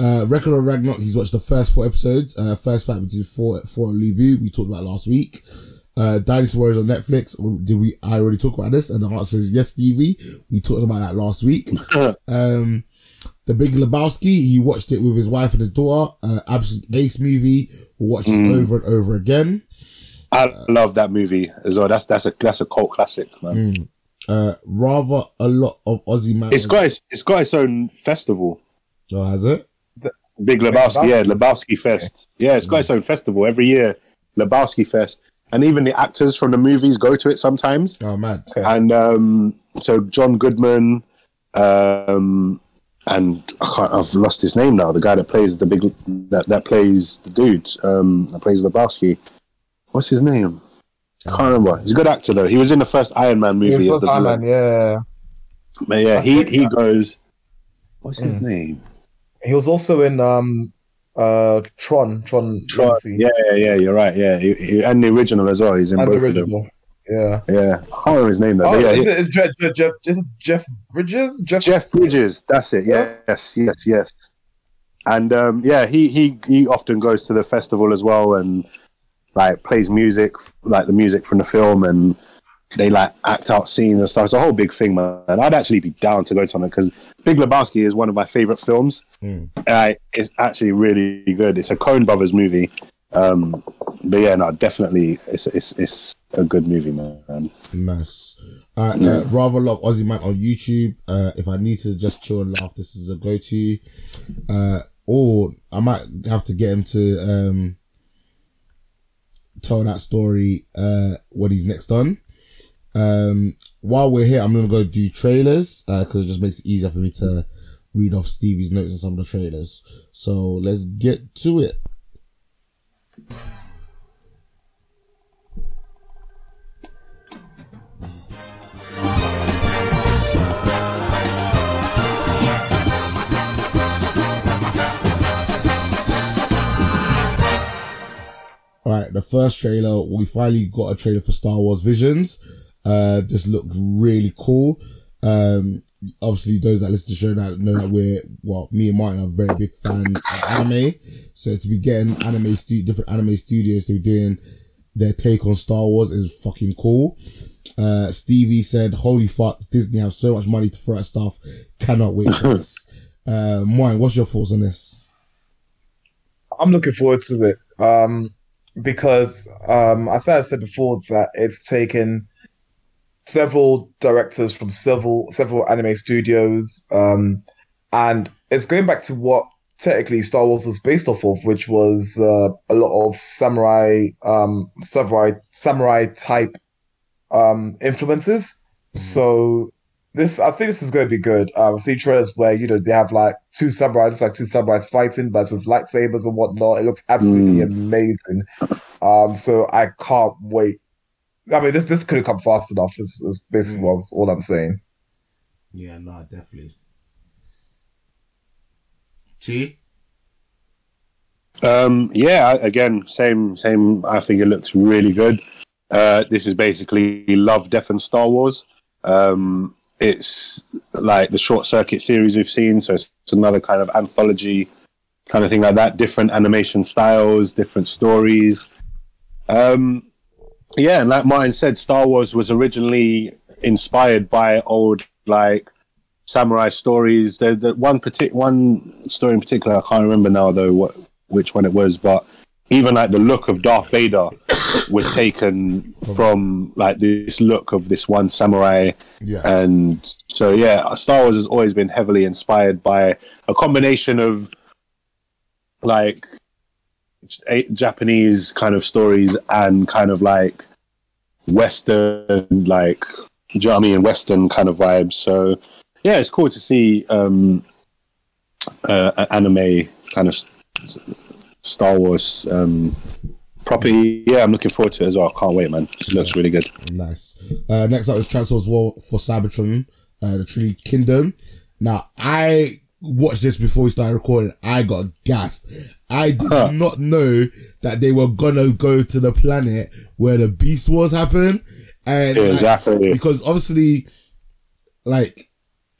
Uh, Record of Ragnarok, he's watched the first four episodes. Uh, first fight between four, four and Lu Bu, we talked about last week. Uh, Dynasty Warriors on Netflix. Did we, I already talk about this? And the answer is yes, Stevie. We talked about that last week. um, The Big Lebowski, he watched it with his wife and his daughter. Uh, absolute ace movie. We'll watch this over and over again. I love that movie as well. That's that's a that's a cult classic, man. Uh, rather a lot of Aussie man. It's got its, it's got its own festival. Oh, has it? Big Lebowski, yeah, Lebowski Fest. Yeah, it's got its own festival every year. Lebowski Fest, and even the actors from the movies go to it sometimes. Oh, mad. And um, so John Goodman, um, and I can't, I've lost his name now. The guy that plays the big that that plays the dude um, that plays Lebowski. What's his name? I can't remember. He's a good actor though. He was in the first Iron Man movie. He was the Iron. Man, yeah. But yeah, he he that- goes. What's his name? He was also in um uh Tron, Tron, Tron. Yeah, yeah, yeah. You're right. Yeah, he, he- and the original as well. He's in and the both of them. Yeah. Yeah, I can't remember his name though. Oh, yeah, is he- it is Jeff, Jeff, Jeff, is it Jeff Bridges? Jeff, Jeff Bridges. That's it. Yeah. Yes, yes, yes. And um, yeah, he he he often goes to the festival as well and like plays music, like the music from the film, and they like act out scenes and stuff. It's a whole big thing, man. I'd actually be down to go to something because Big Lebowski is one of my favorite films. Uh, it's actually really good. It's a Coen Brothers movie. Um, but yeah, no, definitely, it's it's it's a good movie, man. Nice. Uh, uh, rather love Aussie man on YouTube. Uh, if I need to just chill and laugh, this is a go to. Uh, or I might have to get him to um, tell that story uh, when he's next on. Um, while we're here, I'm gonna go do trailers because it just makes it easier for me to read off Stevie's notes and some of the trailers. So let's get to it. All right, the first trailer, we finally got a trailer for Star Wars Visions. Uh, this looked really cool. Um, obviously those that listen to the show that know that we're, well, me and Martin are very big fans of anime. So to be getting anime stu- different anime studios to be doing their take on Star Wars is fucking cool. Uh, Stevie said, "Holy fuck, Disney have so much money to throw at stuff. Cannot wait for this." Uh, Moine, what's your thoughts on this? I'm looking forward to it. Um, because um, I think I said before that it's taken several directors from several several anime studios, um, and it's going back to what technically Star Wars was based off of, which was uh, a lot of samurai, um, samurai, samurai type um, influences. So this, I think this is going to be good. Um, I see trailers where you know they have like two samurais, it's like two samurais fighting, but it's with lightsabers and whatnot. It looks absolutely amazing. Um, so I can't wait. I mean, this this could have come fast enough. Is, is basically what, all I'm saying. Yeah, no, definitely. T. Um, yeah, again, same, same. I think it looks really good. Uh, this is basically Love, Death, and Star Wars. Um, it's like the short circuit series we've seen, so it's, it's another kind of anthology kind of thing like that. Different animation styles, different stories. Um, yeah, and like Martin said, Star Wars was originally inspired by old like samurai stories. There's the one partic- one story in particular. I can't remember now though what which one it was, but even like the look of Darth Vader was taken from like this look of this one samurai. Yeah. And so yeah, Star Wars has always been heavily inspired by a combination of like Japanese kind of stories and kind of like Western like do you know what I mean? Western kind of vibes. So yeah, it's cool to see um uh, anime kind of Star Wars um property. Yeah, I'm looking forward to it as well. Can't wait, man. It looks really good. Nice. Uh, next up is Transformers War for Cybertron, uh, the Tree Kingdom. Now, I watched this before we started recording. I got gassed. I did Huh. not know that they were gonna go to the planet where the Beast Wars happen. And like, because obviously, like,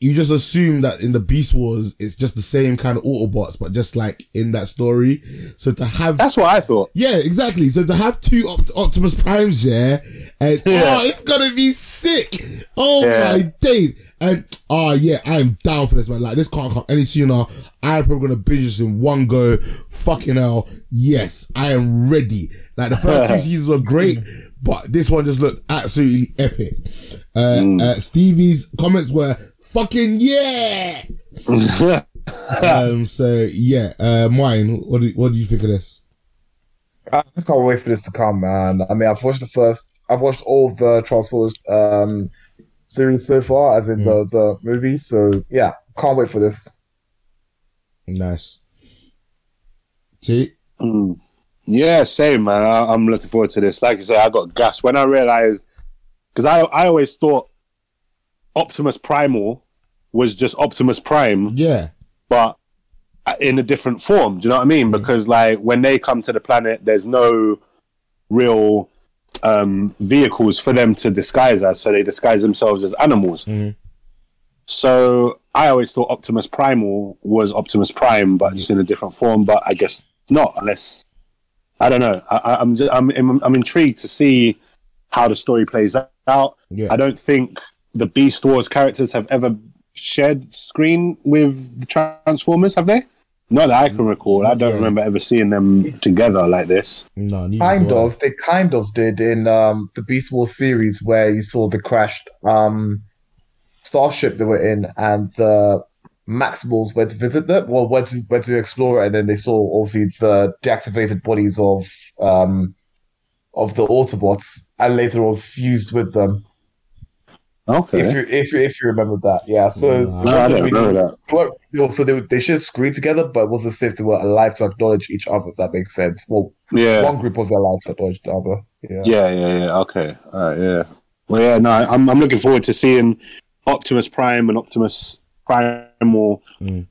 you just assume that in the Beast Wars, it's just the same kind of Autobots, but just like in that story. So to have That's what I thought. yeah, exactly. So to have two Opt- Optimus Primes, yeah, and Yeah. oh, it's gonna be sick. Oh Yeah. my days. And oh yeah, I'm down for this man. Like this can't come any sooner. I'm probably gonna binge this in one go. Fucking hell, yes, I am ready. Like the first two seasons were great, but this one just looked absolutely epic. Uh, uh, Stevie's comments were fucking yeah. um. So yeah, uh, mine. What do what do you think of this? I can't wait for this to come, man. I mean, I've watched the first, I've watched all of the Transformers um, series so far, as in the the movies. So yeah, can't wait for this. Nice. T. Mm. Yeah, same man. I, I'm looking forward to this. Like I said, I got gas when I realized because I I always thought Optimus Primal was just Optimus Prime, Yeah. but in a different form. Do you know what I mean? Because like when they come to the planet, there's no real um, vehicles for them to disguise as, so they disguise themselves as animals. Mhm. So I always thought Optimus Primal was Optimus Prime, but just in a different form. But I guess not, unless I don't know. I, just, I'm I'm I'm intrigued to see how the story plays out. Yeah. I don't think the Beast Wars characters have ever shared screen with the Transformers, have they? Not that I can recall. I don't Yeah. remember ever seeing them together like this. No, Kind of. They kind of did in um, the Beast Wars series where you saw the crashed um, starship they were in, and the Maximals went to visit them. Well, went to went to explore it, and then they saw obviously the deactivated bodies of um, of the Autobots, and later on fused with them. Okay. If you if you if you remember that, yeah. So No, I don't remember that. Well, so they they should screen together, but it wasn't safe they were alive to acknowledge each other. If that makes sense. Well, Yeah. one group was alive to acknowledge the other. Yeah. Yeah, yeah, yeah. Okay. All right. Yeah. Well, yeah. No, I'm I'm looking forward to seeing Optimus Prime and Optimus Primal Mm.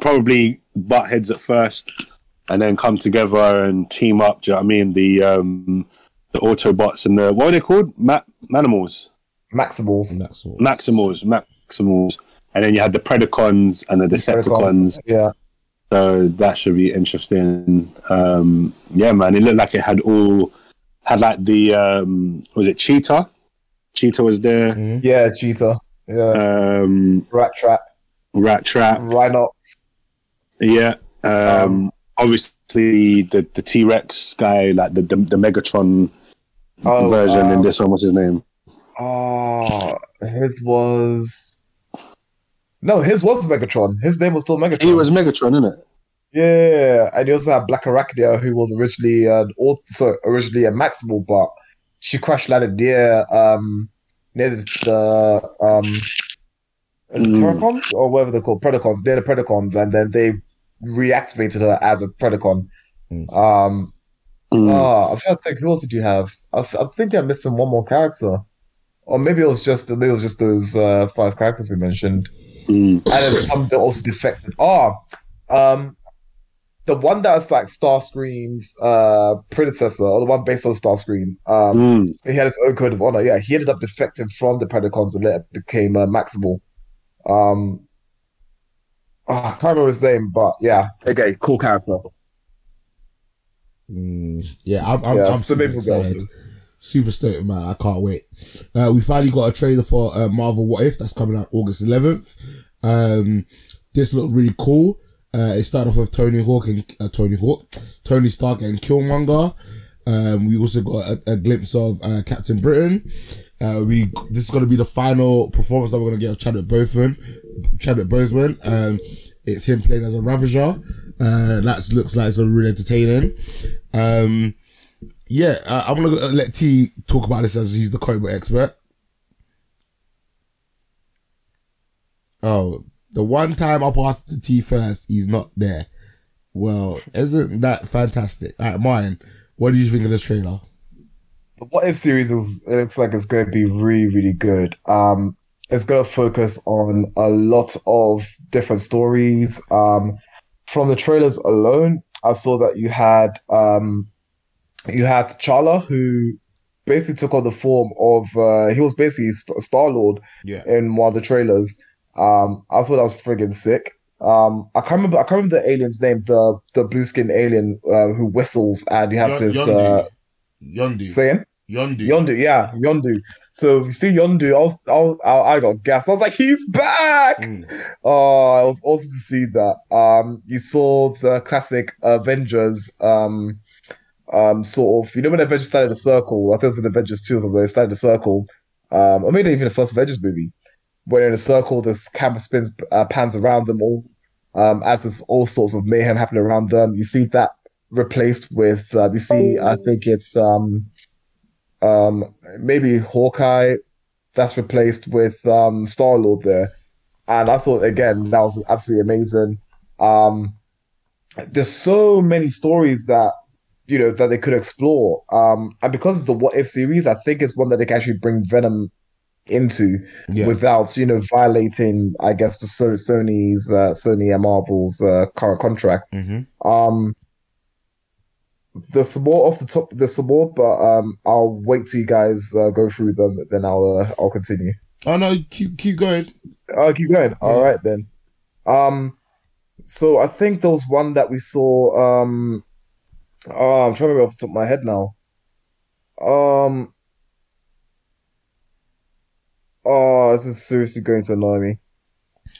probably butt heads at first, and then come together and team up. Do you know what I mean? The um the Autobots and the what are they called? Ma- Manimals, Maximals. And. Maximals, Maximals, and then you had the Predacons and the Decepticons. Yeah. So that should be interesting. Um, yeah, man, it looked like it had all had like the um, was it Cheetah? Cheetah was there. Yeah, Cheetah. Yeah. Um, Rat Trap. Rat Trap. Rhinox. Yeah. Um, obviously the the T Rex guy, like the, the the Megatron Oh, version in um, this one. What's his name? Oh, his was. No, his was Megatron. His name was still Megatron. He was Megatron, isn't it? Yeah, and you also had Black Arachnia, who was originally an also originally a Maximal, but she crash landed near um near the um is Mm. Terracons or whatever they're called, Predacons, near the Predacons, and then they reactivated her as a Predacon. Mm. Um, Mm. oh, I'm trying to think. Who else did you have? I, th- I'm thinking I'm missing one more character, or maybe it was just maybe it was just those uh, five characters we mentioned Mm. and then some that also defected. Oh, um, the one that's like Starscream's uh predecessor, or the one based on Starscream. Um, Mm. he had his own code of honor. Yeah, he ended up defecting from the Predacons and later became uh, Maximal. Um, oh, I can't remember his name, but yeah, okay, cool character. Mm, yeah, I'm, I'm, yeah, I'm so super maybe we'll excited. on this. Super stoked, man. I can't wait. Uh, we finally got a trailer for uh, Marvel What If that's coming out August 11th. Um, this looked really cool. Uh, it started off with Tony Hawk and uh, Tony Hawk, Tony Stark and Killmonger. Um, we also got a, a glimpse of uh, Captain Britain. Uh, we this is going to be the final performance that we're going to get of Chadwick Boseman. Chadwick Boseman. Um, it's him playing as a Ravager. Uh, that looks like it's going to be really entertaining. Um, yeah, uh, I'm gonna uh, let T talk about this as he's the Cobra expert. Oh, the one time I passed to T first, he's not there. Well, isn't that fantastic? All right, mine. What do you think of this trailer? the What If series is it looks like it's going to be really, really good. Um, it's going to focus on a lot of different stories. Um, from the trailers alone, I saw that you had um, you had T'Challa, who basically took on the form of uh, he was basically Star Lord Yeah. in one of the trailers. Um, I thought that was friggin' sick. Um, I can't remember. I can't remember the alien's name. The the blue skinned alien uh, who whistles, and you have Yon- this uh, Yondu. saying. Yondu. Yondu, yeah, Yondu. So you see Yondu, I was, I, was, I, I got gassed. I was like, he's back! Mm. Oh, it was awesome to see that. Um, you saw the classic Avengers, um, um, sort of, you know, when Avengers started a circle, I think it was in Avengers 2 or something, they started a circle, um, or maybe even the first Avengers movie, where in a circle, this camera spins, uh, pans around them all, um, as there's all sorts of mayhem happening around them. You see that replaced with, uh, you see, I think it's, um, um, maybe Hawkeye that's replaced with um, Star Lord there. And I thought again that was absolutely amazing. Um, there's so many stories that you know that they could explore. Um, and because it's the What If series, I think it's one that they can actually bring Venom into Yeah. without you know violating, I guess, the So- Sony's uh, Sony and Marvel's uh, current contracts. hmm Um, there's some more off the top. There's some more, but um, I'll wait till you guys uh, go through them. Then I'll uh, I'll continue. Oh no, keep keep going. I'll keep going. All right then. Um, so I think there was one that we saw. Um, oh, I'm trying to remember off the top of my head now. Um. Oh, this is seriously going to annoy me.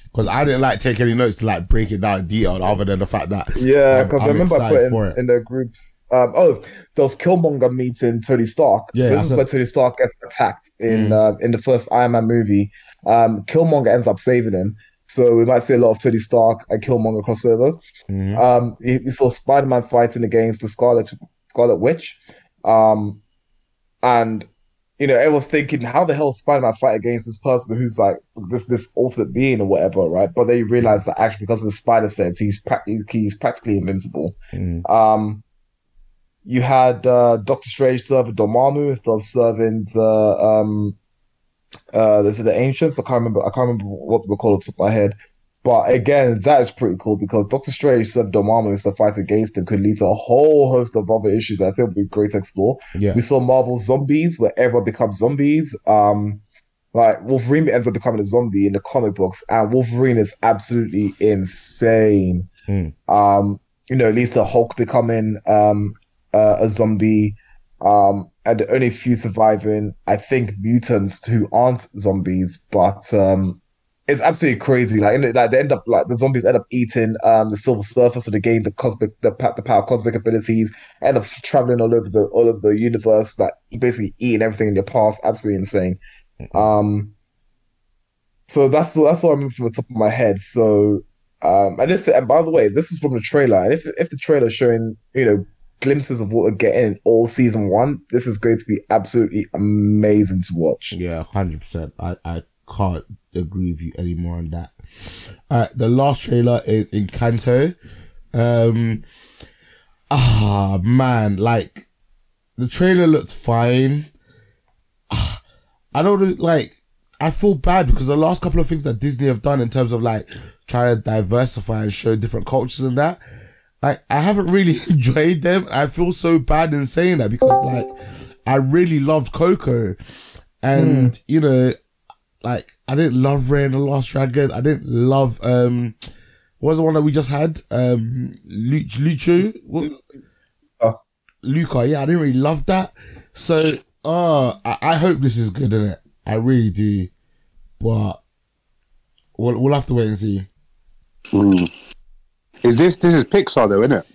Because I didn't like take any notes to like break it down in detail, other than the fact that Yeah, because I remember I put in, in the groups. Um, oh, there was Killmonger meeting Tony Stark. Yeah, so this is where Tony Stark gets attacked in Mm. uh, in the first Iron Man movie. Um, Killmonger ends up saving him, so we might see a lot of Tony Stark and Killmonger crossover. Mhm. Um, you, you saw Spider Man fighting against the Scarlet Scarlet Witch, um, and you know everyone's thinking, how the hell Spider Man fight against this person who's like this this ultimate being or whatever, right? But they realize that actually because of the spider sense, he's prac- he's, practically invincible. Mm. Um, you had uh, Doctor Strange serving Dormammu instead of serving the um, uh, this is the Ancients. I can't remember. I can't remember what they were called off the top of my head. But again, that is pretty cool because Doctor Strange served Dormammu instead of fight against him could lead to a whole host of other issues. that I think would be great to explore. Yeah. We saw Marvel Zombies, where everyone becomes zombies. Um, like Wolverine ends up becoming a zombie in the comic books, and Wolverine is absolutely insane. Hmm. Um, you know, it leads to Hulk becoming um uh, a zombie. Um, and the only few surviving, I think, mutants who aren't zombies, but um, it's absolutely crazy. Like, in- like they end up like the zombies end up eating um the Silver Surfer's of the game, the cosmic, the the power of cosmic abilities, end up traveling all over the all over the universe, like basically eating everything in your path. Absolutely insane. Um, so that's that's all I remember from the top of my head. So, um, and this, and by the way, this is from the trailer. And if if the trailer showing you know glimpses of what we're getting in all season one, this is going to be absolutely amazing to watch. Yeah, hundred percent. I I can't agree with you anymore on that. Uh, the last trailer is Encanto. Um, ah man, like the trailer looked fine. Ah, I don't like. I feel bad because the last couple of things that Disney have done in terms of like trying to diversify and show different cultures and that, like I haven't really enjoyed them. I feel so bad in saying that because like I really loved Coco, and you know, like I didn't love Raya and the Last Dragon. I didn't love um, what was the one that we just had? Um, Lu- Lucho, What- Oh. Luca. Yeah, I didn't really love that. So, uh, I, I hope this is good in it. I really do, but we'll we'll have to wait and see. Is this this is Pixar though, isn't it?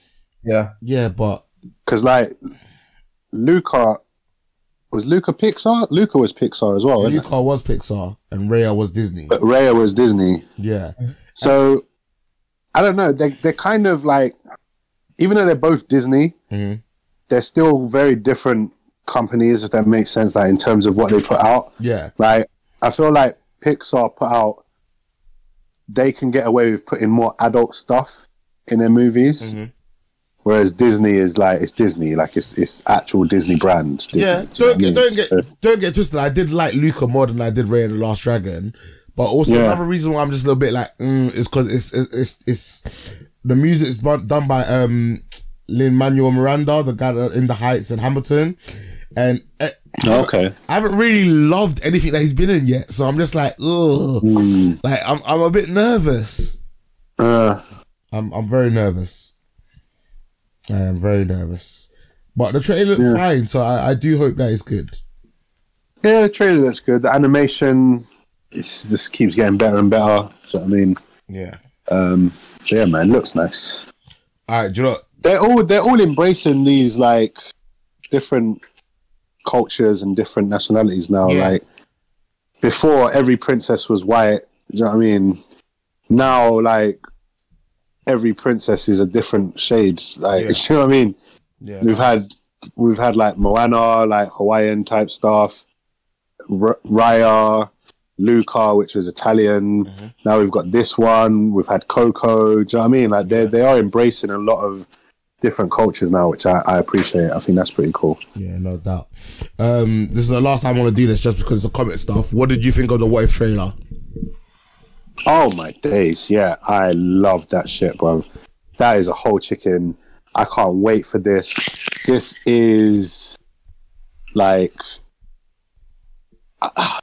Yeah. Yeah, but Because like Luca was Luca Pixar. Luca was Pixar as well, wasn't it? Luca was Pixar and Raya was Disney. But Raya was Disney. Yeah, So I don't know. They they're kind of like, even though they're both Disney, Mhm. they're still very different companies. If that makes sense, like in terms of what they put out. yeah, Like I feel like Pixar put out, they can get away with putting more adult stuff in their movies. Whereas Disney is like it's Disney, like it's it's actual Disney brand. Disney, yeah. do you know Don't get don't So- get don't get twisted. I did like Luca more than I did Raya and the Last Dragon, but also Yeah. another reason why I'm just a little bit like mm, is because it's, it's it's it's the music is done done by um Lin Manuel Miranda, the guy in the Heights and Hamilton, and. uh, okay. I haven't really loved anything that he's been in yet, so I'm just like, ugh, like I'm I'm a bit nervous. Uh, I'm I'm very nervous. I am very nervous, but the trailer looks Yeah. fine, so I, I do hope that it's good. yeah, the trailer looks good. The animation it's, just keeps getting better and better. So I mean, Yeah. um, so yeah, man, looks nice. All right, do you know? What? They're all they're all embracing these like different cultures and different nationalities now. Yeah. Like before, every princess was white. Do you know what I mean? Now, like every princess is a different shade. Like, Yeah. do you know what I mean? Yeah. We've had we've had like Moana, like Hawaiian type stuff, R- Raya, Luca, which was Italian. Mm-hmm. Now we've got this one. We've had Coco. Do you know what I mean? Like they they are embracing a lot of different cultures now, which I, I appreciate. I think that's pretty cool. Yeah, no doubt. Um, this is the last time I want to do this, just because of the comic stuff. What did you think of the What If trailer? Oh my days, yeah, I love that shit, bro. That is a whole chicken. I can't wait for this. This is like I,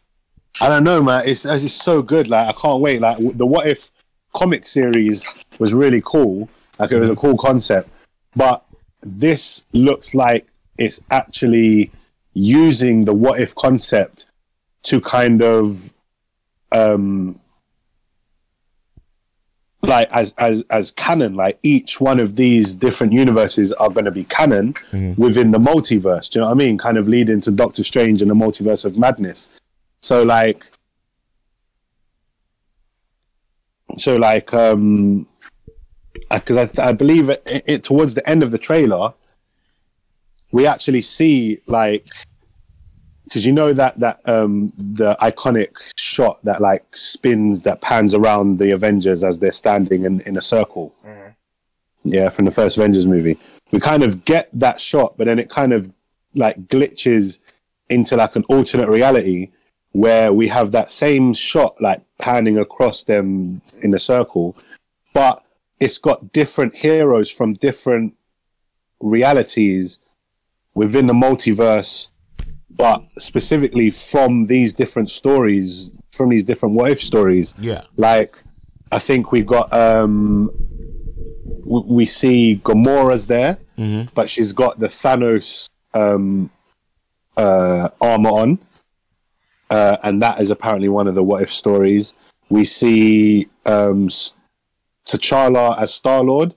I don't know, man. It's it's just so good. Like I can't wait. Like the What If comic series was really cool. Like it was a cool concept, but this looks like it's actually using the What If concept to kind of um like as as as canon like each one of these different universes are going to be canon within the multiverse. Do you know what i mean? Kind of leading to doctor strange and the multiverse of madness. So like so like um because I, I believe it, it towards the end of the trailer we actually see like because you know that that um the iconic shot that like spins that pans around the Avengers as they're standing in in a circle. Yeah, from the first Avengers movie, we kind of get that shot, but then it kind of like glitches into like an alternate reality where we have that same shot like panning across them in a circle, but it's got different heroes from different realities within the multiverse but specifically from these different stories, from these different what if stories. Yeah. Like, I think we've got, um, w- we see Gamora's there, but she's got the Thanos um, uh, armor on, uh, and that is apparently one of the what if stories. We see um, T'Challa as Star Lord,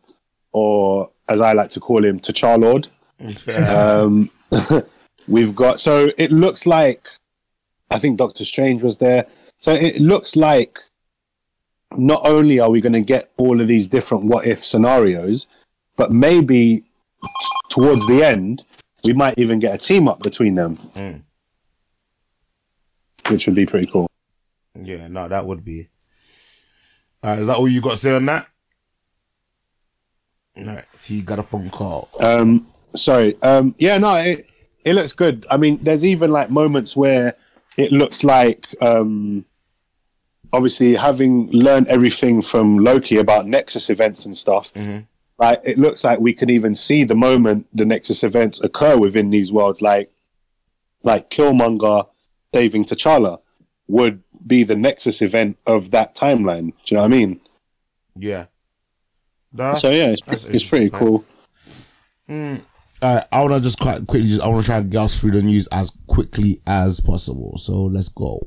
or as I like to call him, T'Challa Lord. Um, we've got so it looks like I think Doctor Strange was there. So it looks like not only are we going to get all of these different what if scenarios, but maybe t- towards the end we might even get a team up between them, which would be pretty cool. Yeah, no, that would be. Alright, is that all you got to say on that? Alright, so you got a phone call. Um, sorry. Um, yeah, no, it, it looks good. I mean, there's even like moments where it looks like, um, obviously, having learned everything from Loki about Nexus events and stuff, like it looks like we can even see the moment the Nexus events occur within these worlds, like like Killmonger saving T'Challa would be the Nexus event of that timeline. Do you know what I mean? Yeah. No, So yeah, it's, that's it's pretty interesting. Alright, I want to just quite quickly, just, I want to try and us through the news as quickly as possible. So let's go.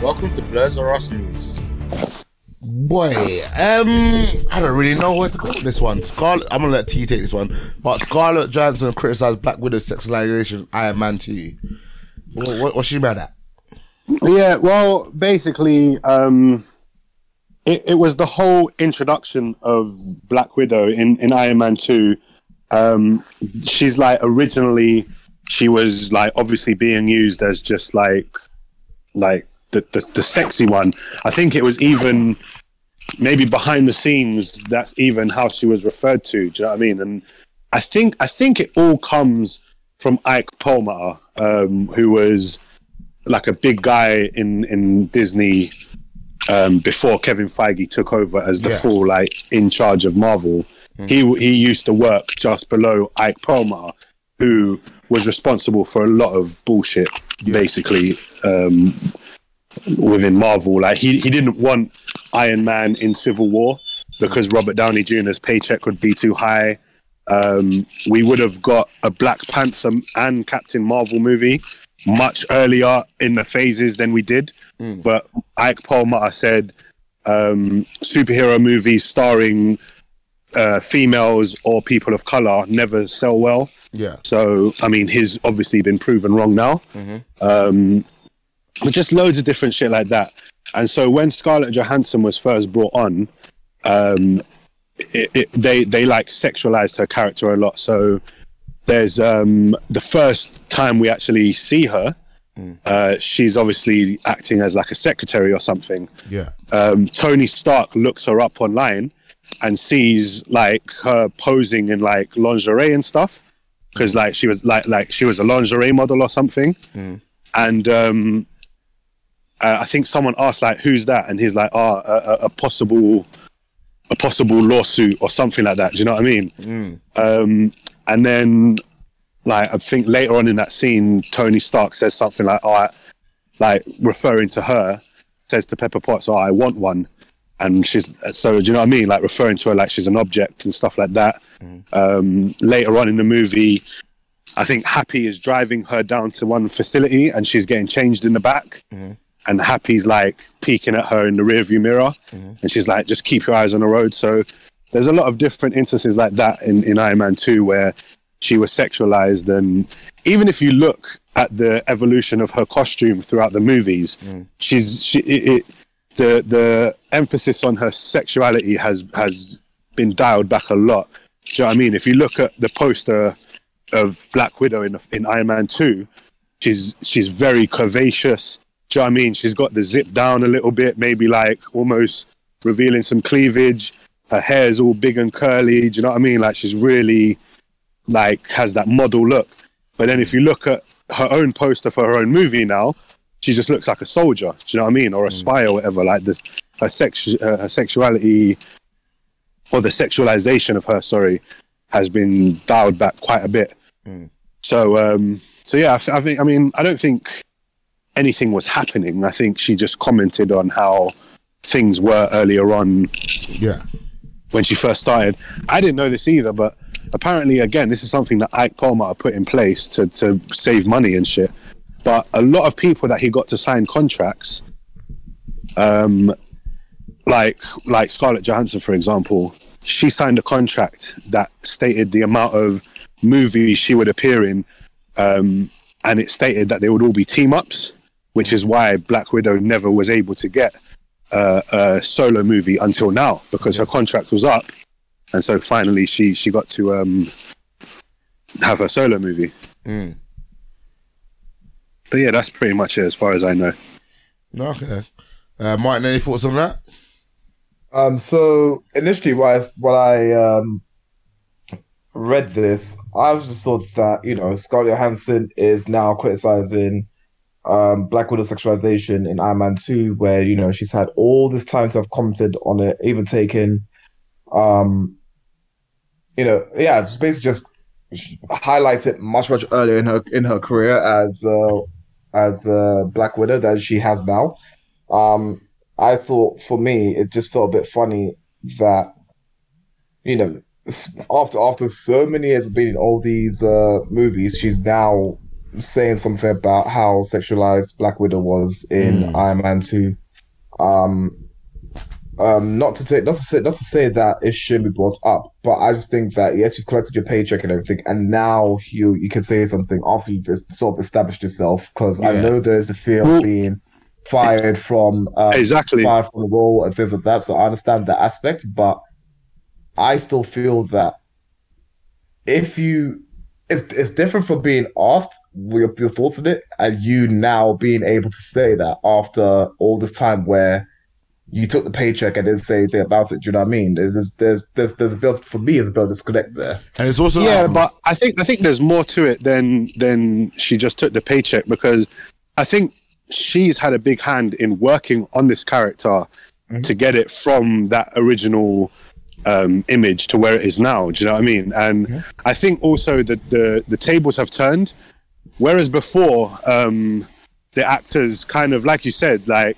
Welcome to Blurs or Us News. Boy, um, I don't really know where to go with this one. Scarlet, I'm gonna let T take this one. But Scarlett Johansson criticized Black Widow's sexualization Iron Man 2. What, what, what's she mad at? Yeah, well, basically, um, it, it was the whole introduction of Black Widow in, in Iron Man 2. Um, she's like, originally, she was like obviously being used as just like, like the, the, the sexy one. I think it was even maybe behind the scenes, that's even how she was referred to. Do you know what I mean? And I think, I think it all comes from Ike Perlmutter, um, who was like a big guy in in Disney um, before Kevin Feige took over as the Yeah. full like in charge of Marvel. He he used to work just below Ike Perlmutter, who was responsible for a lot of bullshit, basically um, within Marvel. Like he he didn't want Iron Man in Civil War because Robert Downey Jr.'s paycheck would be too high. Um, we would have got a Black Panther and Captain Marvel movie much earlier in the phases than we did. But Ike Perlmutter said um, superhero movies starring uh, females or people of color never sell well. Yeah. So, I mean, he's obviously been proven wrong now. Um, but just loads of different shit like that. And so when Scarlett Johansson was first brought on, um, it, it, they they like sexualized her character a lot. So there's um, the first time we actually see her, uh, she's obviously acting as like a secretary or something Yeah. um, Tony Stark looks her up online and sees like her posing in like lingerie and stuff because like she was like like she was a lingerie model or something and um uh, I think someone asked like who's that and he's like oh a, a, possible a possible lawsuit or something like that do you know what I mean um and then like I think later on in that scene Tony Stark says something like oh like referring to her says to Pepper Potts, "Oh, I want one," and she's so. Do you know what I mean? Like referring to her like she's an object and stuff like that. Um, later on in the movie, I think Happy is driving her down to one facility, and she's getting changed in the back. And Happy's like peeking at her in the rearview mirror, mm-hmm. and she's like, "Just keep your eyes on the road." So there's a lot of different instances like that in, in Iron Man 2 where she was sexualized. And even if you look at the evolution of her costume throughout the movies, mm. she's she it, it, the the emphasis on her sexuality has has been dialed back a lot. Do you know what I mean? If you look at the poster of Black Widow in in Iron Man 2, she's she's very curvaceous. Do you know what I mean? She's got the zip down a little bit, maybe like almost revealing some cleavage. Her hair's all big and curly. Do you know what I mean? Like she's really like has that model look. But then if you look at her own poster for her own movie now, she just looks like a soldier. Do you know what I mean? Or a spy or whatever. Like this, her sex, uh, her sexuality, or the sexualization of her, sorry, has been dialed back quite a bit. So, um, so yeah, I, th- I think. I mean, I don't think anything was happening. I think she just commented on how things were earlier on Yeah. when she first started. I didn't know this either, but apparently, again, this is something that Ike Perlmutter put in place to, to save money and shit. But a lot of people that he got to sign contracts, um, like like Scarlett Johansson, for example, she signed a contract that stated the amount of movies she would appear in, um, and it stated that they would all be team ups, which is why Black Widow never was able to get uh, a solo movie until now because her contract was up, and so finally she she got to um, have her solo movie. But yeah, that's pretty much it as far as I know. Okay. Uh, Martin, any thoughts on that? Um, so initially, when I, when I um, read this, I was just thought that you know Scarlett Johansson is now criticizing um, Black Widow sexualization in Iron Man Two, where you know she's had all this time to have commented on it, even taken, um, you know, yeah, it's basically just highlight it much much earlier in her in her career as uh, as uh, Black Widow than she has now. Um, I thought for me, it just felt a bit funny that, you know, after after so many years of being in all these uh, movies, she's now saying something about how sexualized Black Widow was in Iron Man Two. Um, um, not to say not to say not to say that it shouldn't be brought up, but I just think that yes, you've collected your paycheck and everything, and now you you can say something after you've sort of established yourself. Because I know there's a fear Well- of being fired from um, Exactly. fired from the role and things like that. So I understand that aspect, but I still feel that if you it's it's different from being asked your, your thoughts on it and you now being able to say that after all this time where you took the paycheck and didn't say anything about it. Do you know what I mean? There's there's there's there's a bit for me. There's a bit of disconnect there. And it's also yeah, like, but I think I think there's more to it than than she just took the paycheck because I think she's had a big hand in working on this character mm-hmm. to get it from that original um, image to where it is now. Do you know what I mean? And I think also that the the tables have turned. Whereas before, um, the actors kind of like you said, like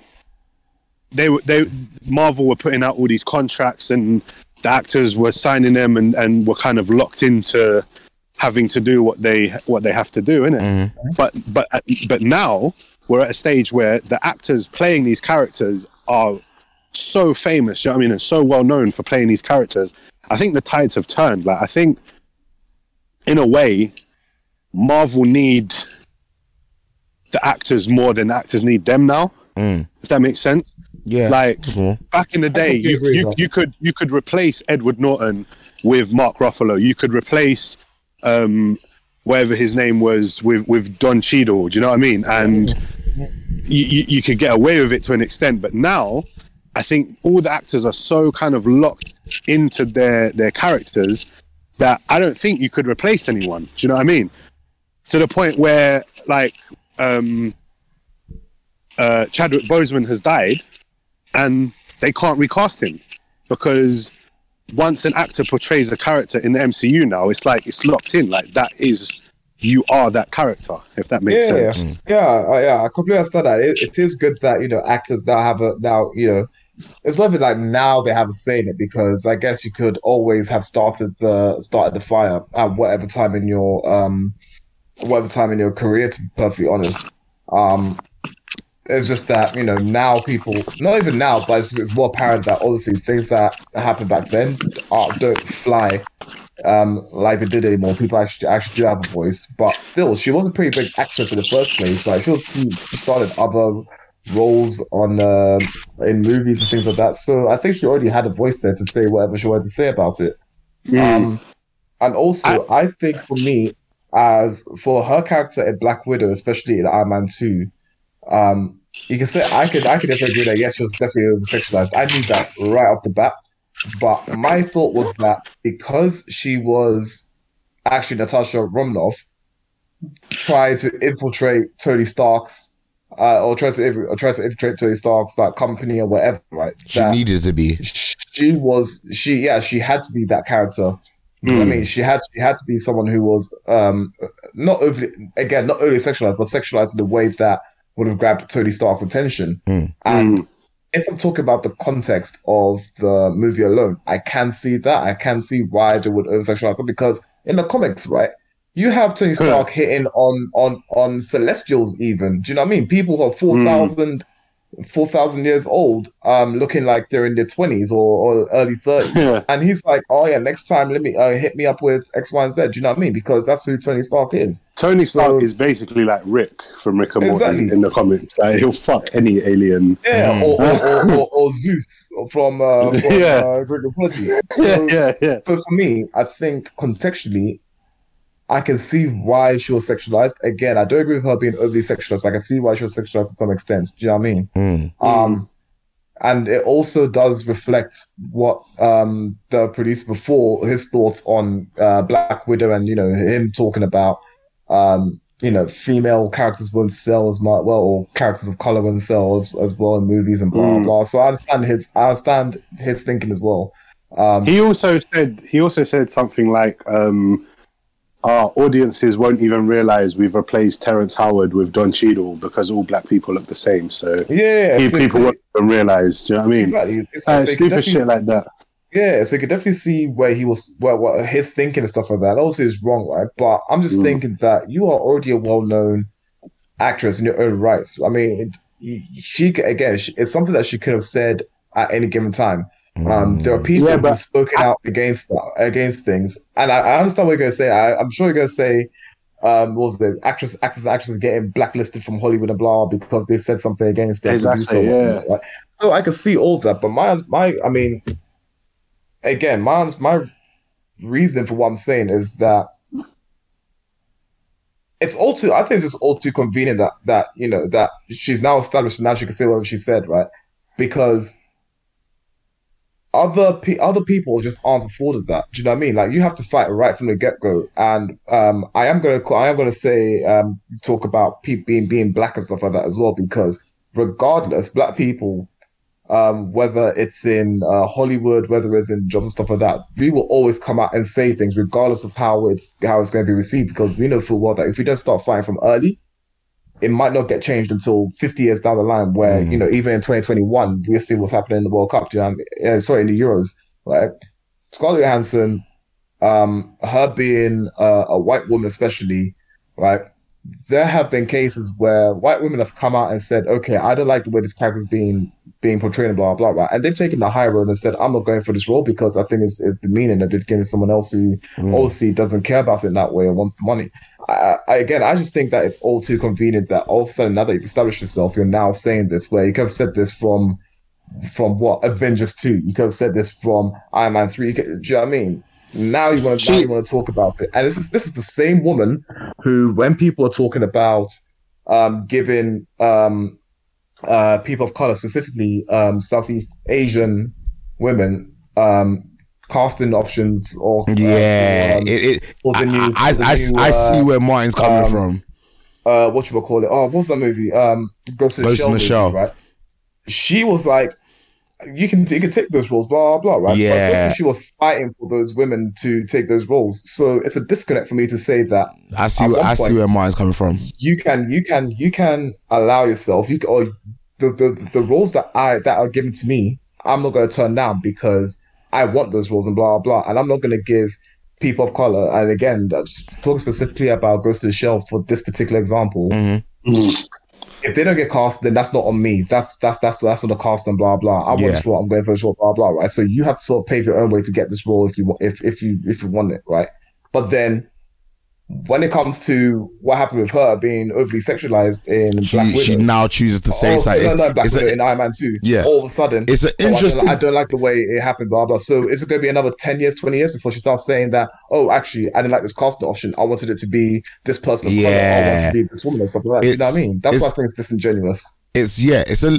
they were they Marvel were putting out all these contracts and the actors were signing them and, and were kind of locked into having to do what they what they have to do, innit? But but but now we're at a stage where the actors playing these characters are so famous, you know what I mean, and so well known for playing these characters. I think the tides have turned. Like I think in a way, Marvel need the actors more than the actors need them now. If that makes sense. yeah, Like Mhm. back in the day, you, you, you could you could replace Edward Norton with Mark Ruffalo. You could replace um, whatever his name was with with Don Cheadle. Do you know what I mean? And you, you, you could get away with it to an extent, but now I think all the actors are so kind of locked into their their characters that I don't think you could replace anyone. Do you know what I mean? To the point where like um, uh, Chadwick Boseman has died, and they can't recast him because once an actor portrays a character in the MCU now, it's like it's locked in. Like that is you are that character. If that makes yeah, sense. yeah, yeah, uh, yeah. I completely understand that. It, it is good that you know actors now have a now you know. It's even like now they have a say in it because I guess you could always have started the started the fire at whatever time in your um whatever time in your career. To be perfectly honest, um, it's just that you know now people not even now, but it's, it's more apparent that obviously things that happened back then are, don't fly um, like they did anymore. People actually actually do have a voice, but still, she was a pretty big actress in the first place. Like she was she started other roles on uh, in movies and things like that. So I think she already had a voice there to say whatever she wanted to say about it. Um, and also, I, think for me, as for her character in Black Widow, especially in Iron Man Two, um, you can say I could I could definitely agree that yes, she was definitely over sexualized. I knew that right off the bat. But my thought was that because she was actually Natasha Romanoff, trying to infiltrate Tony Stark's, uh, or try to inf- or try to infiltrate Tony Stark's like company or whatever, right? she that needed to be. she was she yeah she had to be that character. You know what I mean, she had she had to be someone who was um not overly again not overly sexualized, but sexualized in a way that would have grabbed Tony Stark's attention. And if I'm talking about the context of the movie alone, I can see that. I can see why they would over sexualize it because in the comics, right, you have Tony Stark hitting on on on Celestials. Even do you know what I mean? People who are 4,000 4,000 years old, um, looking like they're in their twenties or, or early thirties, Yeah. and he's like, "Oh yeah, next time let me uh, hit me up with X, Y, and Z." Do you know what I mean? Because that's who Tony Stark is. Tony Stark So- is basically like Rick from Rick and Morty in the comics. Like, he'll fuck any alien. Yeah, or, or, or, or, or Zeus from uh, from Yeah. uh, Greek mythology. Yeah, So, yeah, yeah. so for me, I think contextually, I can see why she was sexualized. Again, I don't agree with her being overly sexualized, but I can see why she was sexualized to some extent. Do you know what I mean? Mm. Um, and it also does reflect what um, the producer before his thoughts on uh, Black Widow and you know him talking about um, you know female characters won't sell as much well or characters of color won't sell as, as well in movies and blah Mm. blah. So I understand his I understand his thinking as well. Um, He also said he also said something like um, our audiences won't even realize we've replaced Terrence Howard with Don Cheadle because all black people look the same. So yeah, people won't even realize. Do you know what I mean? exactly. It's, Uh, so stupid shit like that. Yeah, so you can definitely see where he was, where what his thinking and stuff like that. Obviously, is wrong, right? But I'm just Mm. thinking that you are already a well-known actress in your own rights. I mean, she again, she, it's something that she could have said at any given time. Um, there are people Yeah, who've spoken out against against things, and I, I understand what you're going to say. I, I'm sure you're going to say, um, what was the actress, actors, actresses getting blacklisted from Hollywood and blah because they said something against the Exactly, producer right? So I can see all that, but my my, I mean, again, my my reasoning for what I'm saying is that it's all too. I think it's just all too convenient that that you know that she's now established and now she can say whatever she said, right? Because other pe- other people just aren't afforded that. Do you know what I mean? Like you have to fight right from the get go. And um, I am gonna I am gonna say um, talk about people being being black and stuff like that as well because regardless, black people um, whether it's in uh, Hollywood, whether it's in jobs and stuff like that, we will always come out and say things regardless of how it's how it's going to be received because we know full well that if we don't start fighting from early, it might not get changed until 50 years down the line. Where you know even in 2021, we'll see what's happening in the World Cup. Do you know what I mean? Uh, sorry, in the Euros, right? Scarlett Johansson, um, her being uh, a white woman, especially, right? There have been cases where white women have come out and said, "Okay, I don't like the way this character is being being portrayed and blah blah blah," and they've taken the high road and said, "I'm not going for this role because I think it's, it's demeaning that giving someone else who mm. obviously doesn't care about it in that way and wants the money." I, I, again, I just think that it's all too convenient that all of a sudden now that you've established yourself, you're now saying this. Where you could have said this from from what Avengers two, you could have said this from Iron Man three. You could, do you know what I mean? Now you want to want to talk about it, and this is this is the same woman who, when people are talking about um, giving um, uh, people of color, specifically um, Southeast Asian women, um, casting options or uh, Yeah, um, it, it, or the I, new- I, the new, I see uh, where Martin's coming um, from. uh, what you would call it? Oh, what's that movie? Um, Ghost in the Ghost Shell. the movie, Shell. right? She was like, you can you can take those roles, blah blah, right? But Yeah. essentially she was fighting for those women to take those roles. So it's a disconnect for me to say that I see. at one I see point- where Martin's coming from. you can you can you can allow yourself you can, or the, the the roles that I that are given to me, I'm not going to turn down because I want those roles and blah blah, and I'm not going to give people of color. And again, that's talking specifically about Ghost in the Shell for this particular example. Mhm. If they don't get cast, then that's not on me. That's that's that's that's on the cast and blah blah. I want Yeah. this role. I'm going for this role. Blah blah. Right. So you have to sort of pave your own way to get this role if you want if if you if you want it. Right. But then when it comes to what happened with her being overly sexualized in Black She, Widow, she now chooses to say Oh, something. no, no, Black it's Widow a, in Iron Man 2. Yeah. All of a sudden, it's an oh, I don't- interesting. I, don't, like the way it happened, blah, blah. So is it going to be another 10 years, 20 years before she starts saying that, oh, actually, I didn't like this casting option. I wanted it to be this person of color. I Yeah. wanted to be this woman or something like that. You know what I mean? That's why I think it's disingenuous. it's yeah, it's a.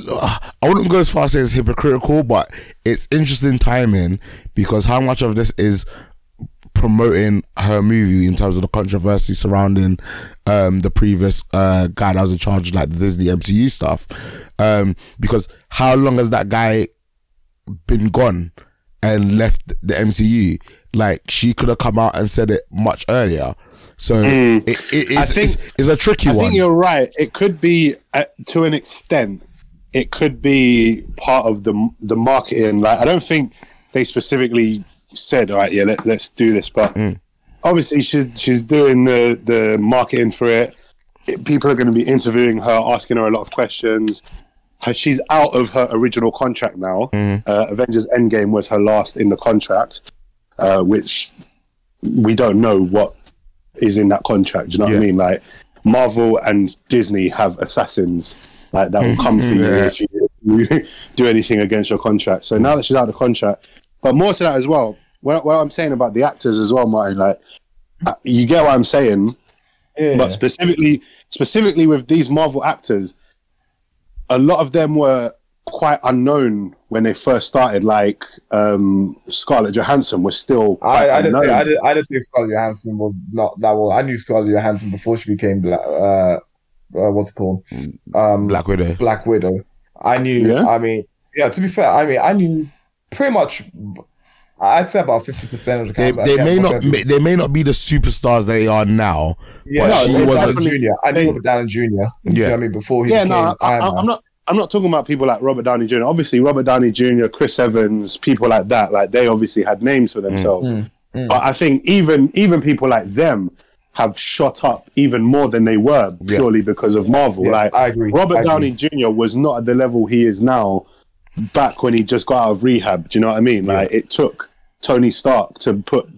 I wouldn't go as far as say it's hypocritical, but it's interesting timing because how much of this is promoting her movie in terms of the controversy surrounding um the previous uh guy that was in charge of like the Disney MCU stuff. Um because how long has that guy been gone and left the MCU? Like she could have come out and said it much earlier. So it, it, it's, I think- it's, it's a tricky I one. I think you're right. It could be uh, to an extent. It could be part of the the marketing. Like I don't think they specifically said, "All right, yeah, let, let's do this." But obviously, she's she's doing the the marketing for it. It- People are going to be interviewing her, asking her a lot of questions. Her- She's out of her original contract now. Uh, Avengers Endgame was her last in the contract, uh, which we don't know what is in that contract. Do you know what I mean? Like Marvel and Disney have assassins like that will come for you Yeah. if you, you do anything against your contract. So now that she's out of the contract, but more to that as well. What, what I'm saying about the actors as well, Martin, like uh, you get what I'm saying, Yeah. but specifically, specifically with these Marvel actors, a lot of them were quite unknown when they first started. Like um, Scarlett Johansson was still quite I, I didn't unknown. think I, did, I didn't think Scarlett Johansson was not that well. I knew Scarlett Johansson before she became Black. Uh, uh, what's it called? Um, Black Widow. Black Widow. I knew. Yeah? I mean, yeah. To be fair, I mean, I knew pretty much. I'd say about fifty percent of the. They, they may not probably. they may not be the superstars they are now. Yeah, but no, she was a- Jr. I knew Robert Downey Jr. You Yeah. know I mean, before he yeah, became no, I, I, I'm not. I'm not talking about people like Robert Downey Jr. Obviously, Robert Downey Jr., Chris Evans, people like that. Like they obviously had names for mm. themselves. Mm. Mm. But I think even even people like them have shot up even more than they were Yeah. purely because of Marvel. Yes, like I agree. Robert I agree. Downey Jr. was not at the level he is now back when he just got out of rehab. Do you know what I mean? Like it took Tony Stark to put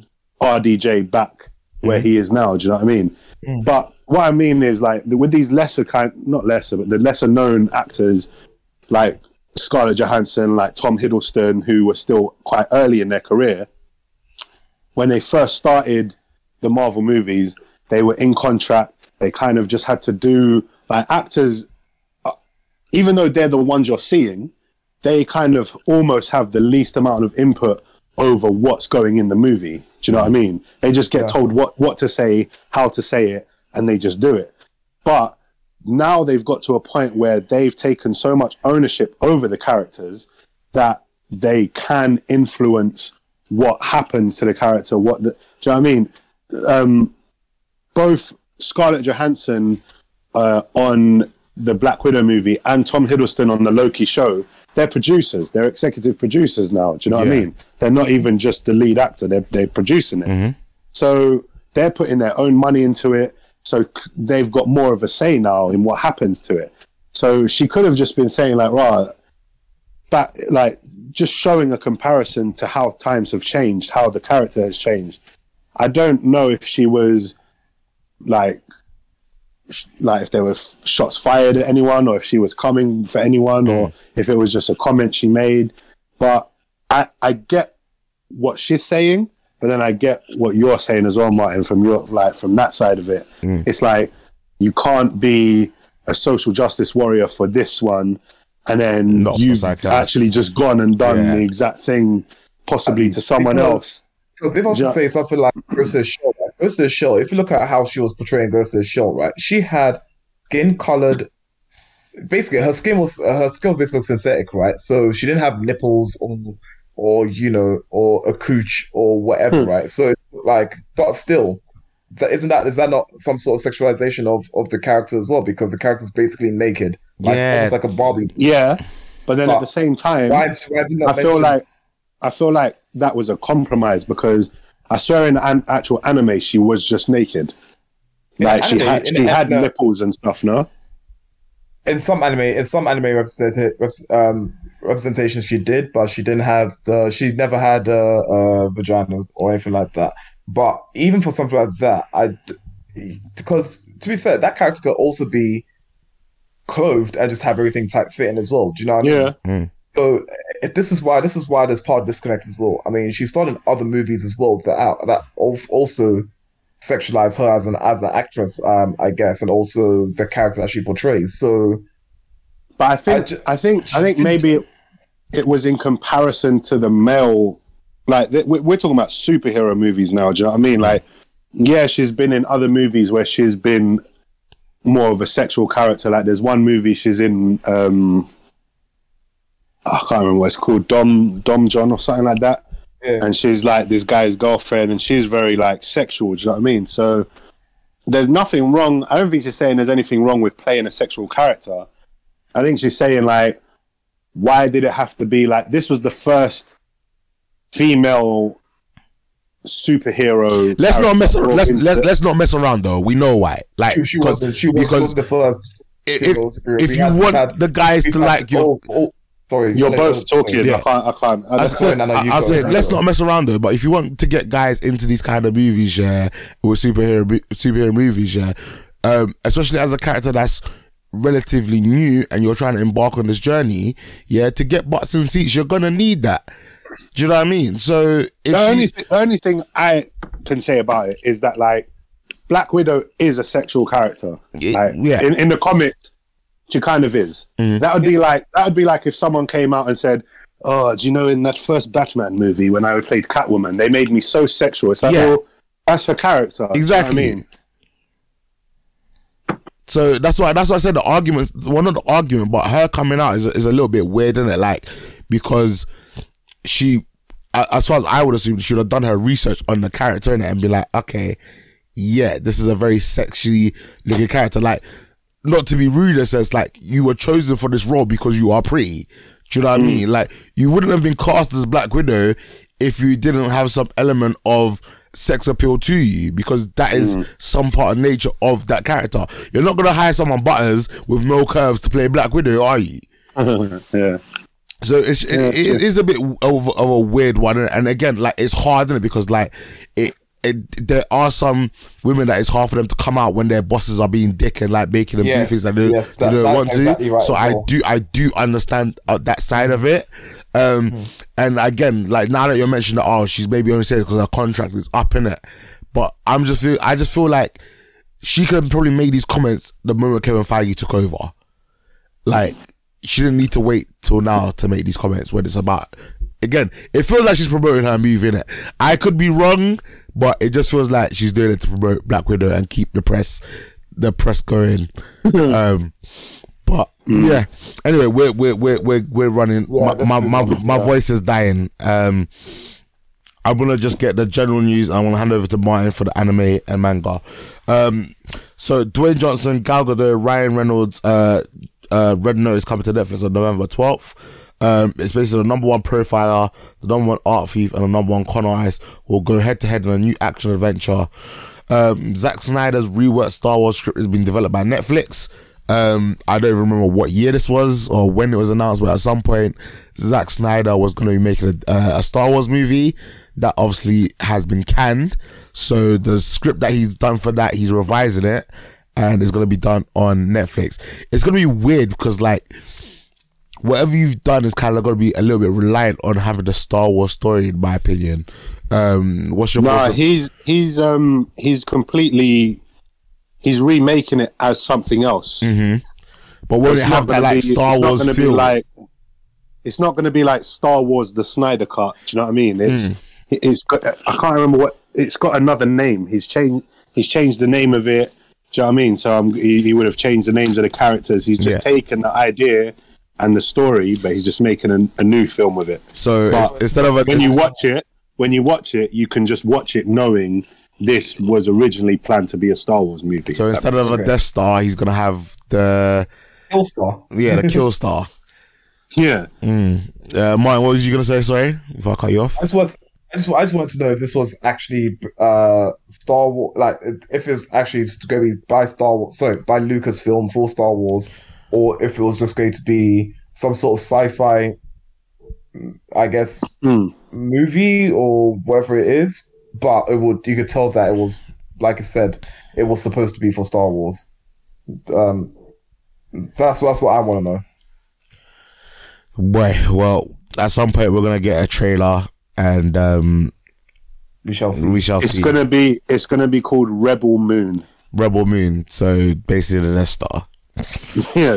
RDJ back where he is now. Do you know what I mean? But what I mean is like with these lesser kind, not lesser, but the lesser known actors like Scarlett Johansson, like Tom Hiddleston, who were still quite early in their career. When they first started the Marvel movies, they were in contract. They kind of just had to do like actors, uh, even though they're the ones you're seeing, they kind of almost have the least amount of input over what's going in the movie. Do you know what I mean? They just get told what what to say, how to say it, and they just do it. But now they've got to a point where they've taken so much ownership over the characters that they can influence what happens to the character. What the, do you know what I mean? Um, both Scarlett Johansson uh, on the Black Widow movie and Tom Hiddleston on the Loki show, they're producers. They're executive producers now. Do you know what I mean? They're not even just the lead actor. They're they're producing it. Mm-hmm. So they're putting their own money into it. So they've got more of a say now in what happens to it. So she could have just been saying like, "Right, that like just showing a comparison to how times have changed, how the character has changed." I don't know if she was like like if there were shots fired at anyone or if she was coming for anyone or mm. if it was just a comment she made but i i get what she's saying but then i get what you're saying as well martin from your like from that side of it it's like you can't be a social justice warrior for this one and then Not you've actually just gone and done Yeah. the exact thing possibly to someone because- else Because if I was Yeah. to say something like Ghost in the Shell, right? Ghost in the Shell, if you look at how she was portraying Ghost in the Shell, right, she had skin colored. Basically, her skin was uh, her skin was basically synthetic, right? So she didn't have nipples or, or you know, or a cooch or whatever, Hmm. right? So like, but still, that isn't that is that not some sort of sexualization of of the character as well? Because the character's basically naked, like Yeah. almost like a Barbie. yeah but then at the same time Why, why I feel mention- like I feel like that was a compromise because I swear in an- actual anime she was just naked. In Like she had she the had anime- nipples and stuff, no? in some anime in some anime represent, reps- um, representations she did but she didn't have the she never had a, a vagina or anything like that. But even for something like that I because to be fair that character could also be clothed and just have everything tight fitting as well. Do you know what I mean? Yeah. so if this is why this is why there's part of disconnect as well. I mean she's starred in other movies as well that out that also sexualize her as an as an actress um i guess and also the character that she portrays. So But I think I ju- I think I think maybe it, it was in comparison to the male. Like th- we- we're talking about superhero movies now. Do you know what I mean? Like, yeah, she's been in other movies where she's been more of a sexual character. Like, there's one movie she's in. um I can't remember what it's called. Dom Dom John or something like that. Yeah. And she's like this guy's girlfriend, and she's very like sexual. Do you know what I mean? So there's nothing wrong. I don't think she's saying there's anything wrong with playing a sexual character. I think she's saying like, why did it have to be like this? Was the first female superhero? Let's not mess. brought Let's let's let's not mess around though. We know why. Like She, she because wasn't. She was, because the first. if, if you had- want had- the guys to had like you, all- all- sorry, You're both talking. Yeah. I can't. I can't. I I just, said, no, no, you I, I said you let's go. not mess around though. But if you want to get guys into these kind of movies, yeah, with superhero superhero movies, yeah, um, especially as a character that's relatively new and you're trying to embark on this journey, yeah, to get butts and seats, you're gonna need that. Do you know what I mean? So if the you- only th- the only thing I can say about it is that like Black Widow is a sexual character. Like, yeah. In, in the comics, she kind of is. Mm-hmm. That would be like that would be like if someone came out and said, "Oh, do you know in that first Batman movie when I played Catwoman, they made me so sexual." It's like, Yeah. well, that's her character. You know Exactly. I mean, So that's why that's why I said the arguments. Well, not the argument, but her coming out is a, is a little bit weird, isn't it? Like because she, as far as I would assume, she would have done her research on the character in it and be like, okay, yeah, this is a very sexually looking character. Like, not to be rude, it says like you were chosen for this role because you are pretty. Do you know what I hmm. mean? Like, you wouldn't have been cast as Black Widow if you didn't have some element of sex appeal to you because that is mm. some part of nature of that character. You're not gonna hire someone butters with no curves to play Black Widow, are you? yeah. So it's it, it is a bit of, of a weird one, and again, like it's hard, it? Because like it, it, there are some women that it's hard for them to come out when their bosses are being dick and like making them Yes, do things that they, yes, they don't want exactly to. right so I do, I do understand uh, that side of it. Um, Mm-hmm. and again, like now that you're mentioning that, oh, she's maybe only said because her contract is up in it, but I'm just feel, I just feel like she could probably made these comments the moment Kevin Feige took over. Like she didn't need to wait till now to make these comments when it's about. Again, it feels like she's promoting her movie in it. I could be wrong, but it just feels like she's doing it to promote Black Widow and keep the press, the press going. um, but yeah. Anyway, we're we're we're we're, we're running. Yeah, my my my, my Yeah. voice is dying. Um, I'm gonna just get the general news. I want to hand over to Martin for the anime and manga. Um, so Dwayne Johnson, Gal Gadot, Ryan Reynolds, uh, uh, Red Notice coming to Netflix on November 12th. Um, it's basically the number one profiler, the number one art thief, and the number one con artist will go head to head in a new action adventure. Um, Zack Snyder's reworked Star Wars script has been developed by Netflix. Um, I don't even remember what year this was or when it was announced, but at some point, Zack Snyder was going to be making a, uh, a Star Wars movie that obviously has been canned. So the script that he's done for that, he's revising it and it's going to be done on Netflix. It's going to be weird because like, whatever you've done is kind of going to be a little bit reliant on having the Star Wars story, in my opinion. Um, what's your Nah, he's he's um he's completely he's remaking it as something else. But won't it have that like be- Star Wars feel? Like, it's not going to be like Star Wars: The Snyder Cut. Do you know what I mean? It's Hmm. it's got. I can't remember what it's got. Another name. He's changed. He's changed the name of it. Do you know what I mean? So um, he, he would have changed the names of the characters. He's just Yeah. taken the idea and the story, but he's just making a, a new film with it. so But instead of a, when you watch it, when you watch it, you can just watch it knowing this was originally planned to be a Star Wars movie. so instead of a Death Star, he's gonna have the Kill Star. yeah the Kill Star. yeah, Mm. Uh, Martin, what was you gonna say? Sorry, if I cut you off. I just want, I just, I just wanted to know if this was actually uh Star Wars, like if it's actually going to be by Star Wars, sorry, by Lucasfilm for Star Wars, or if it was just going to be some sort of sci-fi, I guess, Hmm. movie or whatever it is. But it would, you could tell that it was, like I said, it was supposed to be for Star Wars. Um, that's that's what I want to know. Boy, well, at some point we're gonna get a trailer and um, We shall see. we shall it's see gonna be it's gonna be called Rebel Moon. Rebel Moon. So basically the Death Star. Yeah,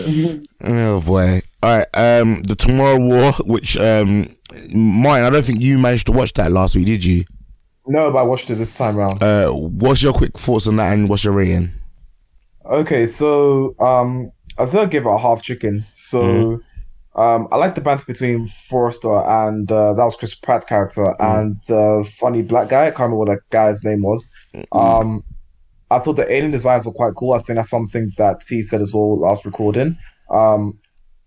Oh boy! All right, um, the Tomorrow War, which um, Martin, I don't think you managed to watch that last week, did you? No, but I watched it this time round. Uh, what's your quick thoughts on that, and what's your rating? Okay, so um, I think I'll give it a half chicken. So um, I like the banter between Forester and uh, that was Chris Pratt's character and the funny black guy. I can't remember what that guy's name was. Um, I thought the alien designs were quite cool. I think that's something that T said as well last recording. Um,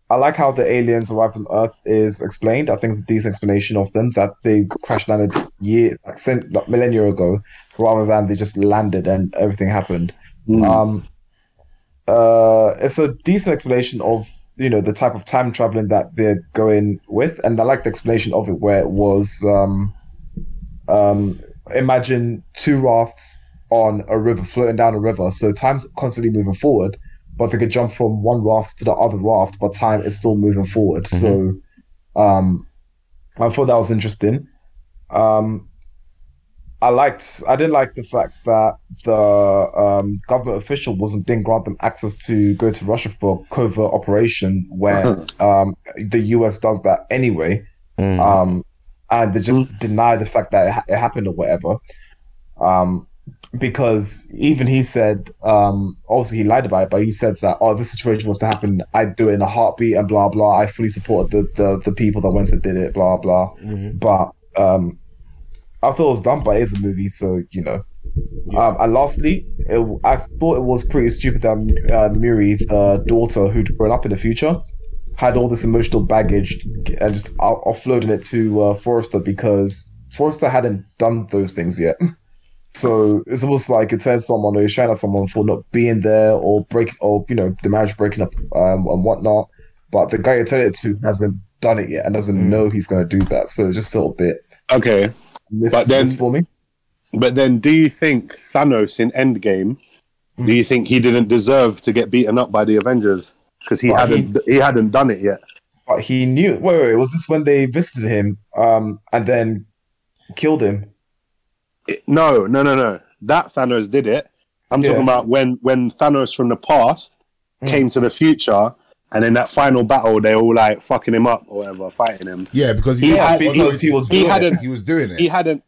I like how the aliens arrived on Earth is explained. I think it's a decent explanation of them that they crash landed year like, cent- like millennia ago, rather than they just landed and everything happened. Um, uh, it's a decent explanation of you know the type of time traveling that they're going with, and I like the explanation of it where it was um, um, imagine two rafts on a river floating down a river, so time's constantly moving forward, but they could jump from one raft to the other raft, but time is still moving forward. So um, I thought that was interesting. Um, I liked. I didn't like the fact that the um, government official wasn't didn't grant them access to go to Russia for a covert operation where um, the US does that anyway, um, and they just deny the fact that it, ha- it happened or whatever. Um, because even he said, um, obviously he lied about it, but he said that oh, this situation was to happen, I'd do it in a heartbeat and blah blah. I fully supported the the, the people that went and did it, blah blah. But um, I thought it was dumb, but it is a movie, so you know. Um, and lastly, it, I thought it was pretty stupid that uh, Miri, the daughter who'd grown up in the future, had all this emotional baggage and just off- offloading it to uh, Forester because Forester hadn't done those things yet. So it's almost like it turns someone or you shine at someone for not being there or break or you know the marriage breaking up um, and whatnot. But the guy you tell it to hasn't done it yet and doesn't know he's going to do that. So it just felt a bit Okay, miss, But then- for me. but then do you think Thanos in Endgame? Do you think he didn't deserve to get beaten up by the Avengers because he he- hadn't he hadn't done it yet? But he knew. Wait, wait, wait, was this when they visited him um, and then killed him? It- no, no, no, no. That Thanos did it. I'm Yeah. talking about when when Thanos from the past came to the future, and in that final battle, they all like fucking him up or whatever, fighting him. Yeah, because he, He had, had- because he was he doing hadn't- it. he was doing it. He hadn't.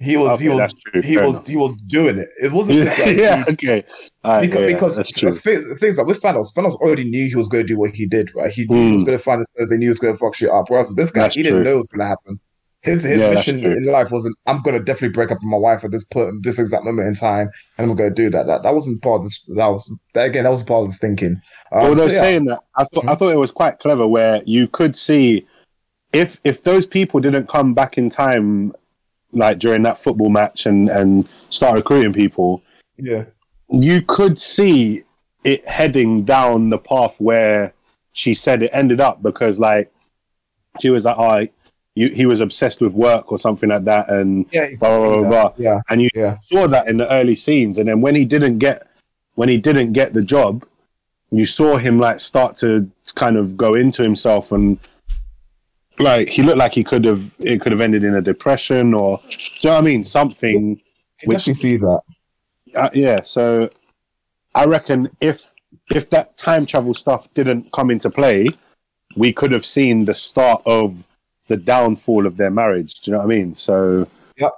He was. he was. that's true, He was. enough. He was doing it. It wasn't Yeah, just like yeah he- okay. Alright, because, yeah, yeah, because that's true. it's things, it's things like with Thanos, Thanos already knew he was going to do what he did, right? He knew he Mm. was going to find his stones, he knew he was going to fuck shit up. Whereas with this guy, That's he didn't know it was going to happen. His his Yeah, mission in life wasn't, I'm going to definitely break up with my wife at this point, this exact moment in time, and I'm going to do that. That that wasn't part of this. That was that again. That was part of his thinking. Um, Although so, yeah. saying that, I thought I thought it was quite clever where you could see if if those people didn't come back in time, like during that football match and and start recruiting people, yeah, you could see it heading down the path where she said it ended up because like she was like, oh, you, he was obsessed with work or something like that, and yeah, you blah blah blah. blah. yeah, And you yeah. saw that in the early scenes, and then when he didn't get when he didn't get the job, you saw him like start to kind of go into himself and like he looked like he could have it could have ended in a depression or do you know what I mean something You can which definitely see that. uh, yeah so I reckon if if that time travel stuff didn't come into play we could have seen the start of the downfall of their marriage do you know what I mean so Yep.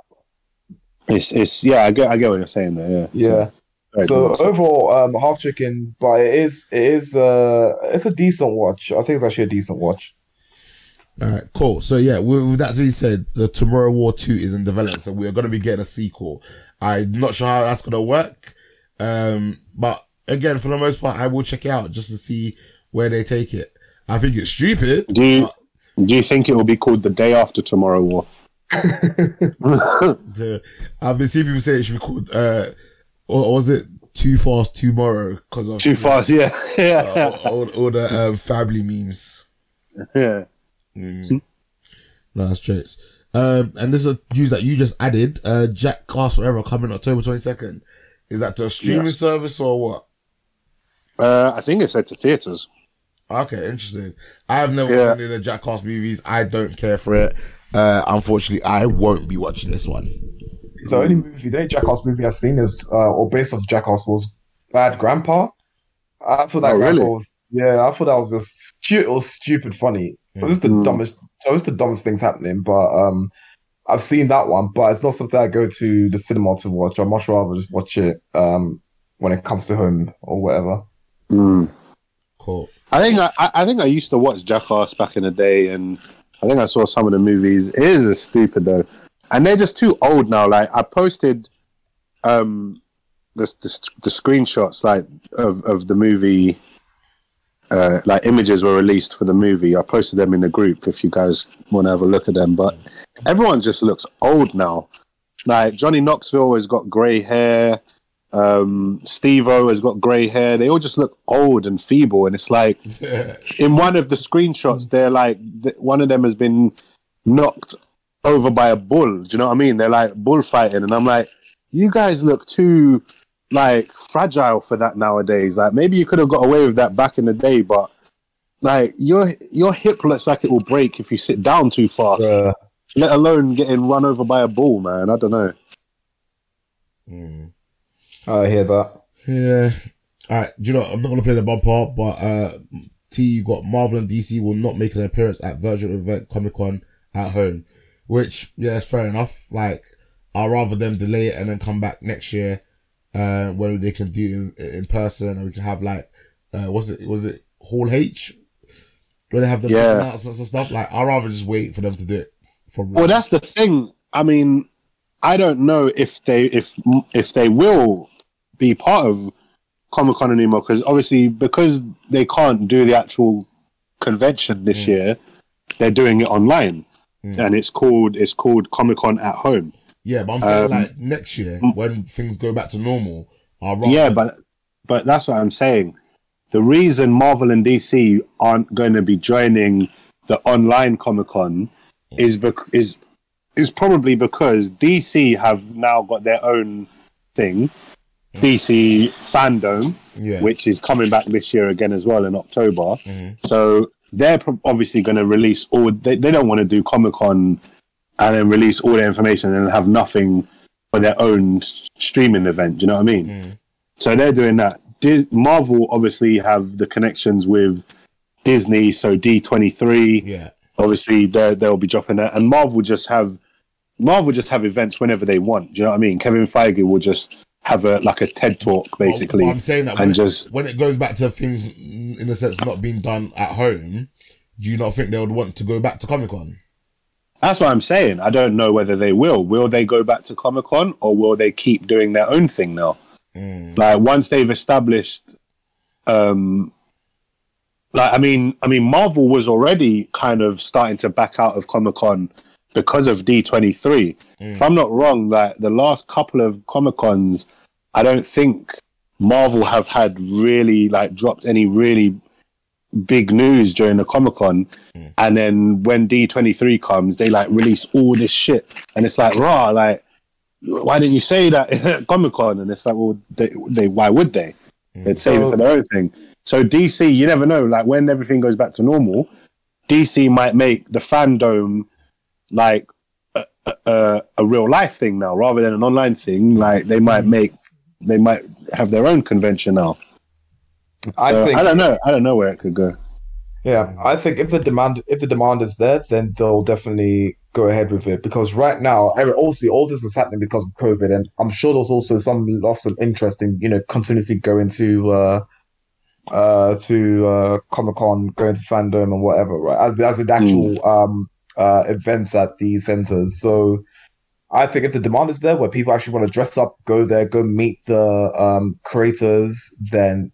it's it's yeah I get I get what you're saying there yeah Yeah. Very So overall, um, half chicken, but it is it is uh it's a decent watch. I think it's actually a decent watch. All right, cool. So yeah, with, with that being said, the Tomorrow War Two is in development, so we're going to be getting a sequel. I'm not sure how that's going to work, um, but again, for the most part, I will check it out just to see where they take it. I think it's stupid. Do you, do you think it will be called the day after tomorrow war? The, I've been seeing people say it should be called, uh, or, or was it Too Fast Tomorrow? Because of Too fast, yeah, yeah, all, all, all the um, family memes. yeah. No, that's jokes. Um, and this is a news that you just added. Uh, Jackass Forever coming October 22nd. Is that to a streaming Yes. service or what? Uh, I think it's said to theaters. Okay, interesting. I've never Yeah. watched any of the Jackass movies. I don't care for it. Uh, unfortunately, I won't be watching this one. The only movie, the only Jackass movie I've seen is, uh, or based off Jackass was Bad Grandpa. I thought that Oh, really? was, yeah, I thought that was just stu- it was stupid funny. It was the Mm. dumbest, it was the dumbest things happening. But um, I've seen that one, but it's not something I go to the cinema to watch. I'd much rather just watch it um when it comes to home or whatever. Mm. Cool. I think I, I- think I used to watch Jackass back in the day, and I think I saw some of the movies. It is stupid though, and they're just too old now. Like I posted, um, the the, the screenshots like of of the movie. Uh, like images were released for the movie. I posted them in the group if you guys want to have a look at them. But everyone just looks old now. Like Johnny Knoxville has got grey hair. Um, Steve O has got grey hair. They all just look old and feeble. And it's like in one of the screenshots, they're like th- one of them has been knocked over by a bull. Do you know what I mean? They're like bullfighting, and I'm like, you guys look too like fragile for that nowadays. Like maybe you could have got away with that back in the day, but like your your hip looks like it will break if you sit down too fast. Bruh. Let alone getting run over by a bull, man. I don't know. I hear that. Yeah. All right. Do you know? I'm not gonna play the bumper, but uh, T, you got Marvel and DC will not make an appearance at Virtual Event Comic Con at home, which yeah, it's fair enough. Like, I'd rather them delay it and then come back next year, uh, when they can do it in, in person and we can have like, uh, was it was it Hall H, where they have the Yeah. announcements and stuff. Like, I'd rather just wait for them to do it for real. Well, that's the thing. I mean, I don't know if they if if they will be part of Comic Con anymore because obviously because they can't do the actual convention this mm. year, they're doing it online, mm. and it's called it's called Comic Con at home. yeah, but I'm saying um, like next year when things go back to normal, Yeah, but but that's what I'm saying. The reason Marvel and DC aren't going to be joining the online Comic Con mm. is bec- is is probably because DC have now got their own thing, DC Fandom, Yeah. which is coming back this year again as well in October. Mm-hmm. So they're pro- obviously going to release all. They, they don't want to do Comic Con and then release all their information and have nothing for their own streaming event. Do you know what I mean? Mm. So they're doing that. Dis- Marvel obviously have the connections with Disney, so D twenty three. yeah. Obviously, they they'll be dropping that, and Marvel just have Marvel just have events whenever they want. Do you know what I mean? Kevin Feige will just have a like a TED talk basically, Well, I'm saying that when, and it, just when it goes back to things mm, in a sense not being done at home, do you not think they would want to go back to Comic Con? that's what I'm saying. I don't know whether they will. Will they go back to Comic Con or will they keep doing their own thing now? Like once they've established, um, like I mean, I mean, Marvel was already kind of starting to back out of Comic Con because of D twenty three. If I'm not wrong, that the last couple of Comic Cons, I don't think Marvel have had really like dropped any really big news during the Comic Con, and then when D twenty three comes, they like release all this shit, and it's like raw, like why didn't you say that at Comic Con? And it's like, well, they, they why would they? Mm. They'd save it for their own thing. So DC, you never know. Like when everything goes back to normal, DC might make the fandom like a, a- a, real life thing now, rather than an online thing. Like they might make, they might have their own convention now. I So, think I don't know. I don't know where it could go. Yeah, I think if the demand if the demand is there, then they'll definitely go ahead with it. Because right now, obviously, all this is happening because of COVID, and I'm sure there's also some loss of interest in you know continuously going to uh, uh, to uh, Comic Con, going to fandom and whatever, right? As as an actual um uh events at these centers. So I think if the demand is there, where people actually want to dress up, go there, go meet the um creators, then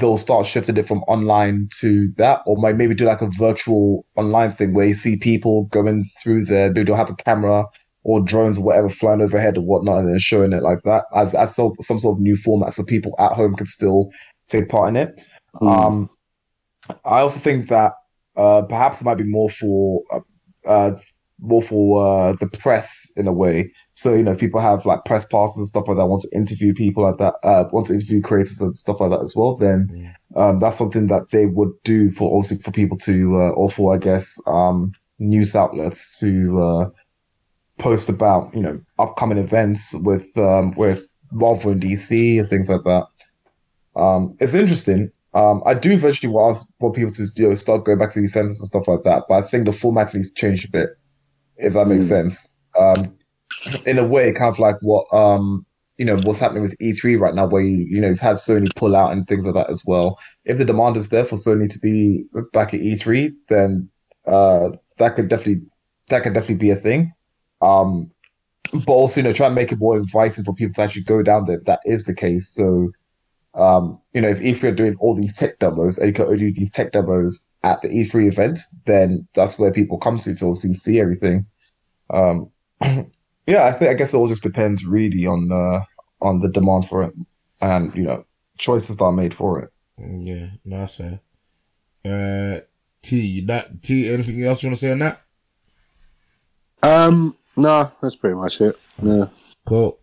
they'll start shifting it from online to that, or might maybe do like a virtual online thing where you see people going through there. Maybe they'll have a camera or drones or whatever flying overhead or whatnot, and then showing it like that as as so, some sort of new format, so people at home can still take part in it. Um, I also think that uh, perhaps it might be more for uh, uh, more for uh, the press in a way. So you know, if people have like press passes and stuff like that, want to interview people like that, uh, want to interview creators and stuff like that as well, then um, that's something that they would do for also for people to uh, or for I guess um, news outlets to uh, post about you know upcoming events with um, with Marvel and DC and things like that. Um, it's interesting. Um, I do eventually want, want people to you know start going back to these centers and stuff like that, but I think the format needs changed a bit, if that makes sense. Um, in a way, kind of like what um, you know what's happening with E3 right now, where you you know you've had Sony pull out and things like that as well. If the demand is there for Sony to be back at E3, then uh, that could definitely that could definitely be a thing. Um, but also, you know, try and make it more inviting for people to actually go down there if that is the case. So, um, you know, if E3 are doing all these tech demos and you can only do these tech demos at the E3 events, then that's where people come to to obviously see everything. Um, yeah, I think I guess it all just depends really on uh, on the demand for it and you know choices that are made for it. Mm, Yeah, no, that's fair. Uh, T, that T. Anything else you want to say on that? Um, no, that's pretty much it. Yeah. Cool.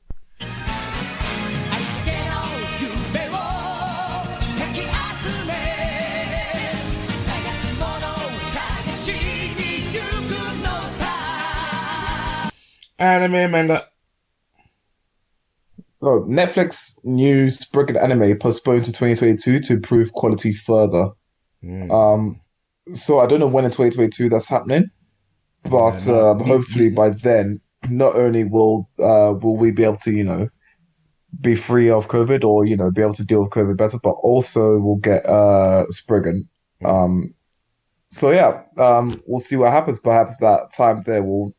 Anime manga. So Netflix news Spriggan anime postponed to 2022 to improve quality further. Um, so I don't know when in 2022 that's happening, but Yeah, um, hopefully by then, not only will uh, will we be able to you know be free of COVID or you know be able to deal with COVID better, but also we'll get uh, Spriggan. Um, so yeah, um, we'll see what happens. Perhaps that time there will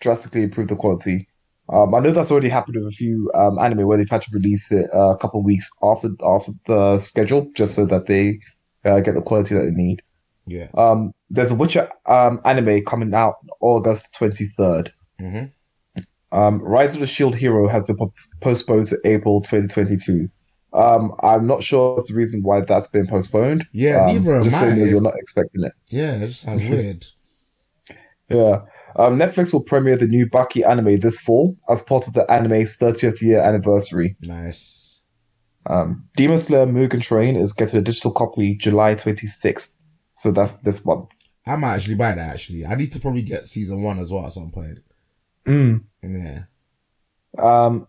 drastically improve the quality. Um, I know that's already happened with a few um, anime where they've had to release it uh, a couple weeks after after the schedule, just so that they uh, get the quality that they need. Yeah. Um, there's a Witcher um, anime coming out August 23rd. Mhm. Um, Rise of the Shield Hero has been po- postponed to April 2022. Um, I'm not sure what's the reason why that's been postponed. Yeah, um, neither am just so you know you're not expecting it. Yeah, it just sounds weird. Yeah. Um, Netflix will premiere the new Baki anime this fall as part of the anime's 30th year anniversary. Nice. Um, Demon Slayer Mugen Train is getting a digital copy July 26th. So that's this one. I might actually buy that. Actually, I need to probably get season one as well at some point. Mm. Yeah. Um,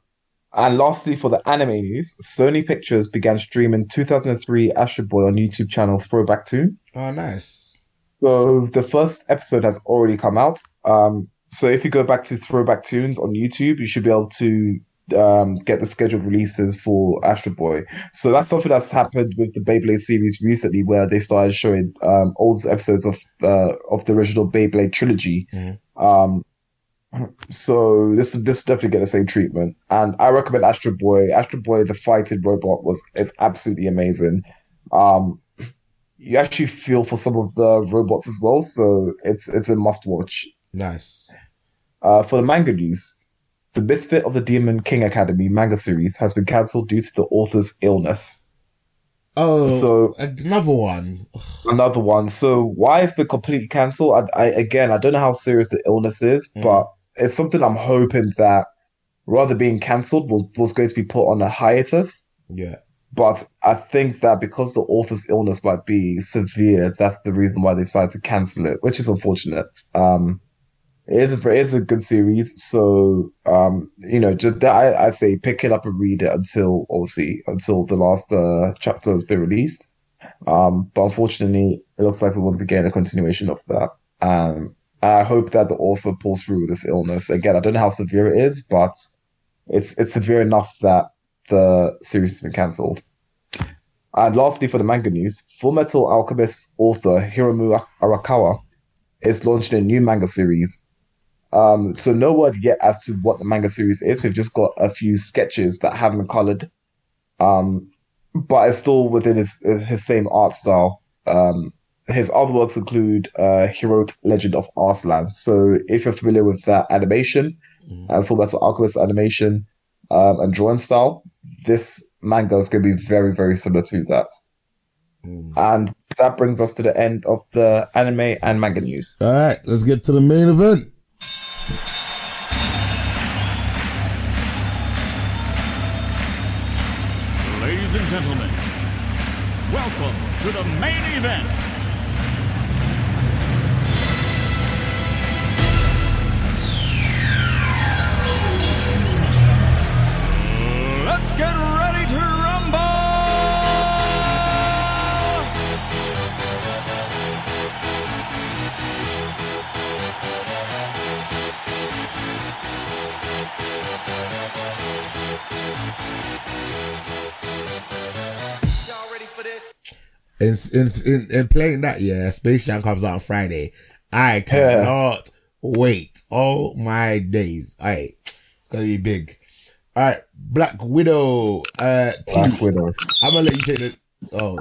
and lastly, for the anime news, Sony Pictures began streaming 2003 Astro Boy on YouTube channel Throwback Toon. Oh, nice. So the first episode has already come out. Um, so if you go back to Throwback Toons on YouTube, you should be able to um, get the scheduled releases for Astro Boy. So that's something that's happened with the Beyblade series recently, where they started showing um, old episodes of uh, of the original Beyblade trilogy. Mhm. Um, so this this will definitely get the same treatment, and I recommend Astro Boy. Astro Boy, the fighting robot, was it's absolutely amazing. Um, you actually feel for some of the robots as well, so it's it's a must watch. Nice. Uh, for the manga news, the Misfit of the Demon King Academy manga series has been cancelled due to the author's illness. Oh, So- another one. Another one. So why it's been completely cancelled? I, I again, I don't know how serious the illness is, Mm. but it's something I'm hoping that rather being cancelled was was going to be put on a hiatus. Yeah. But I think that because the author's illness might be severe, that's the reason why they've decided to cancel it, which is unfortunate. Um, it is a it is a good series, so um, you know, just I, I say pick it up and read it until obviously until the last uh, chapter has been released. Um, but unfortunately, it looks like we won't be getting a continuation of that. Um, I hope that the author pulls through with this illness. Again, I don't know how severe it is, but it's it's severe enough that the series has been cancelled. And lastly, for the manga news, Full Metal Alchemist author Hiromu Arakawa is launching a new manga series. Um, so no word yet as to what the manga series is. We've just got a few sketches that haven't been colored, um, but it's still within his his same art style. Um, his other works include uh, Heroic Legend of Arslan. So if you're familiar with that animation, uh, Full Metal Alchemist animation, um, and drawing style, this manga is going to be very, very similar to that. And that brings us to the end of the anime and manga news. All right, let's get to the main event. To the main event. In, in, in, in playing that, yeah, Space Jam comes out on Friday. I cannot wait. Oh my days. Alright. It's gonna be big. All right, Black Widow. Uh, T, Black Widow. I'm gonna let you take the. Oh,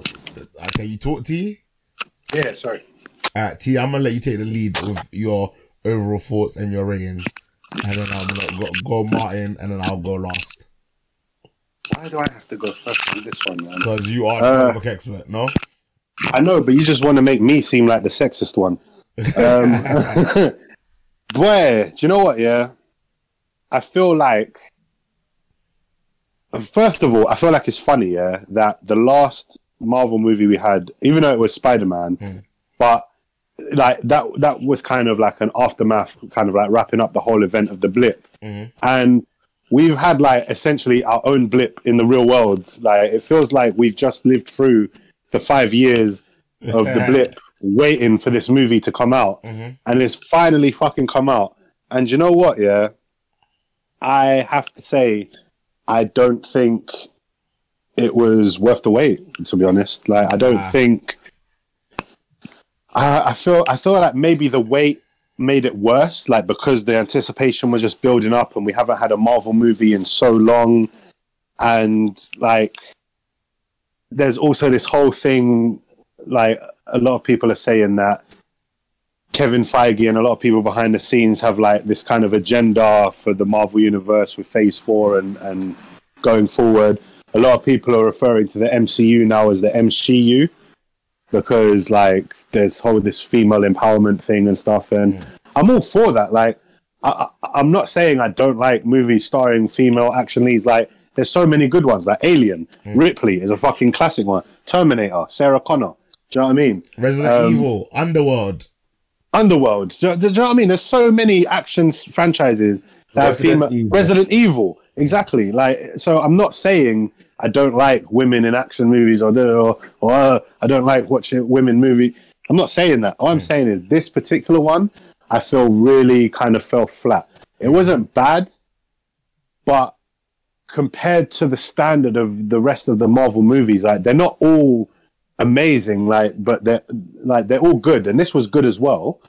okay. You talk T. Yeah, sorry. All right, T. I'm gonna let you take the lead with your overall thoughts and your ratings, and then I'm gonna go, go Martin, and then I'll go last Why do I have to go first on this one, man? because you are Uh, the book expert. No. I know, but you just want to make me seem like the sexist one. Um, boy, do you know what? Yeah, I feel like. First of all, I feel like it's funny, yeah, that the last Marvel movie we had, even though it was Spider Man, but like that that was kind of like an aftermath, kind of like wrapping up the whole event of the blip, and we've had like essentially our own blip in the real world. Like it feels like we've just lived through the five years of the blip, waiting for this movie to come out, mm-hmm. and it's finally fucking come out. And you know what? Yeah, I have to say, I don't think it was worth the wait. To be honest, like I don't ah. think. I, I feel I feel like maybe the wait made it worse, like because the anticipation was just building up, and we haven't had a Marvel movie in so long, and like there's also this whole thing, like a lot of people are saying that Kevin Feige and a lot of people behind the scenes have like this kind of agenda for the Marvel universe with Phase Four and and going forward. A lot of people are referring to the MCU now as the MCU because like there's whole this female empowerment thing and stuff, and I'm all for that. Like I, I'm not saying I don't like movies starring female action leads. Like there's so many good ones. Like Alien, Ripley is a fucking classic one. Terminator, Sarah Connor. Do you know what I mean? Resident Um, Evil, Underworld. Underworld. Do, do, do you know what I mean? There's so many action franchises that have Resident female. Evil. Resident Evil. Exactly. Like, so I'm not saying I don't like women in action movies or or, or uh, I don't like watching women movie. I'm not saying that. All I'm saying is this particular one, I feel really kind of fell flat. It wasn't bad, but compared to the standard of the rest of the Marvel movies, like they're not all amazing, like but they're like they're all good, and this was good as well.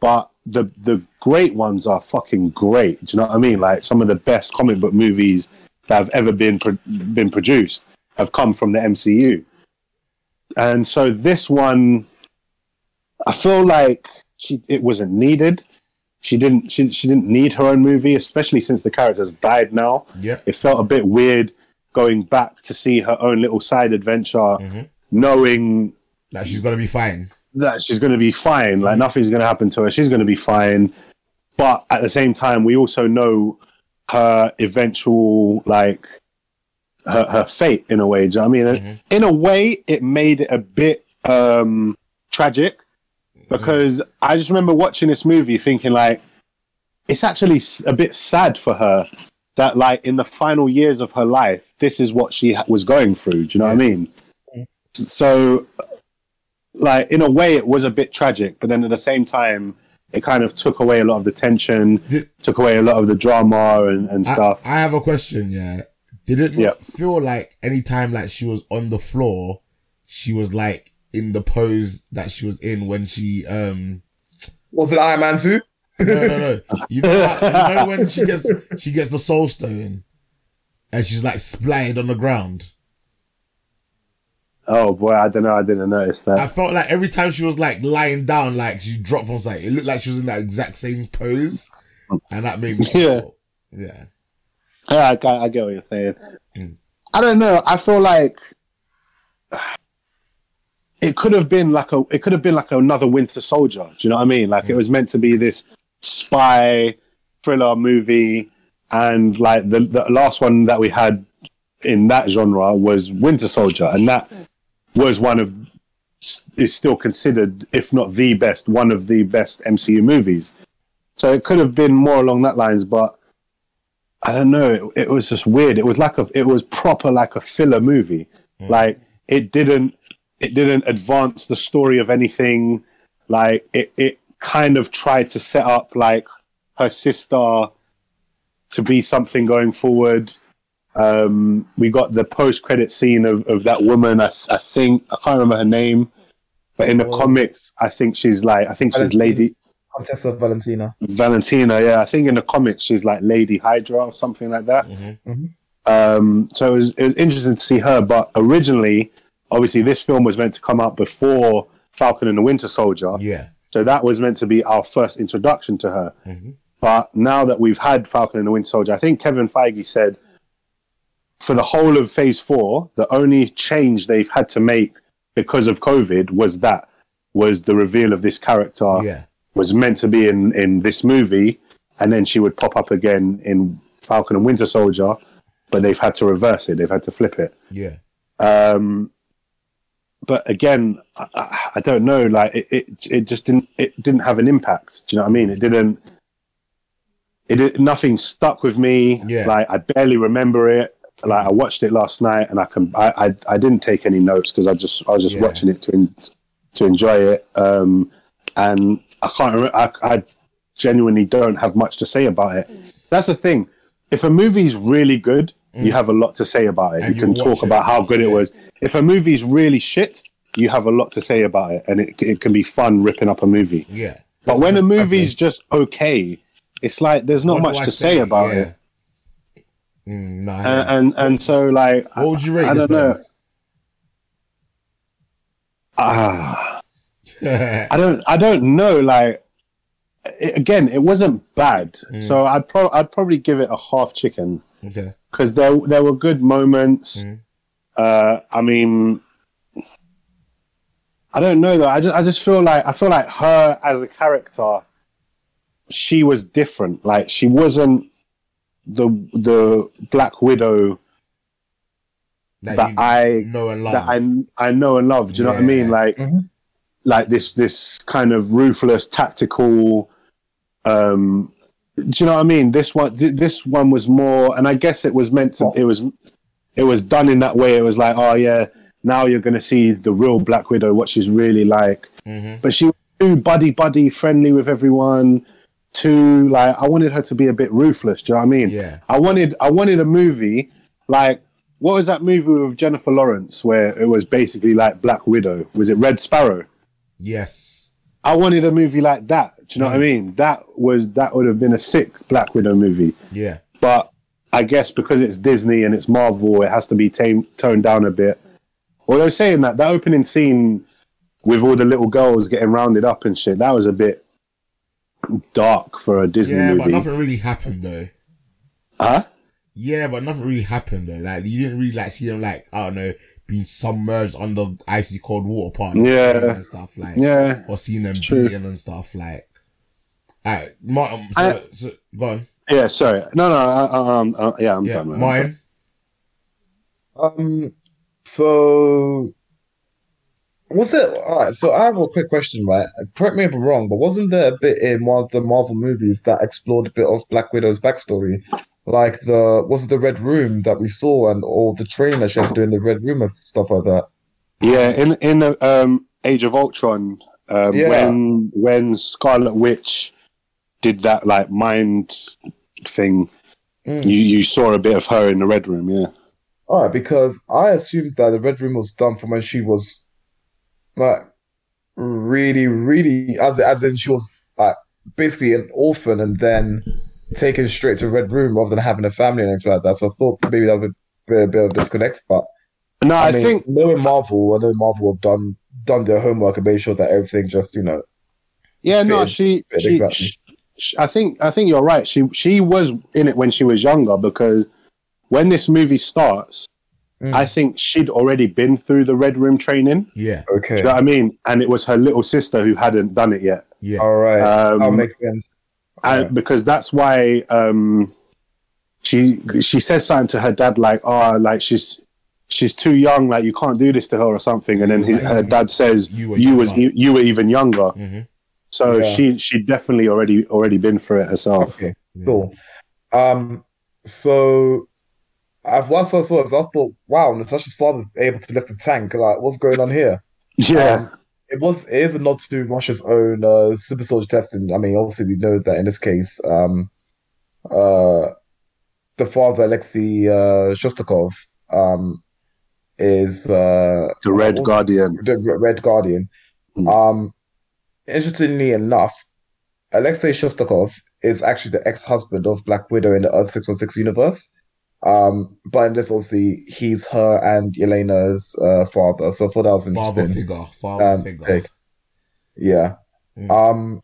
But the the great ones are fucking great. Do you know what I mean? Like some of the best comic book movies that have ever been pro- been produced have come from the MCU, and so this one, I feel like she it wasn't needed. She didn't she, she didn't need her own movie, especially since the character's died now Yeah. it felt a bit weird going back to see her own little side adventure, mm-hmm. knowing that she's gonna be fine. That she's going to be fine. Like mm-hmm. nothing's going to happen to her. She's going to be fine. But at the same time, we also know her eventual like her, her fate in a way. Do you know what I mean? Mm-hmm. In a way, it made it a bit um, tragic mm-hmm. because I just remember watching this movie thinking like it's actually a bit sad for her that like in the final years of her life, this is what she ha- was going through. Do you know what I mean? So like in a way it was a bit tragic but then at the same time it kind of took away a lot of the tension Did- took away a lot of the drama and, and I, stuff I have a question. Yeah, did it not Yeah. feel like anytime like she was on the floor, she was like in the pose that she was in when she um Was it Iron Man 2? no no no you know, you know when she gets she gets the soul stone and she's like splattered on the ground. Oh boy i don't know i didn't notice that. I felt like every time she was like lying down, like she dropped from something, it looked like she was in that exact same pose, and that made me Yeah. feel- yeah. yeah I, I get what you're saying Mm. i don't know i feel like it could have been like a it could have been like another winter soldier do you know what i mean like it was meant to be this spy thriller movie and like the, the last one that we had in that genre was winter soldier and that was one of is still considered if not the best one of the best mcu movies. So it could have been more along that lines but i don't know. It, it was just weird. It was like a it was proper like a filler movie. Hmm. Like it didn't it didn't advance the story of anything. Like it, it kind of tried to set up like her sister to be something going forward um, we got the post-credit scene of, of that woman I, I think i can't remember her name but in the Oh. comics i think she's like i think she's Valentine. lady Contessa Valentina. Valentina, yeah, I think in the comics she's like Lady Hydra or something like that. Um, so it was, it was interesting to see her, but originally, obviously, this film was meant to come out before Falcon and the Winter Soldier. Yeah. So that was meant to be our first introduction to her. But now that we've had Falcon and the Winter Soldier, I think Kevin Feige said for the whole of Phase Four, the only change they've had to make because of COVID was that was the reveal of this character Yeah. was meant to be in in this movie, and then she would pop up again in Falcon and Winter Soldier, but they've had to reverse it. They've had to flip it. Yeah. Um, but again, I, I, don't know. Like it, it, it just didn't. It didn't have an impact. Do you know what I mean? It didn't. It nothing stuck with me. Yeah. Like I barely remember it. Like I watched it last night, and I can. I I, I didn't take any notes because I just I was just Yeah. watching it to en- to enjoy it. Um, and I can't. Remember, I, I genuinely don't have much to say about it. That's the thing. If a movie's really good, you have a lot to say about it. Mm. And you can talk it. about how good it was. If a movie's really shit, you have a lot to say about it, and it, it can be fun ripping up a movie. Yeah. But when a movie's just okay, it's like there's not What much to say about Yeah. it. Mm, nah, And, and and so like What would you rate I, I don't know. Ah, film? I don't I don't know. Like it, again, it wasn't bad. Mm. So I'd pro- I'd probably give it a half chicken okay. because there there were good moments. Mm. Uh, I mean, I don't know though. I just I just feel like I feel like her as a character, she was different. Like she wasn't the the Black Widow that, you I know and love. that I I know and love. Do you know what I mean? Yeah. Like like this this kind of ruthless tactical. Um, do you know what I mean? This one this one was more, and I guess it was meant to. It was it was done in that way. It was like, oh yeah, now you're gonna see the real Black Widow, what she's really like. But she was too buddy buddy friendly with everyone. Too like I wanted her to be a bit ruthless. Do you know what I mean? Yeah. I wanted I wanted a movie like what was that movie with Jennifer Lawrence where it was basically like Black Widow? Was it Red Sparrow? yes. I wanted a movie like that. Do you know what I mm. mean? That was that would have been a sick Black Widow movie. Yeah. But I guess because it's Disney and it's Marvel, it has to be tame, toned down a bit. Although saying that, that opening scene with all the little girls getting rounded up and shit, that was a bit dark for a Disney movie. Yeah, but movie. nothing really happened though. Huh? Yeah, but nothing really happened though. Like you didn't really like see them like I don't know being submerged under icy cold water part. Yeah. and stuff like Yeah. or seeing them beating and stuff like. Alright, Martin. So, I- so, go on. Yeah, sorry. No, no, I, um, uh, yeah, I'm Yeah, done. Martin. Um, so was it all right? So I have a quick question, right? Correct me if I'm wrong, but wasn't there a bit in one of the Marvel movies that explored a bit of Black Widow's backstory? Like the was it the Red Room that we saw and all the training that she had to do in the Red Room and stuff like that? Yeah, in in the um, Age of Ultron, um, Yeah. when when Scarlet Witch did that like mind thing, Mm. you you saw a bit of her in the Red Room. Yeah. All right, because I assumed that the Red Room was done from when she was like really, really as as in she was like basically an orphan and then taken straight to Red Room rather than having a family and everything like that. So I thought maybe that would be a bit of a disconnect. But No, I, I, mean, think knowing Marvel, I know Marvel have done done their homework and made sure that everything just you know yeah, no, she, she, exactly. she- I think I think you're right. She she was in it when she was younger because when this movie starts, Mm. I think she'd already been through the Red Room training. Yeah, okay. Do you know what I mean? And it was her little sister who hadn't done it yet. yeah. All right, Um, that makes sense. and Yeah. because that's why um she she says something to her dad like oh like she's she's too young like you can't do this to her or something and then his, her dad says You you, were was younger." e- you were even younger Mhm. so Yeah. she she definitely already already been through it herself Okay, cool. Um, so I, when I first saw this, I thought, wow, Natasha's father's able to lift a tank. Like, what's going on here? yeah Um, it was it is a nod to Russia's own uh, super soldier testing. I mean, obviously we know that in this case, um, uh, the father Alexei uh, Shostakov um, is uh, the red also- guardian the Red Guardian. Mm. Um, interestingly enough, Alexei Shostakov is actually the ex-husband of Black Widow in the Earth 616 universe. Um, but in this, obviously, he's her and Elena's uh, father. So I thought that was interesting. Father figure, father um, figure. Yeah. Mm. Um.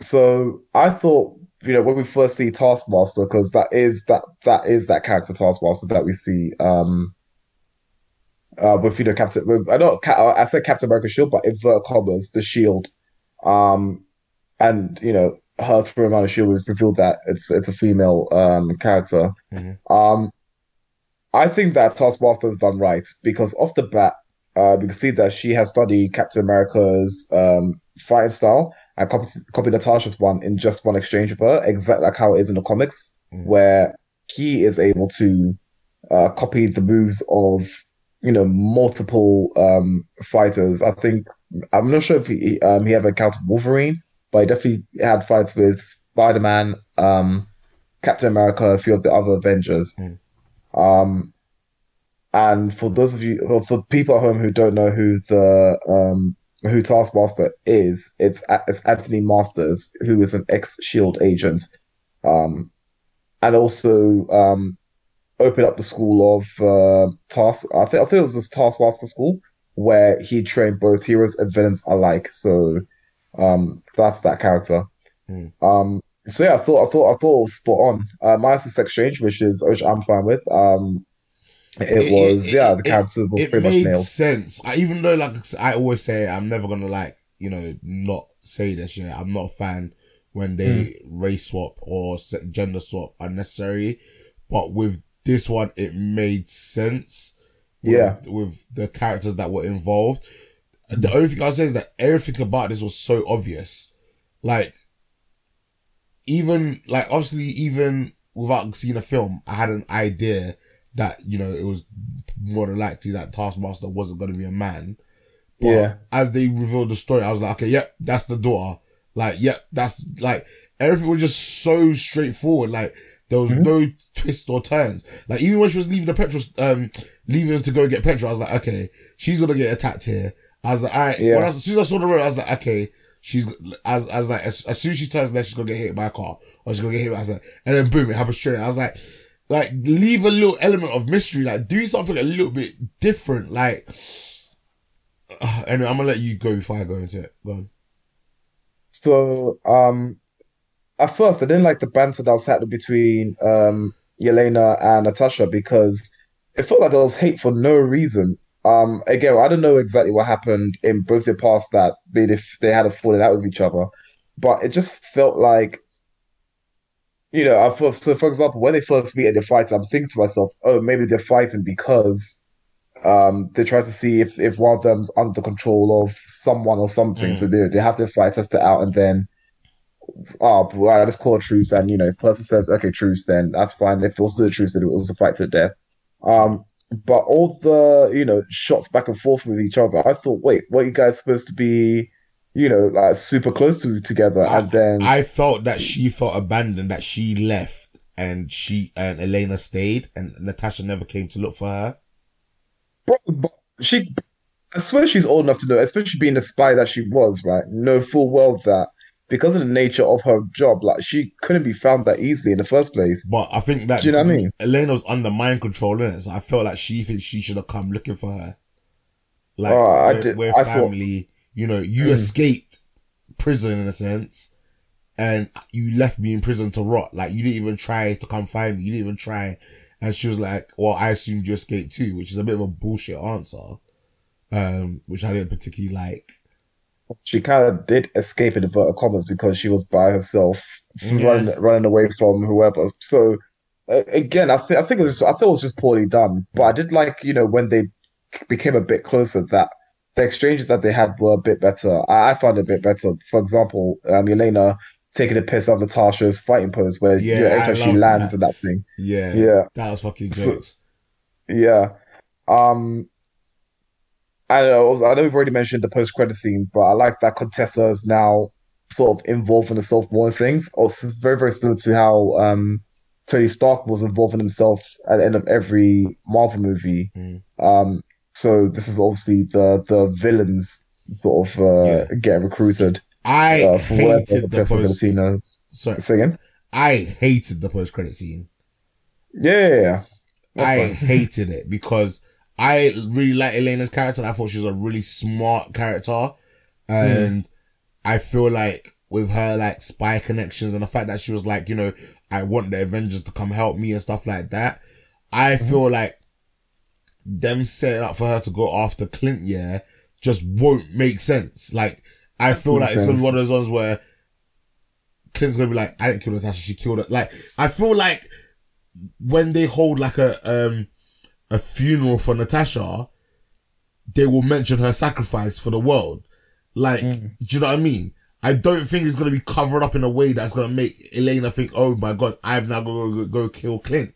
So I thought, you know, when we first see Taskmaster, because that is that that is that character Taskmaster that we see. Um. Uh, with you know Captain, with, I know Ca- I said Captain America Shield, but invert commas the Shield. Um, and you know her through amount of Shield was revealed that it's it's a female um character. Mhm. Um, I think that Taskmaster has done right because off the bat, uh, we can see that she has studied Captain America's um, fighting style and copied, copied Natasha's one in just one exchange with her, exactly like how it is in the comics, Mm. where he is able to uh, copy the moves of you know multiple um, fighters. I think I'm not sure if he um, he ever encountered Wolverine, but he definitely had fights with Spider Man, um, Captain America, a few of the other Avengers. Mm. Um, and for those of you, or for people at home who don't know who the um, who Taskmaster is, it's it's Anthony Masters, who is an ex Shield agent, um, and also um, opened up the school of uh, Task. I think I think it was this Taskmaster school where he trained both heroes and villains alike. So um, that's that character. Hmm. Um, so yeah, I thought I thought I thought it was spot on. Uh, minus this exchange, which is which I'm fine with. Um, it, was yeah, the character was it pretty much made nailed. sense. I, even though, like I always say, I'm never gonna like you know not say this shit. I'm not a fan when they Hmm. race swap or gender swap unnecessary. But with this one, it made sense. with- Yeah. with the characters that were involved. The only thing I'll say is that everything about this was so obvious. Like, even, like, obviously, even without seeing a film, I had an idea that, you know, it was more than likely that Taskmaster wasn't going to be a man. But Yeah. as they revealed the story, I was like, okay, yep, that's the daughter. Like, yep, that's like, everything was just so straightforward. Like, there was no twists or turns. Like, even when she was leaving the petrol, um, leaving to go get petrol, I was like, okay, she's gonna get attacked here. I was like, alright, Yeah. when I, as soon as I saw the road, I was like, okay, she's, as, as like, as, as soon as she turns left, she's gonna get hit by a car, or she's gonna get hit by, like, and then boom, it happened straight. I was like, like, leave a little element of mystery, like, do something a little bit different, like, anyway, I'm gonna let you go before I go into it. Go on. So, um, at first, I didn't like the banter that was happening between um, Yelena and Natasha because it felt like there was hate for no reason. Um, again, I don't know exactly what happened in both the past that made if they had a falling out with each other, but it just felt like, you know, I thought, so for example, when they first meet and they fight, I'm thinking to myself, oh, maybe they're fighting because um, they try to see if, if one of them's under the control of someone or something. So they, they have their fight, test it out, and then, oh, well, let's call a truce. And, you know, if person says, okay, truce, then that's fine. If it was a truce, then it was a fight to the death. Um, but all the, you know, shots back and forth with each other, I thought, wait, what you guys supposed to be, you know, like super close to together? And then, I felt that she felt abandoned, that she left, and she and Elena stayed, and Natasha never came to look for her. Bro, but she, I swear she's old enough to know, especially being a spy that she was, right? Know full well that because of the nature of her job, like she couldn't be found that easily in the first place. But I think that Do you know what I mean? Elena was under mind control, innit? so I felt like she thinks she should have come looking for her. Like Oh, I we're, did- we're I thought- family, you know. You Mm. escaped prison in a sense, and you left me in prison to rot. Like you didn't even try to come find me. You didn't even try. And she was like, "Well, I assumed you escaped too," which is a bit of a bullshit answer, um, which I didn't particularly like. She kind of did escape in inverted commas because she was by herself, Yeah. running running away from whoever. So uh, again, I think I think it was I thought it was just poorly done. But I did like you know when they became a bit closer that the exchanges that they had were a bit better. I, I found it a bit better. For example, um, Elena taking a piss out of Natasha's fighting pose where Yeah, you know, she lands that. and that thing. Yeah, Yeah. that was fucking So- Yeah. Um I know I know we've already mentioned the post credit scene, but I like that Contessa is now sort of involved in the self more things. Also very, very similar to how um Tony Stark was involving himself at the end of every Marvel movie. Mm. Um so this is obviously the the villains sort of uh Yeah. getting recruited. I uh, for hated the post. Valentina's Sorry, singing. I hated the post credit scene. Yeah, yeah, yeah. I fine. hated it because I really like Elena's character. And I thought she was a really smart character, and I feel like with her like spy connections and the fact that she was like, you know, I want the Avengers to come help me and stuff like that. I feel like them setting up for her to go after Clint, yeah, just won't make sense. Like I feel like Makes it's gonna be one of those ones where Clint's gonna be like, I didn't kill Natasha, she killed her. Like I feel like when they hold like a um a funeral for Natasha, they will mention her sacrifice for the world. Like, do you know what I mean? I don't think it's gonna be covered up in a way that's gonna make Elena think, "Oh my god, I've now got to go, go kill Clint."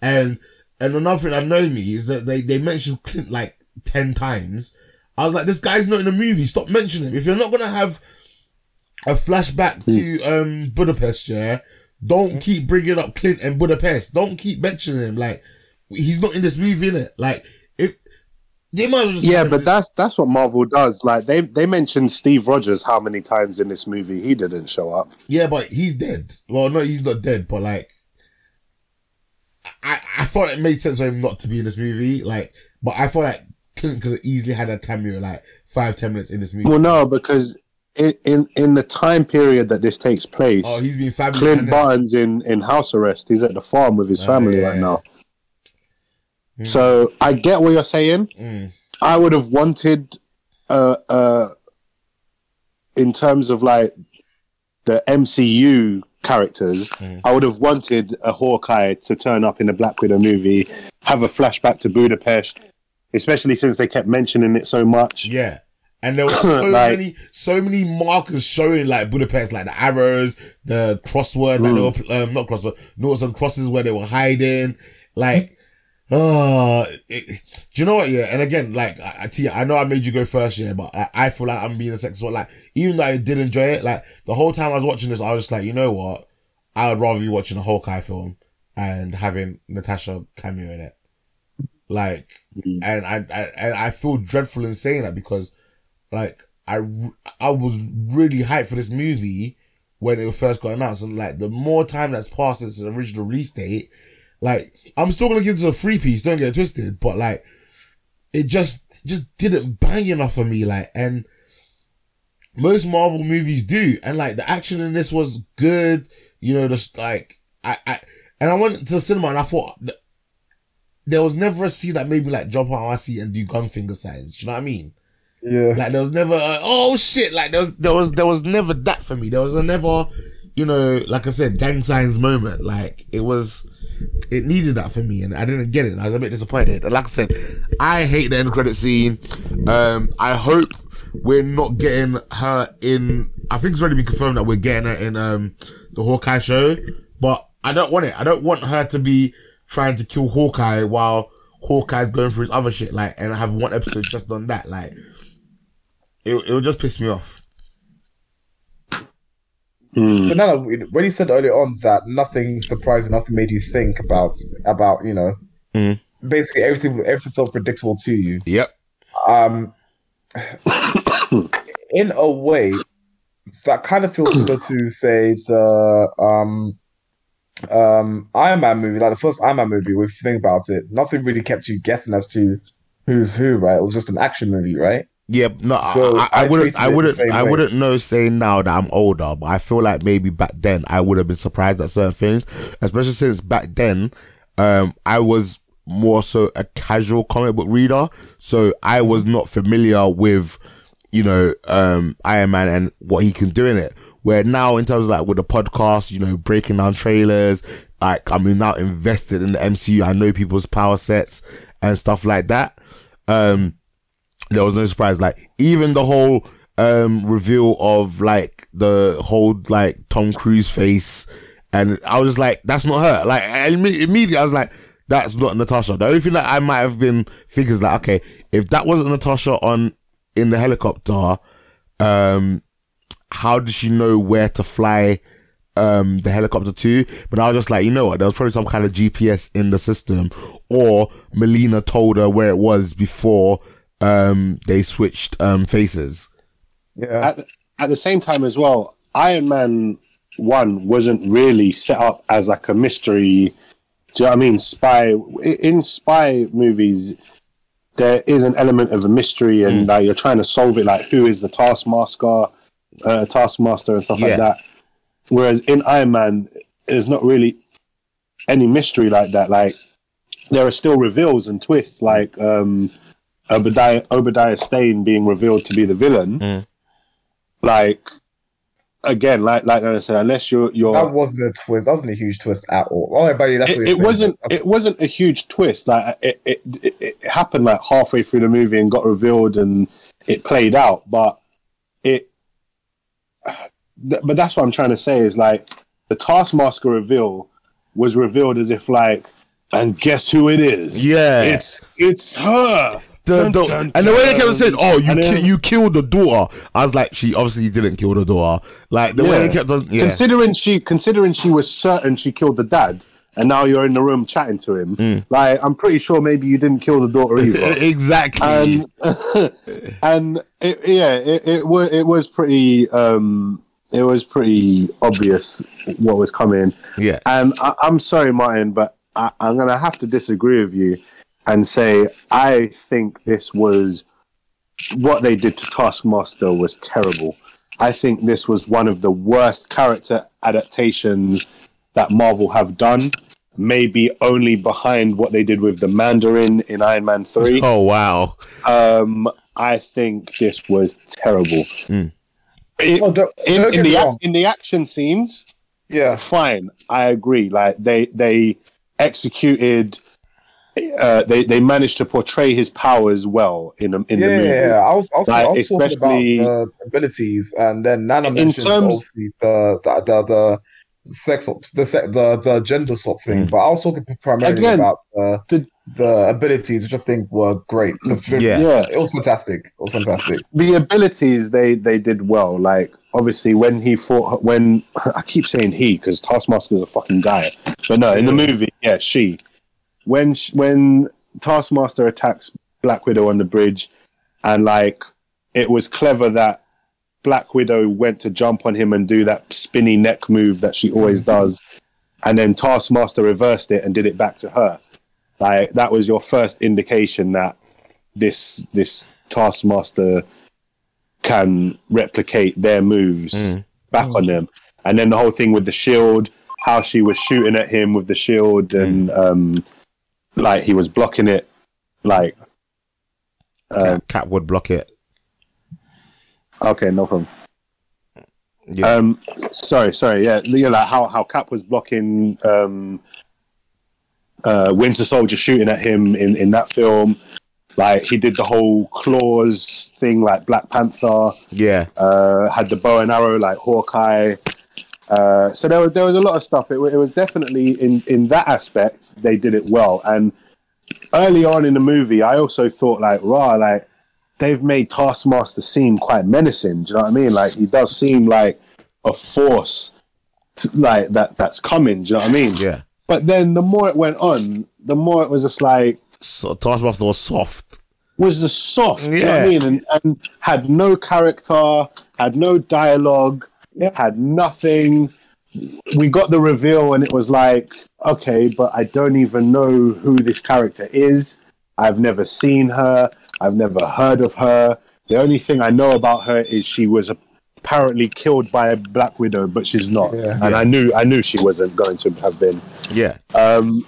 And and another thing that annoyed me is that they they mentioned Clint like ten times. I was like, "This guy's not in the movie. Stop mentioning him. If you're not gonna have a flashback to um Budapest, yeah, don't keep bringing up Clint and Budapest. Don't keep mentioning him. Like, he's not in this movie, innit? Like, if they might as well just Yeah, but that's that's what Marvel does. Like they they mentioned Steve Rogers how many times in this movie he didn't show up. Yeah, but he's dead. Well, no, he's not dead, but like, I, I thought it made sense for him not to be in this movie. Like, but I thought like Clint could have easily had a cameo, like five, ten minutes in this movie. Well, no, because in in, in the time period that this takes place, oh, he's been family. Clint man. Uh, Barton's in in house arrest. He's at the farm with his Oh, family yeah, right yeah. now. So I get what you're saying. Mm. I would have wanted, uh, uh, in terms of like the MCU characters, Mm. I would have wanted a Hawkeye to turn up in a Black Widow movie, have a flashback to Budapest, especially since they kept mentioning it so much. Yeah. And there were so Like- many, so many markers showing like Budapest, like the arrows, the crossword that they were, um, not crossword, notes and crosses where they were hiding. Like, uh, it, do you know what? Yeah. And again, like, I, I, Tia, I know I made you go first, yeah, but I, I feel like I'm being a sexist. Like, even though I did enjoy it, like, the whole time I was watching this, I was just like, you know what? I would rather be watching a Hawkeye film and having Natasha cameo in it. Like, and I, I, and I feel dreadful in saying that because, like, I I was really hyped for this movie when it first got announced. And like, the more time that's passed since the original release date, like, I'm still gonna give this a free piece, don't get it twisted, but like, it just, just didn't bang enough for me, like, and most Marvel movies do. And like, the action in this was good, you know, just like, I, I, and I went to the cinema and I thought, th- there was never a scene that made me like jump out of my seat and do gun finger signs. Do you know what I mean? Yeah. Like there was never, uh, oh shit! Like there was, there was, there was never that for me. There was a never, you know, like I said, gang signs moment. Like it was, it needed that for me, and I didn't get it. I was a bit disappointed. Like I said, I hate the end credit scene. Um, I hope we're not getting her in. I think it's already been confirmed that we're getting her in um the Hawkeye show, but I don't want it. I don't want her to be trying to kill Hawkeye while Hawkeye's going through his other shit. Like, and I have one episode just on that. Like, it it would just piss me off. But no, no, when you said earlier on that nothing surprising, nothing made you think about about you know, Mhm. basically everything everything felt predictable to you. Yep. Um, in a way, that kind of feels similar to say the um um Iron Man movie, like the first Iron Man movie. If you think about it, nothing really kept you guessing as to who's who. Right? It was just an action movie, right? Yeah, no, So, I, I, I wouldn't, I wouldn't, I way. wouldn't know saying now that I'm older, but I feel like maybe back then I would have been surprised at certain things, especially since back then, um, I was more so a casual comic book reader, so I was not familiar with, you know, um, Iron Man and what he can do in it. Where now, in terms of like with the podcast, you know, breaking down trailers, like I'm now invested in the MCU. I know people's power sets and stuff like that. Um, there was no surprise. Like even the whole um reveal of like the whole like Tom Cruise face, and I was just like, that's not her. Like imme- immediately, I was like, that's not Natasha. The only thing that I might have been thinking is like, okay, if that wasn't Natasha on in the helicopter, um, how did she know where to fly? um the helicopter to but I was just like you know what there was probably some kind of GPS in the system or Melina told her where it was before um they switched um faces Yeah. At, at the same time as well, Iron Man one wasn't really set up as like a mystery. Do you know what I mean? Spy in spy movies, there is an element of a mystery, and like you're trying to solve it. Like who is the taskmaster, uh, taskmaster, and stuff Yeah. like that. Whereas in Iron Man, there's not really any mystery like that. Like there are still reveals and twists, like um, Obadiah Obadiah Stane being revealed to be the villain. Like again, like like I said, unless you're you're That wasn't a twist. That wasn't a huge twist at all. Oh, buddy, that's it, it wasn't it wasn't a huge twist like it it, it it happened like halfway through the movie and got revealed and it played out but it th- but that's what i'm trying to say is like the taskmaster reveal was revealed as if like and guess who it is Yeah. it's it's her The- Dun, the- dun, and the way they kept saying, "Oh, you ki- you killed the daughter," I was like, "She obviously didn't kill the daughter." Like the way they kept on, yeah, Considering she considering she was certain she killed the dad, and now you're in the room chatting to him. Mm. Like I'm pretty sure maybe you didn't kill the daughter either. exactly. and and it, yeah, it, it was it was pretty um it was pretty obvious what was coming. yeah, And I, I'm sorry, Martin, but I, I'm gonna have to disagree with you and say I think this was what they did to Taskmaster was terrible. I think this was one of the worst character adaptations that Marvel have done. Maybe only behind what they did with the Mandarin in Iron Man Three. Oh wow. Um, I think this was terrible. Mm. In, Oh, don't- in, don't in the ac- in the action scenes, Yeah. fine. I agree. Like they they executed. Uh, they they managed to portray his powers well in a, in Yeah, the movie. yeah, yeah. I was, I was, Like, I was talking about the abilities, and then Nana In mentioned terms- the the the, the sex swap, the se- the the gender swap thing, but I was talking primarily Again, about the, the- the abilities, which I think were great. The, Yeah. Yeah. it was fantastic. It was fantastic. the abilities they they did well. Like obviously when he fought when I keep saying he because Taskmaster is a fucking guy, but no, in the movie, yeah, she. When sh when Taskmaster attacks Black Widow on the bridge, and like it was clever that Black Widow went to jump on him and do that spinny neck move that she always mm-hmm. does, and then Taskmaster reversed it and did it back to her. Like that was your first indication that this this Taskmaster can replicate their moves mm. back on them. And then the whole thing with the shield, how she was shooting at him with the shield and mm. um like he was blocking it like Cap, Cap would block it. okay, no problem. Yeah, Um sorry, sorry, yeah. yeah. like how, how Cap was blocking um uh Winter Soldier shooting at him in, in that film. Like he did the whole claws thing like Black Panther. yeah, uh, had the bow and arrow like Hawkeye. Uh, so there was there was a lot of stuff. It, it was definitely in in that aspect they did it well. And early on in the movie, I also thought like, rah, like they've made Taskmaster seem quite menacing. Do you know what I mean? Like he does seem like a force, t- like that that's coming. Do you know what I mean? yeah. But then the more it went on, the more it was just like So Taskmaster was soft. was the soft, you know what I mean? And, and had no character, had no dialogue, had nothing. We got the reveal and it was like, okay, but I don't even know who this character is. I've never seen her. I've never heard of her. The only thing I know about her is she was apparently killed by a Black Widow, but she's not. Yeah. And I knew I knew she wasn't going to have been. Yeah, Um,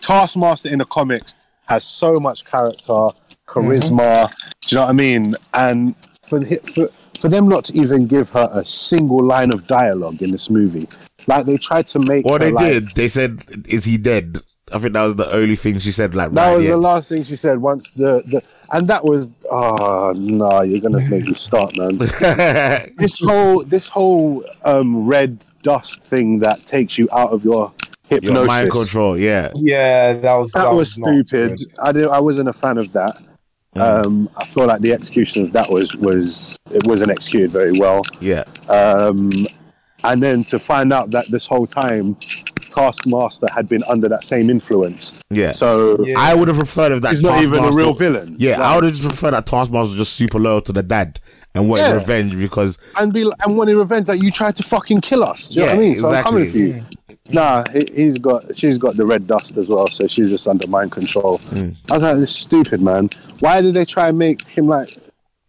Taskmaster in the comics has so much character, charisma. Do you know what I mean? And for, the, for for them not to even give her a single line of dialogue in this movie, like they tried to make. what her, they like- did, they said, "Is he dead?" I think that was the only thing she said. Like That right was at the the last thing she said. Once the, the and that was oh no, you're gonna make me start, man. this whole this whole um, red dust thing that takes you out of your hypnosis. Your mind control, yeah, Yeah, that was that, was, not stupid. I didn't. I wasn't a fan of that. Um, I feel like the execution of that was was it wasn't executed very well. yeah, Um, and then to find out that this whole time, Taskmaster had been under that same influence. yeah. So Yeah. I would have preferred if that he's not even a real villain. Yeah, I would have just preferred that Taskmaster was just super loyal to the dad, and wanting Yeah. revenge because and be and wanting revenge that you tried to fucking kill us. Do you know what I Yeah, mean? So I'm coming for exactly. you. Nah, he, he's got she's got the red dust as well, so she's just under mind control. I was like, this is stupid, man. Why did they try and make him like?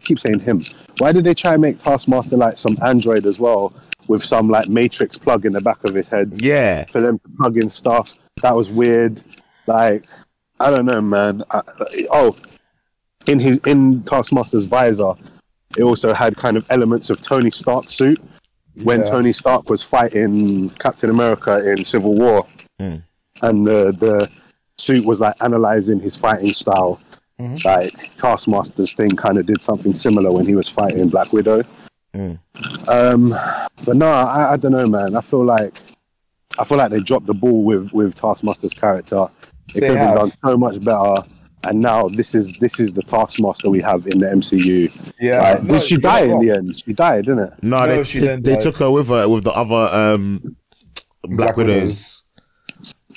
Keep saying him. Why did they try and make Taskmaster like some android as well, with some like Matrix plug in the back of his head? yeah, for them to plug in stuff. That was weird. Like, I don't know, man. I, oh, in his in Taskmaster's visor, it also had kind of elements of Tony Stark's suit when Yeah. Tony Stark was fighting Captain America in Civil War, hmm. and the the suit was like analyzing his fighting style. Like Taskmaster's thing kind of did something similar when he was fighting Black Widow. Um, but no, I, I don't know, man. I feel like I feel like they dropped the ball with with Taskmaster's character. It could have been done so much better. And now this is this is the Taskmaster we have in the MCU. Yeah, Like, no, did she you're die in the end? She died, didn't it? no, No, they she they, didn't they took her with her with the other um Black, Black Widows.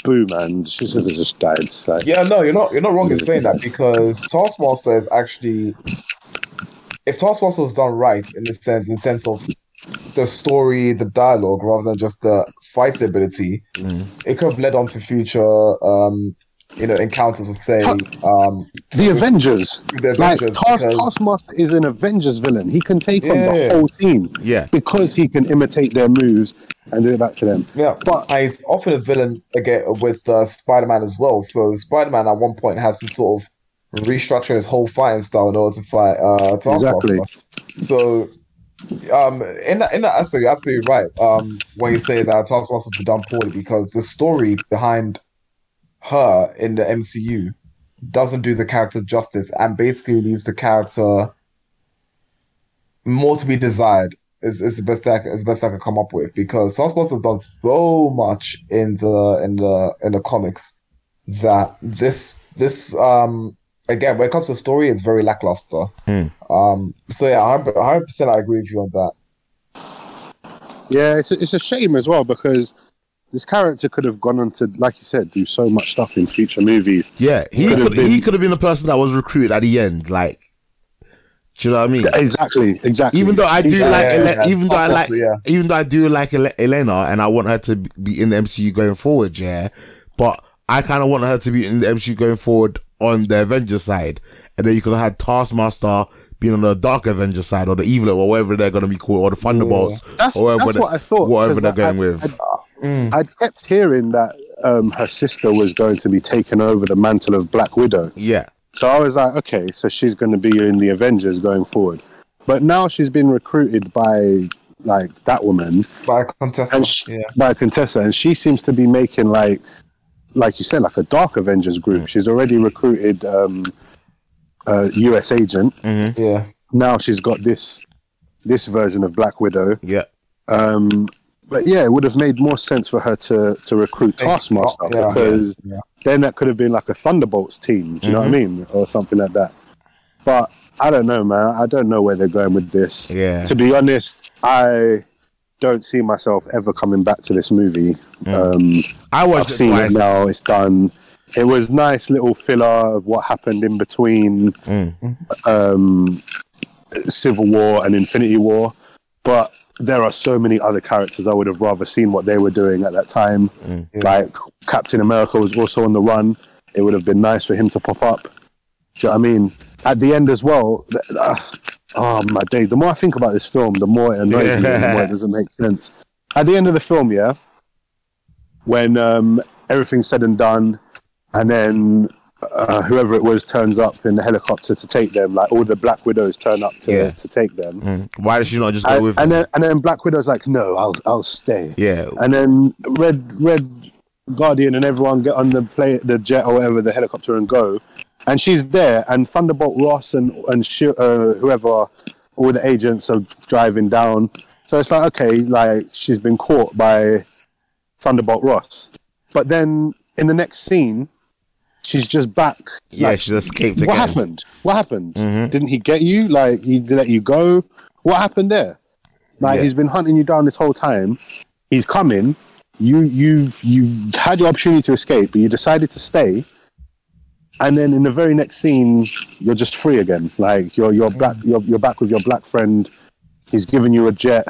Boo, man. She should have just died. Like, Yeah, no, you're not. You're not wrong in saying that because Taskmaster is actually, if Taskmaster was done right in the sense, in the sense of the story, the dialogue, rather than just the fight ability, it could have led on to future, um, you know, encounters with say, um, the Avengers. the Like Avengers. Task, because- Taskmaster is an Avengers villain. He can take on the whole team. Yeah. Because he can imitate their moves and do it back to them. Yeah, But- and he's often a villain again with uh, Spider-Man as well. So Spider-Man at one point has to sort of restructure his whole fighting style in order to fight uh, Taskmaster. Exactly. So, um, in that in that aspect, you're absolutely right. Um, when you say that Taskmaster's been done poorly because the story behind her in the MCU doesn't do the character justice and basically leaves the character more to be desired. Is, is the best I, is the best I can come up with because Taskmaster have done so much in the in the in the comics that this this um again when it comes to story it's very lackluster. Um, so yeah, 100 percent I agree with you on that. Yeah, it's a, it's a shame as well because this character could have gone on to, like you said, do so much stuff in future movies. Yeah, he Could have could he been- could have been the person that was recruited at the end. Like, do you know what I mean? Exactly, exactly. Even though I do Yeah, like, yeah, Ele- yeah. even though I like, yeah. even though I do like Ele- Elena, and I want her to be in the MCU going forward, yeah. But I kind of want her to be in the MCU going forward on the Avengers side, and then you could have had Taskmaster being on the Dark Avengers side, or the Evil, or whatever they're gonna be called, or the Thunderbolts, That's- or whatever that's what I thought, Whatever they're I- going with. I'd kept hearing that um, her sister was going to be taking over the mantle of Black Widow. yeah, So I was like, okay, so she's going to be in the Avengers going forward. But now she's been recruited by like that woman By a contestant, and yeah. by Contessa, and she seems to be making like, like you said, like a Dark Avengers group. She's already recruited um, a US agent. Yeah, Now she's got this this version of Black Widow. yeah, Um, but yeah, it would have made more sense for her to to recruit Taskmaster yeah, because yeah. then that could have been like a Thunderbolts team. Do you know what I mean, or something like that. But I don't know, man. I don't know where they're going with this. Yeah. To be honest, I don't see myself ever coming back to this movie. Um, I I've watched it seen twice. it now. It's done. It was nice little filler of what happened in between um, Civil War and Infinity War, but there are so many other characters I would have rather seen what they were doing at that time. Like Captain America was also on the run. It would have been nice for him to pop up. Do you know what I mean? At the end as well. uh, oh my day! The more I think about this film, the more it annoys me, the more it doesn't make sense. At the end of the film, yeah, when um, everything's said and done, and then uh, whoever it was turns up in the helicopter to take them, like all the Black Widows turn up to, Yeah. to take them. Mm. Why did she not just go And, with? and then and then Black Widow's like, no, I'll I'll stay. yeah, And then Red Red Guardian and everyone get on the play the jet or whatever the helicopter and go, and she's there. And Thunderbolt Ross and and Sh- uh, whoever all the agents are driving down. So it's like okay, like she's been caught by Thunderbolt Ross, but then in the next scene, she's just back. yeah, Like, she's escaped again. what again. happened? What happened? Mhm. Didn't he get you? Like he let you go? What happened there? Like Yeah. he's been hunting you down this whole time. He's coming. You you've you've had your opportunity to escape, but you decided to stay. and then in the very next scene, you're just free again. Like you're you're back you're, you're back with your black friend. He's giving you a jet.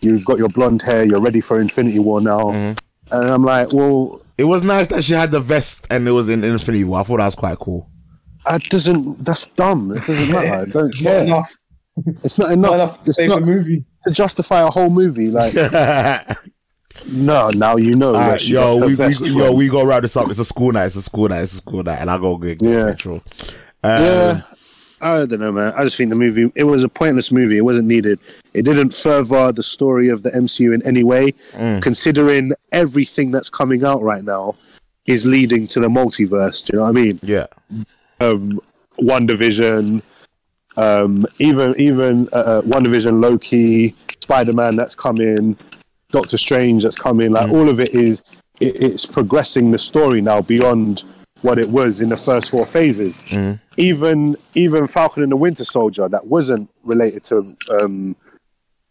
You've got your blonde hair. You're ready for Infinity War now. And I'm like, well, It was nice that she had the vest and it was in Infinity War. I thought that was quite cool. that doesn't. That's dumb. It doesn't matter. I don't Not care. enough. It's not enough. Not enough. enough to It's save not the movie. to justify a whole movie. Like no, now you know. where Alright, she yo, got her we, we, vest yo, from. we go wrap this up. It's a school night. It's a school night. It's a school night, and I go get Yeah. petrol. Um, Yeah. I don't know, man. I just think the movie it was a pointless movie. It wasn't needed. It didn't further the story of the MCU in any way, considering everything that's coming out right now is leading to the multiverse. Do you know what I mean? yeah. Um, WandaVision, um, even even uh, uh, WandaVision, Loki, Spider Man that's coming, Doctor Strange that's coming. Like all of it is, it, it's progressing the story now beyond what it was in the first four phases. Mm. Even even Falcon and the Winter Soldier that wasn't related to um,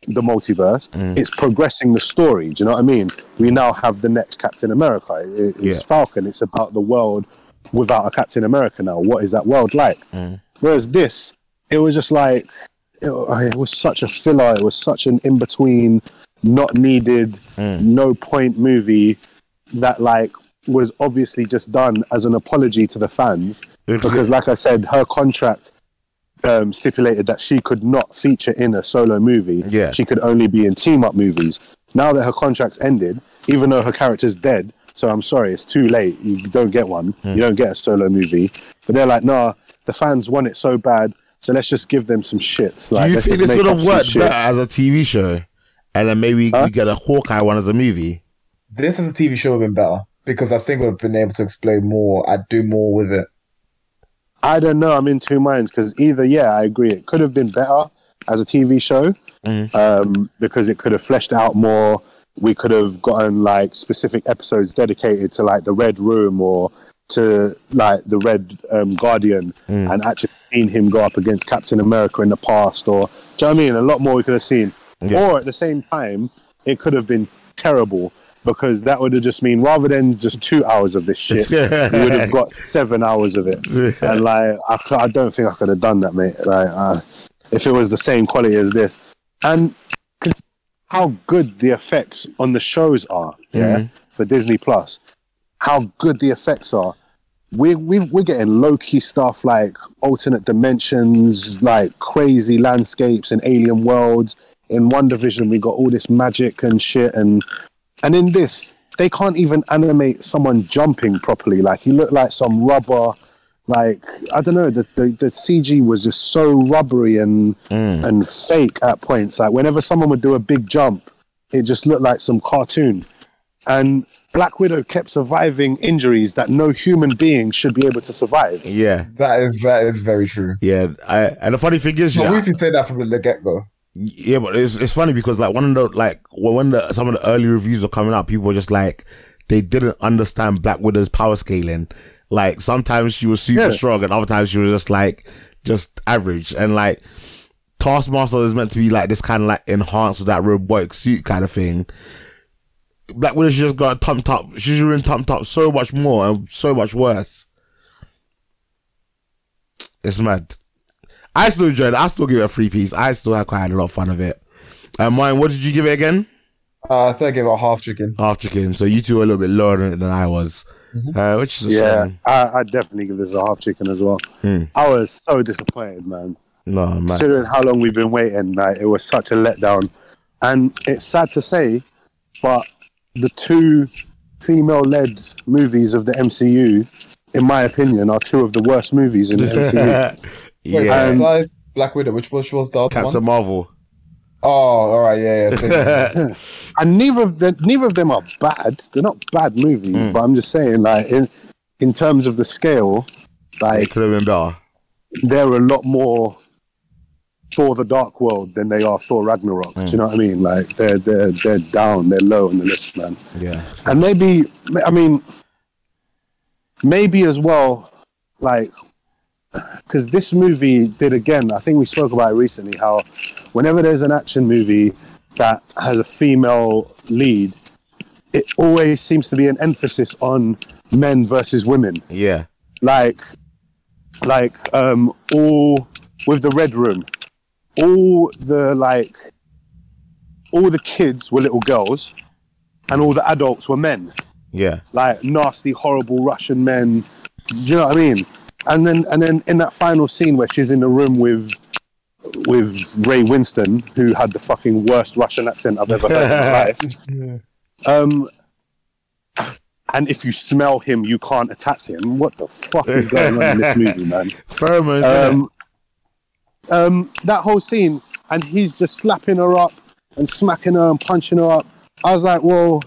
the multiverse. Mm. It's progressing the story. Do you know what I mean? We now have the next Captain America. It- it's Yeah. Falcon. It's about the world without a Captain America now. What is that world like? Mm. Whereas this, it was just like it, it was such a filler. It was such an in between, not needed, no point movie that like was obviously just done as an apology to the fans because, like I said, her contract um, stipulated that she could not feature in a solo movie. Yeah. she could only be in team up movies. Now that her contract's ended, even though her character's dead, so I'm sorry, it's too late. You don't get one. You don't get a solo movie. But they're like, nah, the fans want it so bad, so let's just give them some shit. Like, Do you think this would have worked better as a TV show, and then maybe we get a Hawkeye one as a movie? This as a TV show would have been better because I think we'd have been able to explain more. I'd do more with it. I don't know. I'm in two minds because either, yeah, I agree. It could have been better as a TV show um, because it could have fleshed out more. We could have gotten like specific episodes dedicated to like the Red Room or to like the Red um, Guardian and actually seen him go up against Captain America in the past. Or, do you know what I mean? A lot more we could have seen. Or at the same time, it could have been terrible because that would have just mean rather than just two hours of this shit, we would have got seven hours of it. And like, I, I don't think I could have done that, mate. Like, uh, if it was the same quality as this, and how good the effects on the shows are, yeah, for Disney Plus, how good the effects are. We we we're getting Loki stuff like alternate dimensions, like crazy landscapes and alien worlds. In WandaVision, we got all this magic and shit, and and in this, they can't even animate someone jumping properly. Like he looked like some rubber. Like I don't know, the, the the CG was just so rubbery and mm. and fake at points. Like whenever someone would do a big jump, it just looked like some cartoon. And Black Widow kept surviving injuries that no human being should be able to survive. Yeah, That is that is very true. yeah. I, and the funny thing is, But yeah, we can say that from the get go. Yeah, but it's it's funny because like one of the like when the some of the early reviews were coming out, people were just like they didn't understand Black Widow's power scaling. Like sometimes she was super Yeah. strong, and other times she was just like just average. And like Taskmaster is meant to be like this kind of like enhanced with that robotic suit kind of thing. Black Widow she just got thumped up. She's been thumped up so much more and so much worse. It's mad. I still enjoyed it. I still give it a free piece. I still had quite a lot of fun of it. Uh, mine, what did you give it again? Uh, I think I gave it a half chicken. Half chicken. So you two were a little bit lower than, than I was. Uh, which is Yeah. I, I definitely give this a half chicken as well. I was so disappointed, man. No, man. Considering how long we've been waiting, like it was such a letdown. And it's sad to say, but the two female-led movies of the MCU, in my opinion, are two of the worst movies in the MCU. Wait, yeah. Besides Black Widow, which was, which was the other Captain one? Marvel. Oh, all right, yeah, yeah. and neither of them, neither of them are bad. They're not bad movies, mm. but I'm just saying, like in in terms of the scale, like could have been better. they're a lot more Thor: The Dark World than they are Thor: Ragnarok. Do you mm. know what I mean? Like they're they're they're down, they're low on the list, man. Yeah. And maybe, I mean, maybe as well, like, because this movie did again, I think we spoke about it recently, how whenever there's an action movie that has a female lead, it always seems to be an emphasis on men versus women. Yeah. Like, like um, all with the red room, all the like, all the kids were little girls, and all the adults were men, Yeah. like nasty, horrible Russian men. Do you know what I mean? And then, and then in that final scene where she's in the room with with Ray Winstone, who had the fucking worst Russian accent I've ever heard in my life. Um, and if you smell him, you can't attack him. What the fuck is going on in this movie, man? Pheromones. Um, um, that whole scene, and he's just slapping her up and smacking her and punching her up. I was like, well,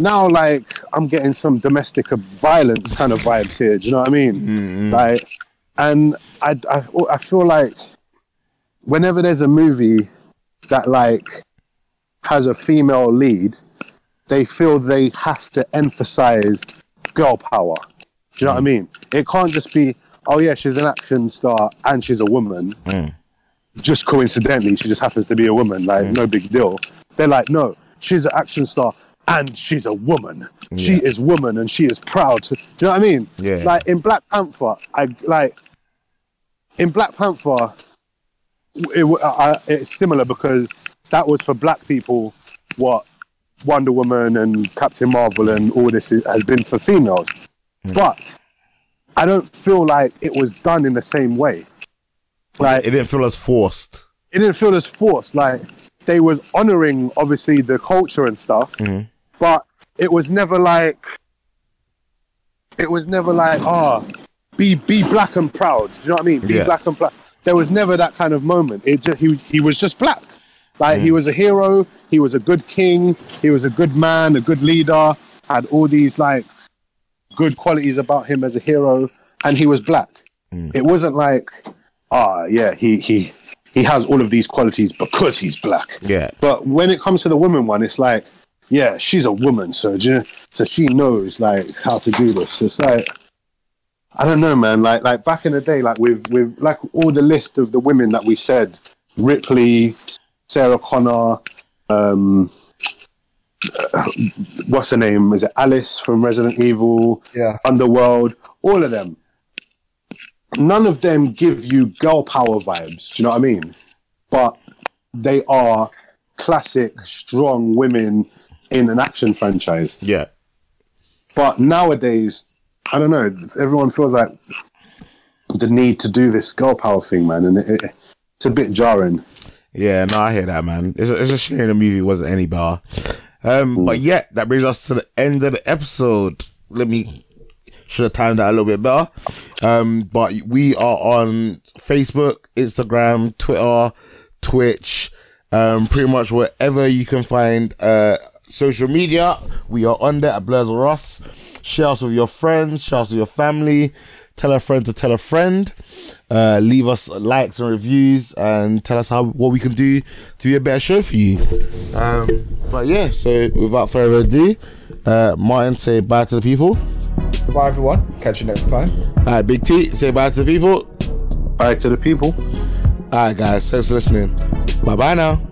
now like I'm getting some domestic violence kind of vibes here. Do you know what I mean? Mm-hmm. Like, and I, I, I feel like whenever there's a movie that like has a female lead, they feel they have to emphasize girl power. Do you know what I mm. mean? It can't just be, oh yeah, she's an action star and she's a woman. Mm. Just coincidentally, she just happens to be a woman. Like mm. no big deal. They're like, no, she's an action star and she's a woman. She is woman and she is proud. To, do you know what I mean? Yeah. Like in Black Panther, I like in Black Panther, it, I, it's similar because that was for black people what Wonder Woman and Captain Marvel and all this is, has been for females. Hmm. But I don't feel like it was done in the same way. Like it didn't feel as forced. it didn't feel as forced. Like they was honoring obviously the culture and stuff, mm-hmm. But it was never like it was never like ah be be black and proud. Do you know what I mean? Be Yeah. black and proud. There was never that kind of moment. It just, he he was just black. Like he was a hero. He was a good king. He was a good man, a good leader. Had all these like good qualities about him as a hero, and he was black. It wasn't like ah yeah he he he has all of these qualities because he's black. Yeah. But when it comes to the woman one, it's like, yeah, she's a woman, so you- so she knows like how to do this. It's like I don't know, man. Like like back in the day, like with with like all the list of the women that we said, Ripley, Sarah Connor, um, uh, what's her name? Is it Alice from Resident Evil? Yeah. Underworld, all of them. None of them give you girl power vibes. Do you know what I mean? But they are classic, strong women in an action franchise. Yeah. But nowadays, I don't know. Everyone feels like the need to do this girl power thing, man, and it, it, it's a bit jarring. Yeah, no, I hear that, man. It's a, it's a shame the movie wasn't any bar. Um, but yeah, that brings us to the end of the episode. Let me should have timed that a little bit better. Um, but we are on Facebook, Instagram, Twitter, Twitch, um, pretty much wherever you can find uh social media. We are on there at Blurs or Us. Share us with your friends, share us with your family. Tell a friend to tell a friend. Uh, leave us likes and reviews and tell us how what we can do to be a better show for you. Um, but yeah, so without further ado, uh, Martin, say bye to the people. Goodbye, everyone. Catch you next time. All right, Big T, say bye to the people. Bye to the people. All right, guys, thanks for listening. Bye bye now.